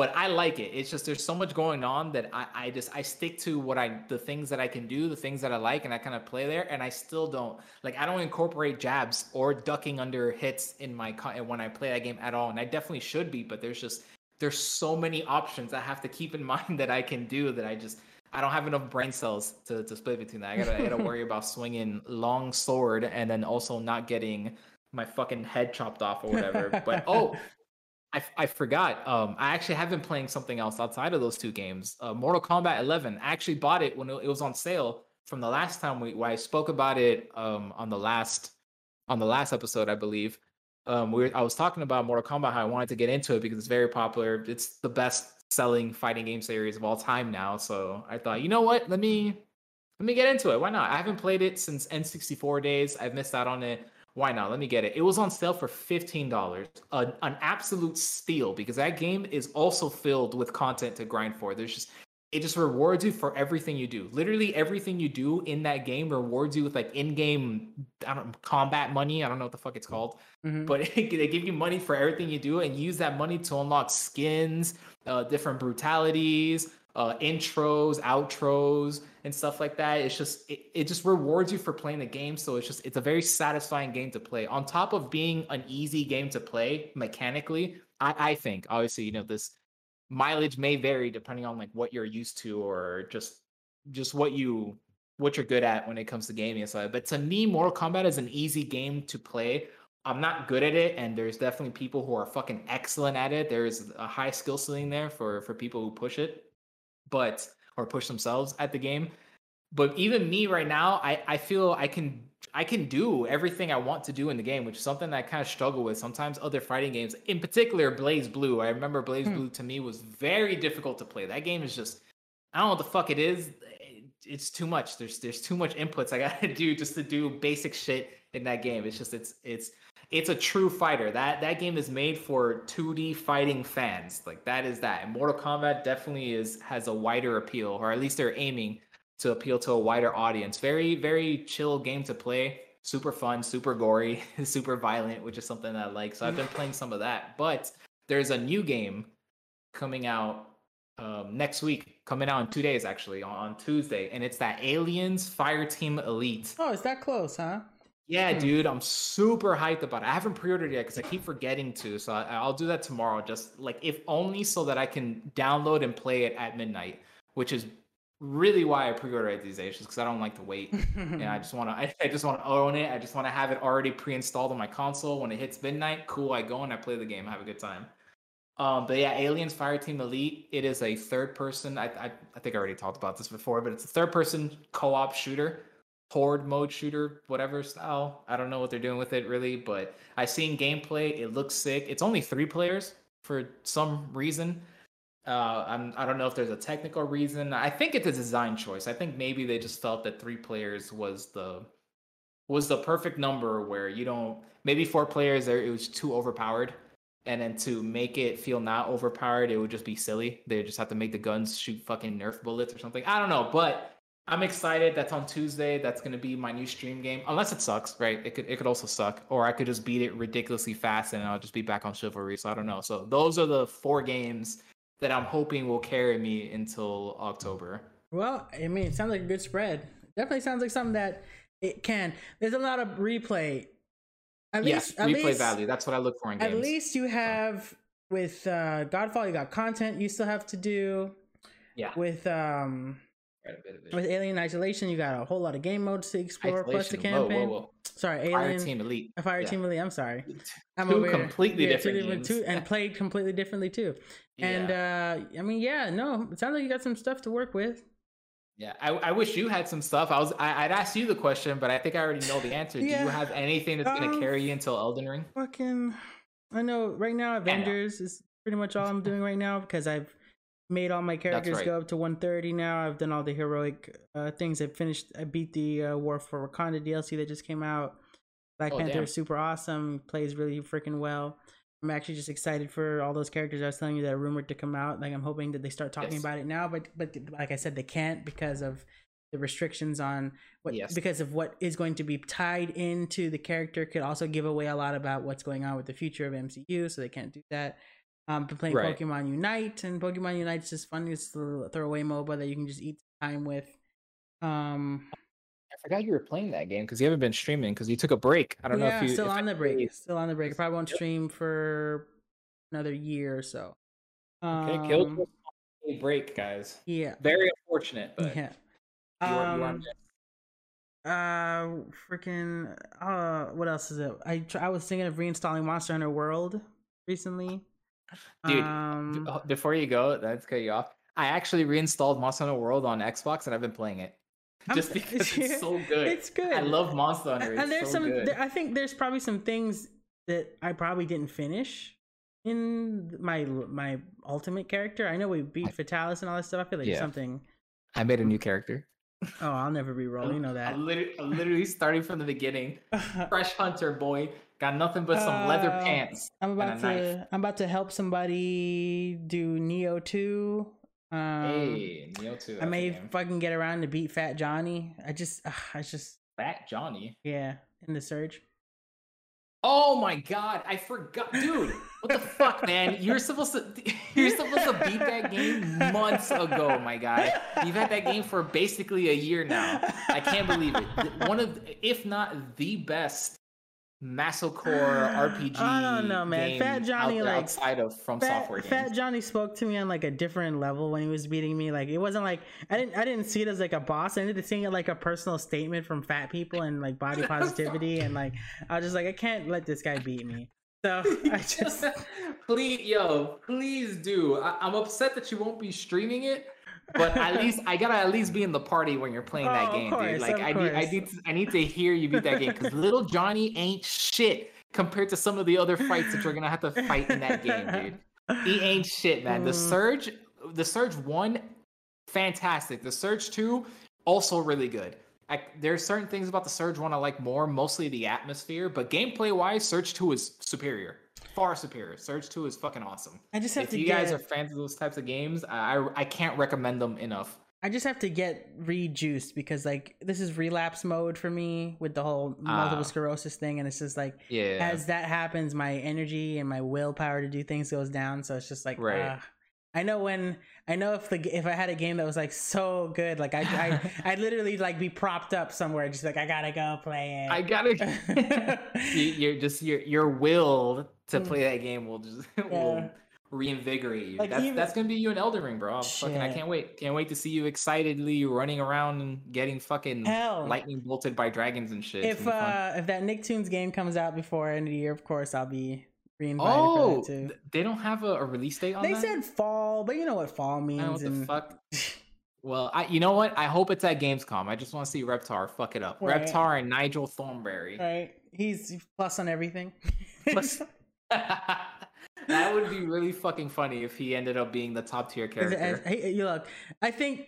but I like it. It's just there's so much going on that I, I just I stick to what I the things that I can do, the things that I like, and I kind of play there. And I still don't like I don't incorporate jabs or ducking under hits in my when I play that game at all. And I definitely should be, but there's just there's so many options I have to keep in mind that I can do that I just I don't have enough brain cells to, to split between that. I gotta I gotta worry about swinging long sword and then also not getting my fucking head chopped off or whatever. but oh, I, I forgot. Um, I actually have been playing something else outside of those two games. Uh, Mortal Kombat 11. I actually bought it when it was on sale from the last time we I spoke about it um, on the last on the last episode, I believe. Um, we were, I was talking about Mortal Kombat how I wanted to get into it because it's very popular. It's the best selling fighting game series of all time now. So I thought, you know what? Let me let me get into it. Why not? I haven't played it since N64 days. I've missed out on it why not? Let me get it. It was on sale for $15. an absolute steal because that game is also filled with content to grind for. There's just it just rewards you for everything you do. Literally everything you do in that game rewards you with like in-game I don't combat money. I don't know what the fuck it's called, mm-hmm. but they give you money for everything you do and use that money to unlock skins, uh, different brutalities, uh, intros, outros, and stuff like that. It's just it, it just rewards you for playing the game. So it's just it's a very satisfying game to play. On top of being an easy game to play mechanically, I, I think obviously you know this mileage may vary depending on like what you're used to or just just what you what you're good at when it comes to gaming and stuff. But to me, Mortal Kombat is an easy game to play. I'm not good at it, and there's definitely people who are fucking excellent at it. There's a high skill ceiling there for for people who push it but or push themselves at the game. But even me right now, I, I feel I can I can do everything I want to do in the game, which is something that I kind of struggle with. Sometimes other fighting games, in particular BlazBlue. I remember Blaze hmm. Blue to me was very difficult to play. That game is just I don't know what the fuck it is. It's too much. There's there's too much inputs I gotta do just to do basic shit in that game. It's just it's it's it's a true fighter. That that game is made for 2D fighting fans. Like that is that. And Mortal Kombat definitely is has a wider appeal, or at least they're aiming to appeal to a wider audience. Very very chill game to play. Super fun, super gory, super violent, which is something I like. So I've been playing some of that. But there's a new game coming out um, next week, coming out in two days actually on, on Tuesday, and it's that Aliens Fireteam Elite. Oh, is that close, huh? Yeah, hmm. dude, I'm super hyped about it. I haven't pre-ordered yet because I keep forgetting to, so I, will do that tomorrow. Just like if only so that I can download and play it at midnight, which is really why I pre-order it these days, because I don't like to wait. and I just want to, I, I, just want to own it. I just want to have it already pre-installed on my console. When it hits midnight, cool, I go and I play the game, have a good time. Um, but yeah, Aliens Fireteam Elite. It is a third-person. I, I I think I already talked about this before, but it's a third-person co-op shooter horde mode shooter, whatever style. I don't know what they're doing with it really, but I seen gameplay. It looks sick. It's only three players for some reason. Uh, I'm, I don't know if there's a technical reason. I think it's a design choice. I think maybe they just felt that three players was the was the perfect number where you don't maybe four players there it was too overpowered and then to make it feel not overpowered it would just be silly they just have to make the guns shoot fucking nerf bullets or something i don't know but I'm excited. That's on Tuesday. That's going to be my new stream game. Unless it sucks, right? It could it could also suck, or I could just beat it ridiculously fast and I'll just be back on Chivalry. So I don't know. So those are the four games that I'm hoping will carry me until October. Well, I mean, it sounds like a good spread. Definitely sounds like something that it can. There's a lot of replay. At yes, least, replay least, value. That's what I look for in games. At least you have so. with uh, Godfall, you got content you still have to do. Yeah. With um with Alien Isolation, you got a whole lot of game modes to explore, Isolation. plus the campaign. Whoa, whoa, whoa. Sorry, Alien Fire Team Elite. Fire yeah. Team Elite. I'm sorry. I'm two completely yeah, different, two different two, and played completely differently too. And yeah. uh I mean, yeah, no, it sounds like you got some stuff to work with. Yeah, I, I wish you had some stuff. I was I, would ask you the question, but I think I already know the answer. Do you have anything that's gonna um, carry you until Elden Ring? Fucking, I know. Right now, Avengers is pretty much all I'm doing right now because I've made all my characters right. go up to 130 now. I've done all the heroic uh, things. I finished. I beat the uh, War for Wakanda DLC that just came out. Black oh, Panther damn. is super awesome. Plays really freaking well. I'm actually just excited for all those characters I was telling you that are rumored to come out. Like I'm hoping that they start talking yes. about it now, but but like I said, they can't because of the restrictions on what yes. because of what is going to be tied into the character could also give away a lot about what's going on with the future of MCU, so they can't do that. Um, been playing Right. Pokemon Unite, and Pokemon Unite's just fun. It's the throwaway MOBA that you can just eat time with. Um, I forgot you were playing that game because you haven't been streaming because you took a break. I don't know yeah, if you still if on the break. anybody- Still on the break. I probably won't Yep. stream for another year or so. Okay, kill Um, a break, guys. Yeah. Very unfortunate, but Yeah. you are, you are Um, uh, freaking. Uh, what else is it? I tr- I was thinking of reinstalling Monster Hunter World recently. Dude, um, oh, Before you go, that's cut you off. I actually reinstalled Monster Hunter World on Xbox and I've been playing it I'm- just because it's so good. It's good. I love Monster Hunter. and there's so some. There, I think there's probably some things that I probably didn't finish in my my ultimate character. I know we beat Fatalis and all that stuff. I feel like Yeah. something. I made a new character. Oh, I'll never re-roll. You know that. I'm literally, I'm literally starting from the beginning. Fresh hunter boy, got nothing but some leather Uh, pants. I'm and about a to knife. I'm about to help somebody do Nioh 2. Um hey, Nioh two. I may fucking get around to beat Fat Johnny. I just I just Fat Johnny. yeah, in the surge. Oh my god, I forgot, dude. What the fuck, man? You're supposed to you're supposed to beat that game months ago, my guy. You've had that game for basically a year now. I can't believe it. One of, if not the best, Masocore RPG. I don't know, man. Fat Johnny, out like, outside of from Fat, software games. Fat Johnny spoke to me on like a different level when he was beating me. Like it wasn't like I didn't I didn't see it as like a boss. I ended up seeing it like a personal statement from fat people and like body positivity and like I was just like I can't let this guy beat me. So I just please, yo, please do. I, I'm upset that you won't be streaming it, but at least I gotta at least be in the party when you're playing Oh, that game, course, dude. Like I need, I need, to, I need to hear you beat that game because little Johnny ain't shit compared to some of the other fights that you're gonna have to fight in that game, dude. He ain't shit, man. The Mm. Surge, the Surge one, fantastic. The Surge two, also really good. I, there's certain things about the Surge one I like more, mostly the atmosphere, but gameplay wise, Surge two is superior, far superior. Surge two is fucking awesome. I just have If to you get guys are fans of those types of games, I I can't recommend them enough. I just have to get rejuiced because like this is relapse mode for me with the whole multiple Ah. sclerosis thing, and it's just like Yeah, as that happens, my energy and my willpower to do things goes down. So it's just like, Right. ah. I know when I know if the if I had a game that was like so good, like I I I'd literally like be propped up somewhere, just like I gotta go play it. I gotta. you, you're just your your will to play that game will just Yeah. will reinvigorate you. Like, that's even- that's gonna be you in Elden Ring, bro. Fucking, I can't wait. Can't wait to see you excitedly running around and getting fucking Hell. lightning bolted by dragons and shit. If uh if that Nicktoons game comes out before end of the year, of course I'll be re-invited oh, too. they don't have a, a release date on They that. said fall, but you know what fall means. know what the fuck. Well, I you know what? I hope it's at Gamescom. I just want to see Reptar fuck it up. Right. Reptar and Nigel Thornberry. right? He's plus on everything. Plus- that would be really fucking funny if he ended up being the top tier character. hey, you look, I think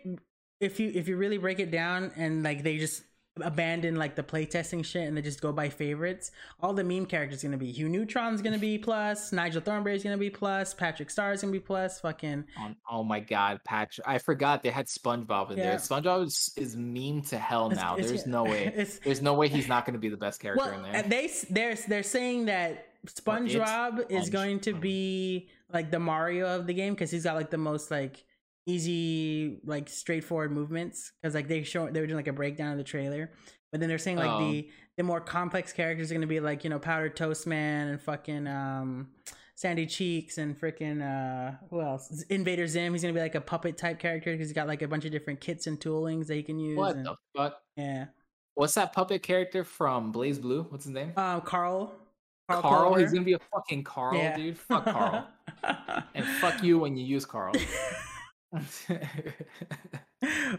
if you if you really break it down and like they just abandon like the playtesting shit and they just go by favorites, all the meme characters gonna be Hugh Neutron's gonna be plus, Nigel Thornberry's gonna be plus, Patrick Star's gonna be plus, fucking On, oh my god, Patch! I forgot they had SpongeBob in Yeah. there. SpongeBob is, is meme to hell now. it's- There's no way. There's no way he's not going to be the best character well, in there. they they're they're saying that SpongeBob is going to be like the Mario of the game because he's got like the most like easy like straightforward movements because like they show they were doing like a breakdown of the trailer but then they're saying like Oh. the the more complex characters are gonna be like you know powdered toast man and fucking um sandy cheeks and freaking uh who else invader zim he's gonna be like a puppet type character because he's got like a bunch of different kits and toolings that he can use what and- the fuck? yeah What's that puppet character from BlazBlue? What's his name? um carl Carl. Clover. He's gonna be a fucking Carl, Yeah. dude. Fuck Carl. and fuck you when you use Carl. oh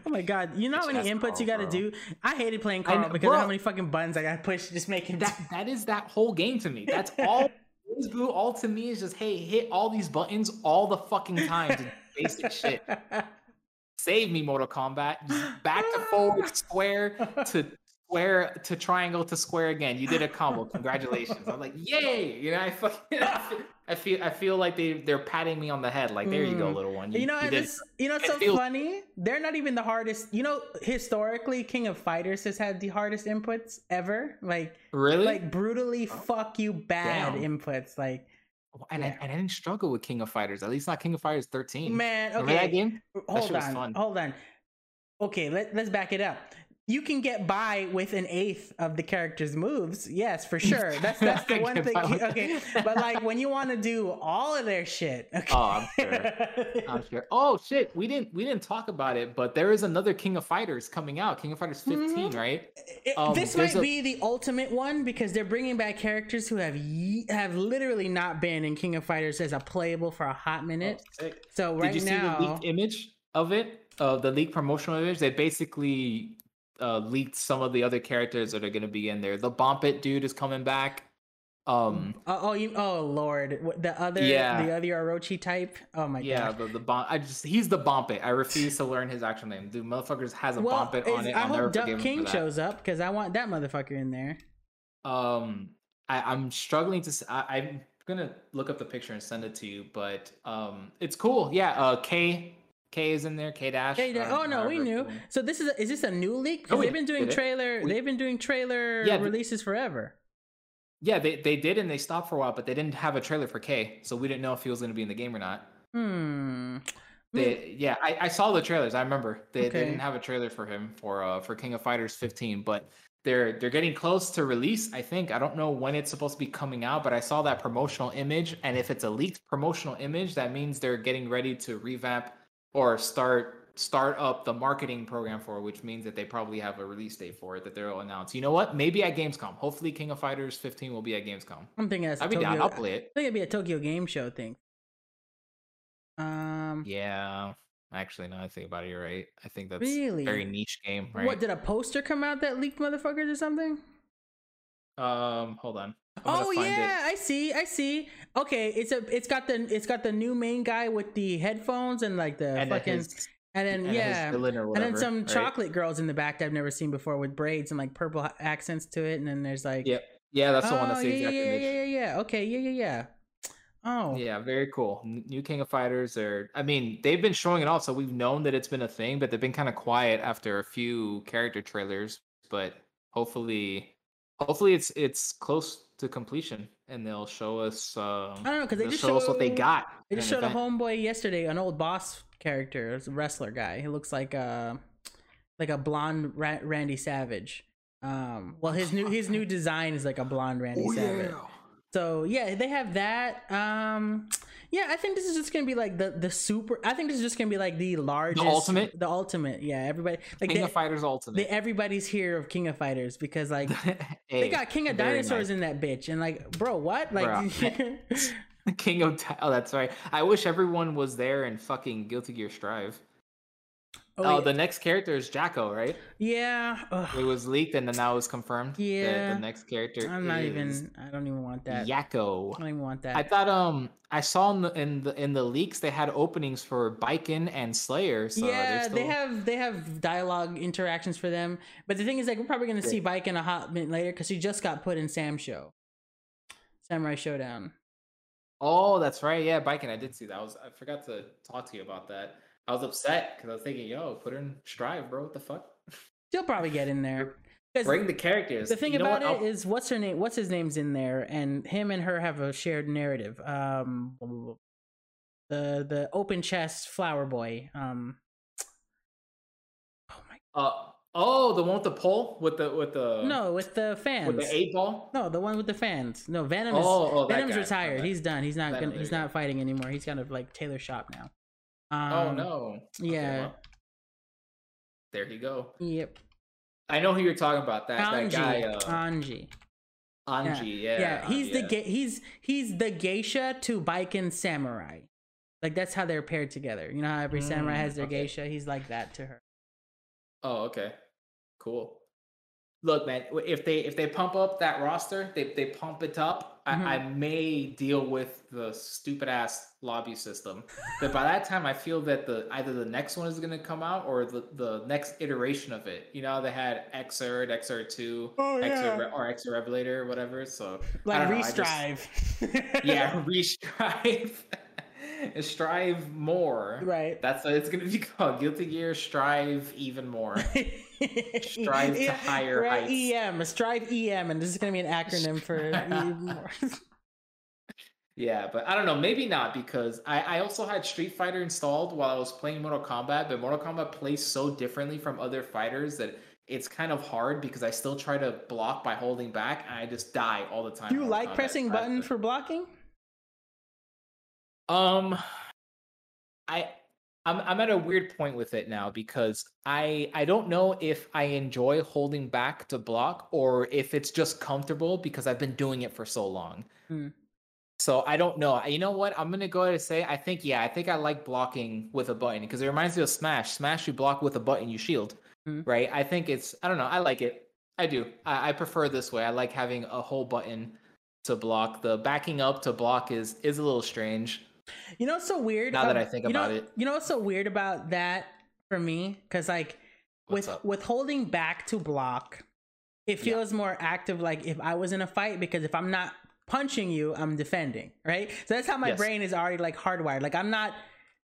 my god! You know how many inputs you got to bro. do? I hated playing Carl know- because of how many fucking buttons I got to push just making him. that that is that whole game to me. That's all. Blue, all to me is just hey, hit all these buttons all the fucking time basic shit. Save me, Mortal Kombat. Back to forward, square to square to triangle to square again. You did a combo. Congratulations. I'm like, yay! You know, I fucking I feel I feel, like they they're patting me on the head. Like, there you go, Mm. little one. You know, you did it's, you know, it's so feels- funny. They're not even the hardest. You know, historically, King of Fighters has had the hardest inputs ever. Like, really like brutally fuck you bad Damn. inputs. Like, and, Yeah. I, and I didn't struggle with King of Fighters. At least not King of Fighters 13. Man, Remember that okay. game? Hold was on. Hold on. Okay, let, let's back it up. You can get by with an eighth of the character's moves. Yes, for sure. That's that's the one thing. with Okay, but like when you want to do all of their shit. Okay. Oh, I'm sure. I'm sure. Oh shit, we didn't we didn't talk about it, but there is another King of Fighters coming out. King of Fighters 15, Mhm. right? It- Um, this might a- be the ultimate one because they're bringing back characters who have ye- have literally not been in King of Fighters as a playable for a hot minute. Oh. So right Did you see now, the leaked image of it? Of the leaked promotional image? They basically uh, leaked some of the other characters that are going to be in there. The Bompet dude is coming back. Um, oh, oh, you, oh Lord, What- the other, Yeah. the other Orochi type. Oh my yeah, god. the the bomb. I just he's the Bompet. I refuse to learn his actual name. Dude, motherfuckers has a Well, Bompet on is- it. I I'll hope Duck King shows up because I want that motherfucker in there. Um, I, I'm struggling to. s- I, am gonna look up the picture and send it to you, but um, it's cool. Yeah. Uh, K K is in there. K dash. Hey, there- oh no, we knew. So this is a, is this a new leak? Because Oh, they've been doing trailer. We- they've been doing trailer Yeah, releases forever. Yeah, they they did and they stopped for a while, but they didn't have a trailer for K, so we didn't know if he was gonna be in the game or not. Hmm. They, yeah, I, I saw the trailers. I remember they, Okay. they didn't have a trailer for him for uh for King of Fighters 15, but they're they're getting close to release. I think I don't know when it's supposed to be coming out, but I saw that promotional image, and if it's a leaked promotional image, that means they're getting ready to revamp or start start up the marketing program for, which means that they probably have a release date for it that they'll announce. You know what? Maybe at Gamescom. Hopefully, King of Fighters 15 will be at Gamescom. I'm thinking I'd be Tokyo, down. I'll play it. I think it'd be a Tokyo Game Show thing. Um. Yeah. Actually, no. I think about it, you're right. I think that's Really? very niche game, right? What did a poster come out that leaked motherfuckers or something? Um, hold on. Oh yeah, it. I see, I see. Okay, it's a, it's got the, it's got the new main guy with the headphones and like the And fucking, his, and then and yeah, or and then some right? chocolate girls in the back that I've never seen before with braids and like purple accents to it, and then there's like, Yep. Yeah, that's the one. That's Oh, the yeah, exact yeah, image. yeah, yeah, yeah. Okay, yeah, yeah, yeah. Oh, Yeah, very cool. New King of Fighters are I mean, they've been showing it off, so we've known that it's been a thing, but they've been kind of quiet after a few character trailers. But hopefully hopefully it's it's close to completion and they'll show us um I don't know because they they'll just show us what they got. They just an showed a homeboy yesterday, an old boss character, it's a wrestler guy. He looks like a like a blonde Ra- Randy Savage. Um, well, his new his new design is like a blonde Randy Oh, Savage. So yeah, they have that. Um, yeah, I think this is just gonna be like the the super. I think this is just gonna be like the largest, ultimate? the ultimate. Yeah, everybody like King they, of Fighters Ultimate. they, everybody's here of King of Fighters because like they got King of Dinosaurs nice. in that bitch, and like, bro, what? Like, King of Oh, that's right. I wish everyone was there in fucking Guilty Gear Strive. Oh, Oh, yeah. the next character is Jacko, right? yeah. ugh. It was leaked and then now it's confirmed. that Yeah. the next character I'm not even. I don't even want that. Yakko. I don't even want that. I thought um I saw in the in the in the leaks they had openings for Baiken and Slayer. So yeah, they're they have they have dialogue interactions for them, but the thing is, like, we're probably gonna see Bike in a hot minute later because he just got put in Sam show, Samurai Shodown. Oh, that's right. Yeah, Baiken. I did see that. I was I forgot to talk to you about that. I was upset because I was thinking, yo, put her in Strive, bro. What the fuck? She'll probably get in there. Bring the characters. the thing You about it is, what's her name? What's his name's in there, and him and her have a shared narrative. Um, the the open chest flower boy. Um, oh my, Uh oh, the one with the pole with the with the no, with the fans. with the eight ball. No, the one with the fans. No, Venom is Oh, oh, Venom's retired. Okay. He's done. He's not Venom, gonna. He's not fighting anymore. He's kind of like Taylor Shop now. Oh Um, no. Okay, yeah. well, there you go. Yep. I know who you're talking about. That that guy, uh, Anji. Anji. Yeah. Yeah. He's the yeah. ga- he's he's the geisha to Baiken samurai. Like that's how they're paired together. You know how every samurai Mm, has their okay. geisha. He's like that to her. Oh, okay. Cool. Look, man, if they if they pump up that roster, they they pump it up. Mhm. I, I may deal with the stupid ass lobby system. But by that time, I feel that the either the next one is gonna come out or the the next iteration of it. You know, they had Xrd, Xrd two, Oh, Xrd yeah. Or Xrd Revelator or whatever. So Like don't know, just- yeah, restrive, strive more. right. That's what it's gonna be called. Guilty Gear Strive even more. Strive to higher right, heights. EM, strive EM, and this is gonna be an acronym for. even more. Yeah, but I don't know. Maybe not because I, I also had Street Fighter installed while I was playing Mortal Kombat, but Mortal Kombat plays so differently from other fighters that it's kind of hard because I still try to block by holding back and I just die all the time. Do you like Kombat. pressing buttons for blocking? Um, I I'm I'm at a weird point with it now because I I don't know if I enjoy holding back to block or if it's just comfortable because I've been doing it for so long. Hmm. So I don't know. You know what? I'm gonna go ahead and say I think yeah, I think I like blocking with a button because it reminds me of Smash. Smash, you block with a button, you shield, mm-hmm. right? I think it's I don't know. I like it. I do. I, I prefer this way. I like having a whole button to block. The backing up to block is is a little strange. You know what's so weird? Now um, that I think about know, it, you know what's so weird about that for me? Because like what's with up? with holding back to block, it feels yeah. more active. Like if I was in a fight, because if I'm not punching you, I'm defending, right? So that's how my yes. brain is already like hardwired. Like I'm not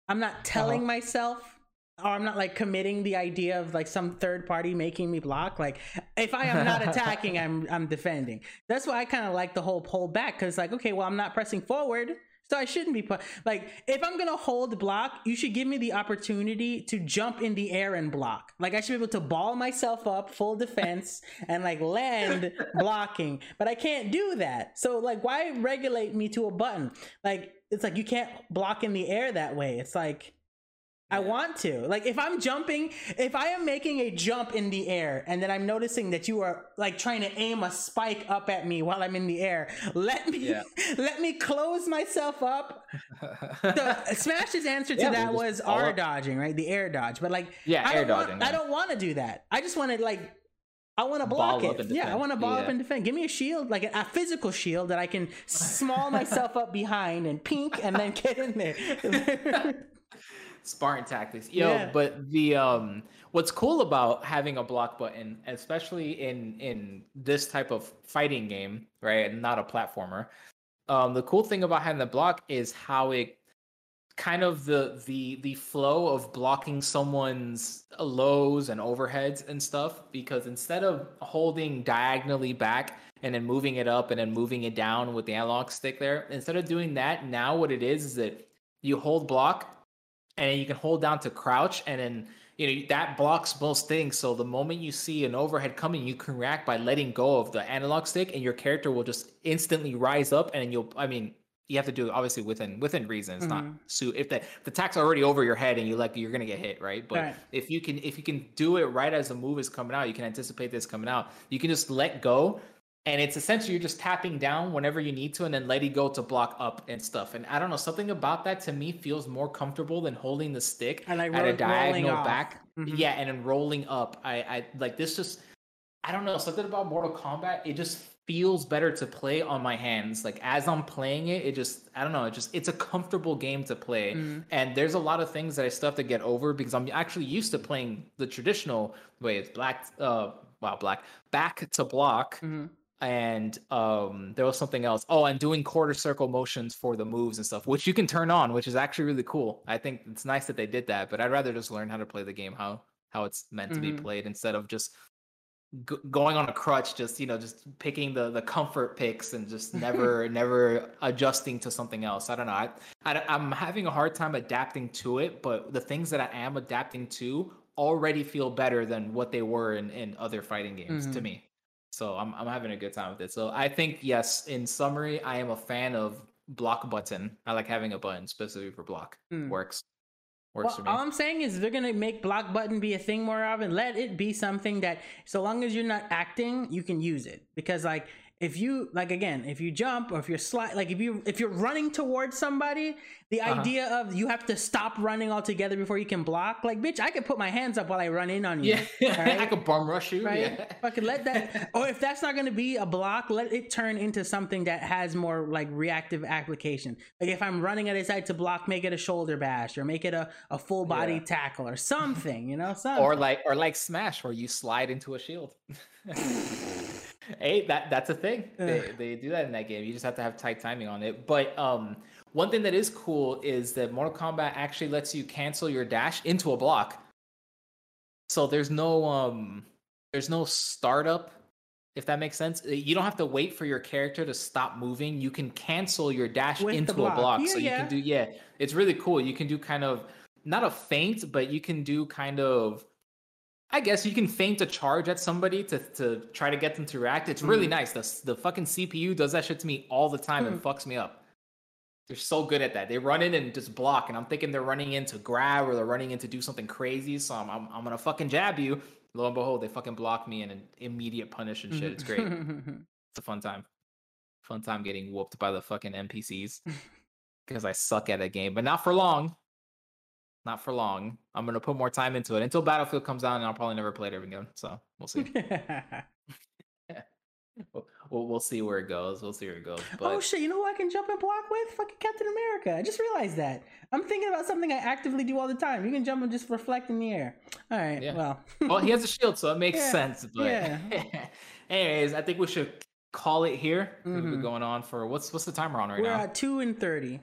I'm not telling uh-huh. myself or I'm not like committing the idea of like some third party making me block. Like if I am not attacking, I'm I'm defending. That's why I kind of like the whole pull back because like okay, well I'm not pressing forward. So I shouldn't be put like if I'm gonna hold block, you should give me the opportunity to jump in the air and block. Like I should be able to ball myself up, full defense, and like land blocking. But I can't do that. So like why regulate me to a button? Like it's like you can't block in the air that way. It's like I want to. Like if I'm jumping, if I am making a jump in the air and then I'm noticing that you are like trying to aim a spike up at me while I'm in the air, let me yeah. let me close myself up. the Smash's answer to yeah, that was R up. dodging, right? The air dodge. But like yeah, I air dodging. Want, I don't want to do that. I just want to like I want to block ball it. Yeah, I want to ball yeah. up and defend. Give me a shield, like a, a physical shield that I can small myself up behind and pink and then get in there. Spartan tactics. Yo, yeah. but the um what's cool about having a block button, especially in in this type of fighting game, right? And not a platformer. Um the cool thing about having the block is how it kind of the the the flow of blocking someone's lows and overheads and stuff because instead of holding diagonally back and then moving it up and then moving it down with the analog stick there instead of doing that now what it is is that you hold block and you can hold down to crouch and then you know that blocks most things so the moment you see an overhead coming you can react by letting go of the analog stick and your character will just instantly rise up and you'll i mean you have to do it obviously within within reason it's mm-hmm. not so if the the attack's already over your head and you like you're gonna get hit right but right. if you can if you can do it right as the move is coming out you can anticipate this coming out you can just let go and it's essentially you're just tapping down whenever you need to and then letting go to block up and stuff. And i don't know something about that to me feels more comfortable than holding the stick and like at a diagonal back. Mm-hmm. yeah and then rolling up. I i like this just i don't know something about mortal kombat it just feels better to play on my hands. Like as i'm playing it it just i don't know it just it's a comfortable game to play. Mm-hmm. and there's a lot of things that i still have to get over because i'm actually used to playing the traditional way. It's black uh wow black back to block. Mm-hmm and um, there was something else. Oh, and doing quarter circle motions for the moves and stuff, which you can turn on, which is actually really cool. I think it's nice that they did that, but I'd rather just learn how to play the game how how it's meant mm-hmm. to be mm-hmm. played instead of just g- going on a crutch, just you know, just picking the the comfort picks and just never never adjusting to something else. I don't know. I, I I'm having a hard time adapting to it, but the things that I am adapting to already feel better than what they were in in other fighting games mm-hmm. to me. So I'm I'm having a good time with it. So I think yes, in summary, I am a fan of block button. I like having a button specifically for block. Mm. Works. Works well, for me. All I'm saying is they're gonna make block button be a thing more often. Let it be something that so long as you're not acting, you can use it. Because like if you like again if you jump or if you're slide like if you if you're running towards somebody the uh-huh. idea of you have to stop running altogether before you can block like bitch i could put my hands up while i run in on you yeah right? i could bum rush you right yeah. i could let that or if that's not going to be a block let it turn into something that has more like reactive application like if i'm running at a side to block make it a shoulder bash or make it a, a full body yeah. tackle or something you know something. or like or like smash where you slide into a shield hey, that that's a thing. They, they do that in that game. You just have to have tight timing on it. But um, one thing that is cool is that Mortal Kombat actually lets you cancel your dash into a block. So there's no um, there's no startup if that makes sense. Uh, you don't have to wait for your character to stop moving. You can cancel your dash With into a block. block. Yeah, so you yeah. can do yeah. It's really cool. You can do kind of not a feint, but you can do kind of I guess you can feint a charge at somebody to, to try to get them to react. It's really Mhm. nice. The, the fucking CPU does that shit to me all the time and Hmm. fucks me up. They're so good at that. They run in and just block, and I'm thinking they're running in to grab or they're running in to do something crazy. So I'm, I'm, I'm gonna fucking jab you. Lo and behold, they fucking block me and an immediate punish and shit. It's great. It's a fun time. Fun time getting whooped by the fucking NPCs because I suck at a game, but not for long. Not for long. I'm gonna put more time into it until Battlefield comes out, and I'll probably never play it again. So we'll see. we'll, we'll, see where it goes. We'll see where it goes. But oh shit! You know who I can jump and block with? Fucking Captain America. I just realized that. I'm thinking about something I actively do all the time. You can jump and just reflect in the air. All right. Yeah. Well. well, he has a shield, so it makes Yeah, sense. But yeah. anyways, I think we should call it here. We've been Mhm. going on for what's what's the timer on right We're now? at two and thirty.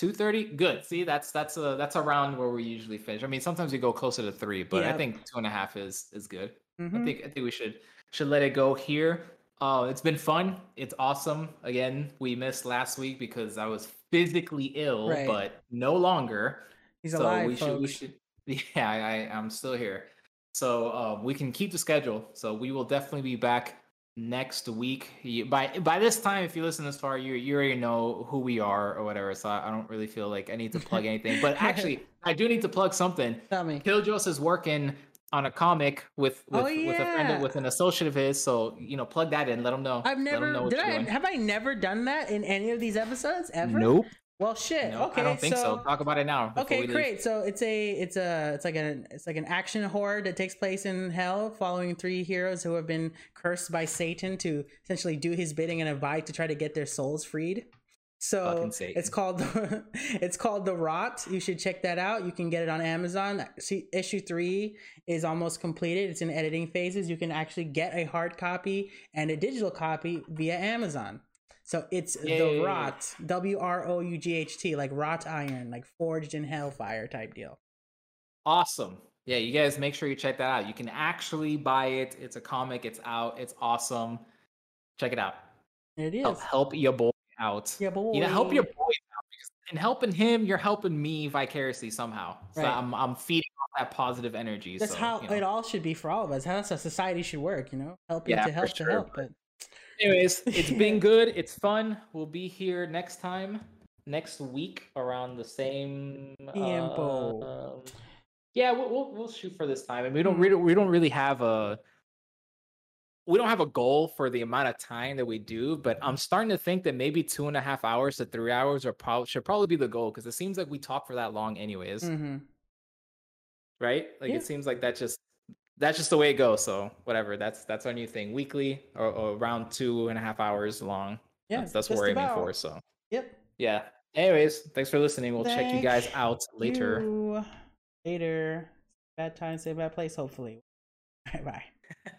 Two thirty. Good. See, that's that's a that's around where we usually finish. I mean, sometimes we go closer to three, but I think two and a half is is good. I Mhm. think I think we should should let it go here. Uh, it's been fun. It's awesome. Again, we missed last week because I was physically ill, Right. but no longer. He's so alive, we should we should yeah, I, I I'm still here. So um, we can keep the schedule. So we will definitely be back next week. You- By by this time, if you listen this far, you you already know who we are or whatever. So I, I don't really feel like I need to plug anything. But actually, I do need to plug something. Tell me. Killjoys is working on a comic with oh, with, Oh, with a friend of, with an associate of his. So you know, plug that in. Let them know. I've Let 'em know never did I doing. have I never done that in any of these episodes ever? Nope. Well, shit. No, okay, I don't think so. Talk about it now. Okay, leave. great. So it's a it's a it's like an it's like an action horror that takes place in hell, following three heroes who have been cursed by Satan to essentially do his bidding and abide to try to get their souls freed. So it's called it's called The Wrought. You should check that out. You can get it on Amazon. See, issue three is almost completed. It's in editing phases. You can actually get a hard copy and a digital copy via Amazon. So it's The Wrought, W R O U G H T, like wrought iron, like forged in hellfire type deal. Awesome. Yeah, you guys make sure you check that out. You can actually buy it. It's a comic. It's out. It's awesome. Check it out. It is. Help, help your boy out. Yeah, boy. You know, help your boy out because in helping him, you're helping me vicariously somehow. So Right. I'm I'm feeding off that positive energy. That's so, how you know. it all should be for all of us. How that's how society should work, you know? Helping Yeah, to help to help. But Anyways, it's been good. It's fun. We'll be here next time, next week around the same. Tiempo. um, yeah, we'll, we'll we'll shoot for this time, and we don't Mhm. really we don't really have a we don't have a goal for the amount of time that we do. But I'm starting to think that maybe two and a half hours to three hours are probably should probably be the goal because it seems like we talk for that long anyways, Mhm. right? Like Yeah. it seems like that just that's just the way it goes. So whatever, that's that's our new thing. Weekly or, or around two and a half hours long. Yeah, that's, that's what we're aiming about. for. So Yep. yeah. Anyways, thanks for listening. We'll check you guys out later. you. Later. Bad time, say bad place, hopefully. Bye bye.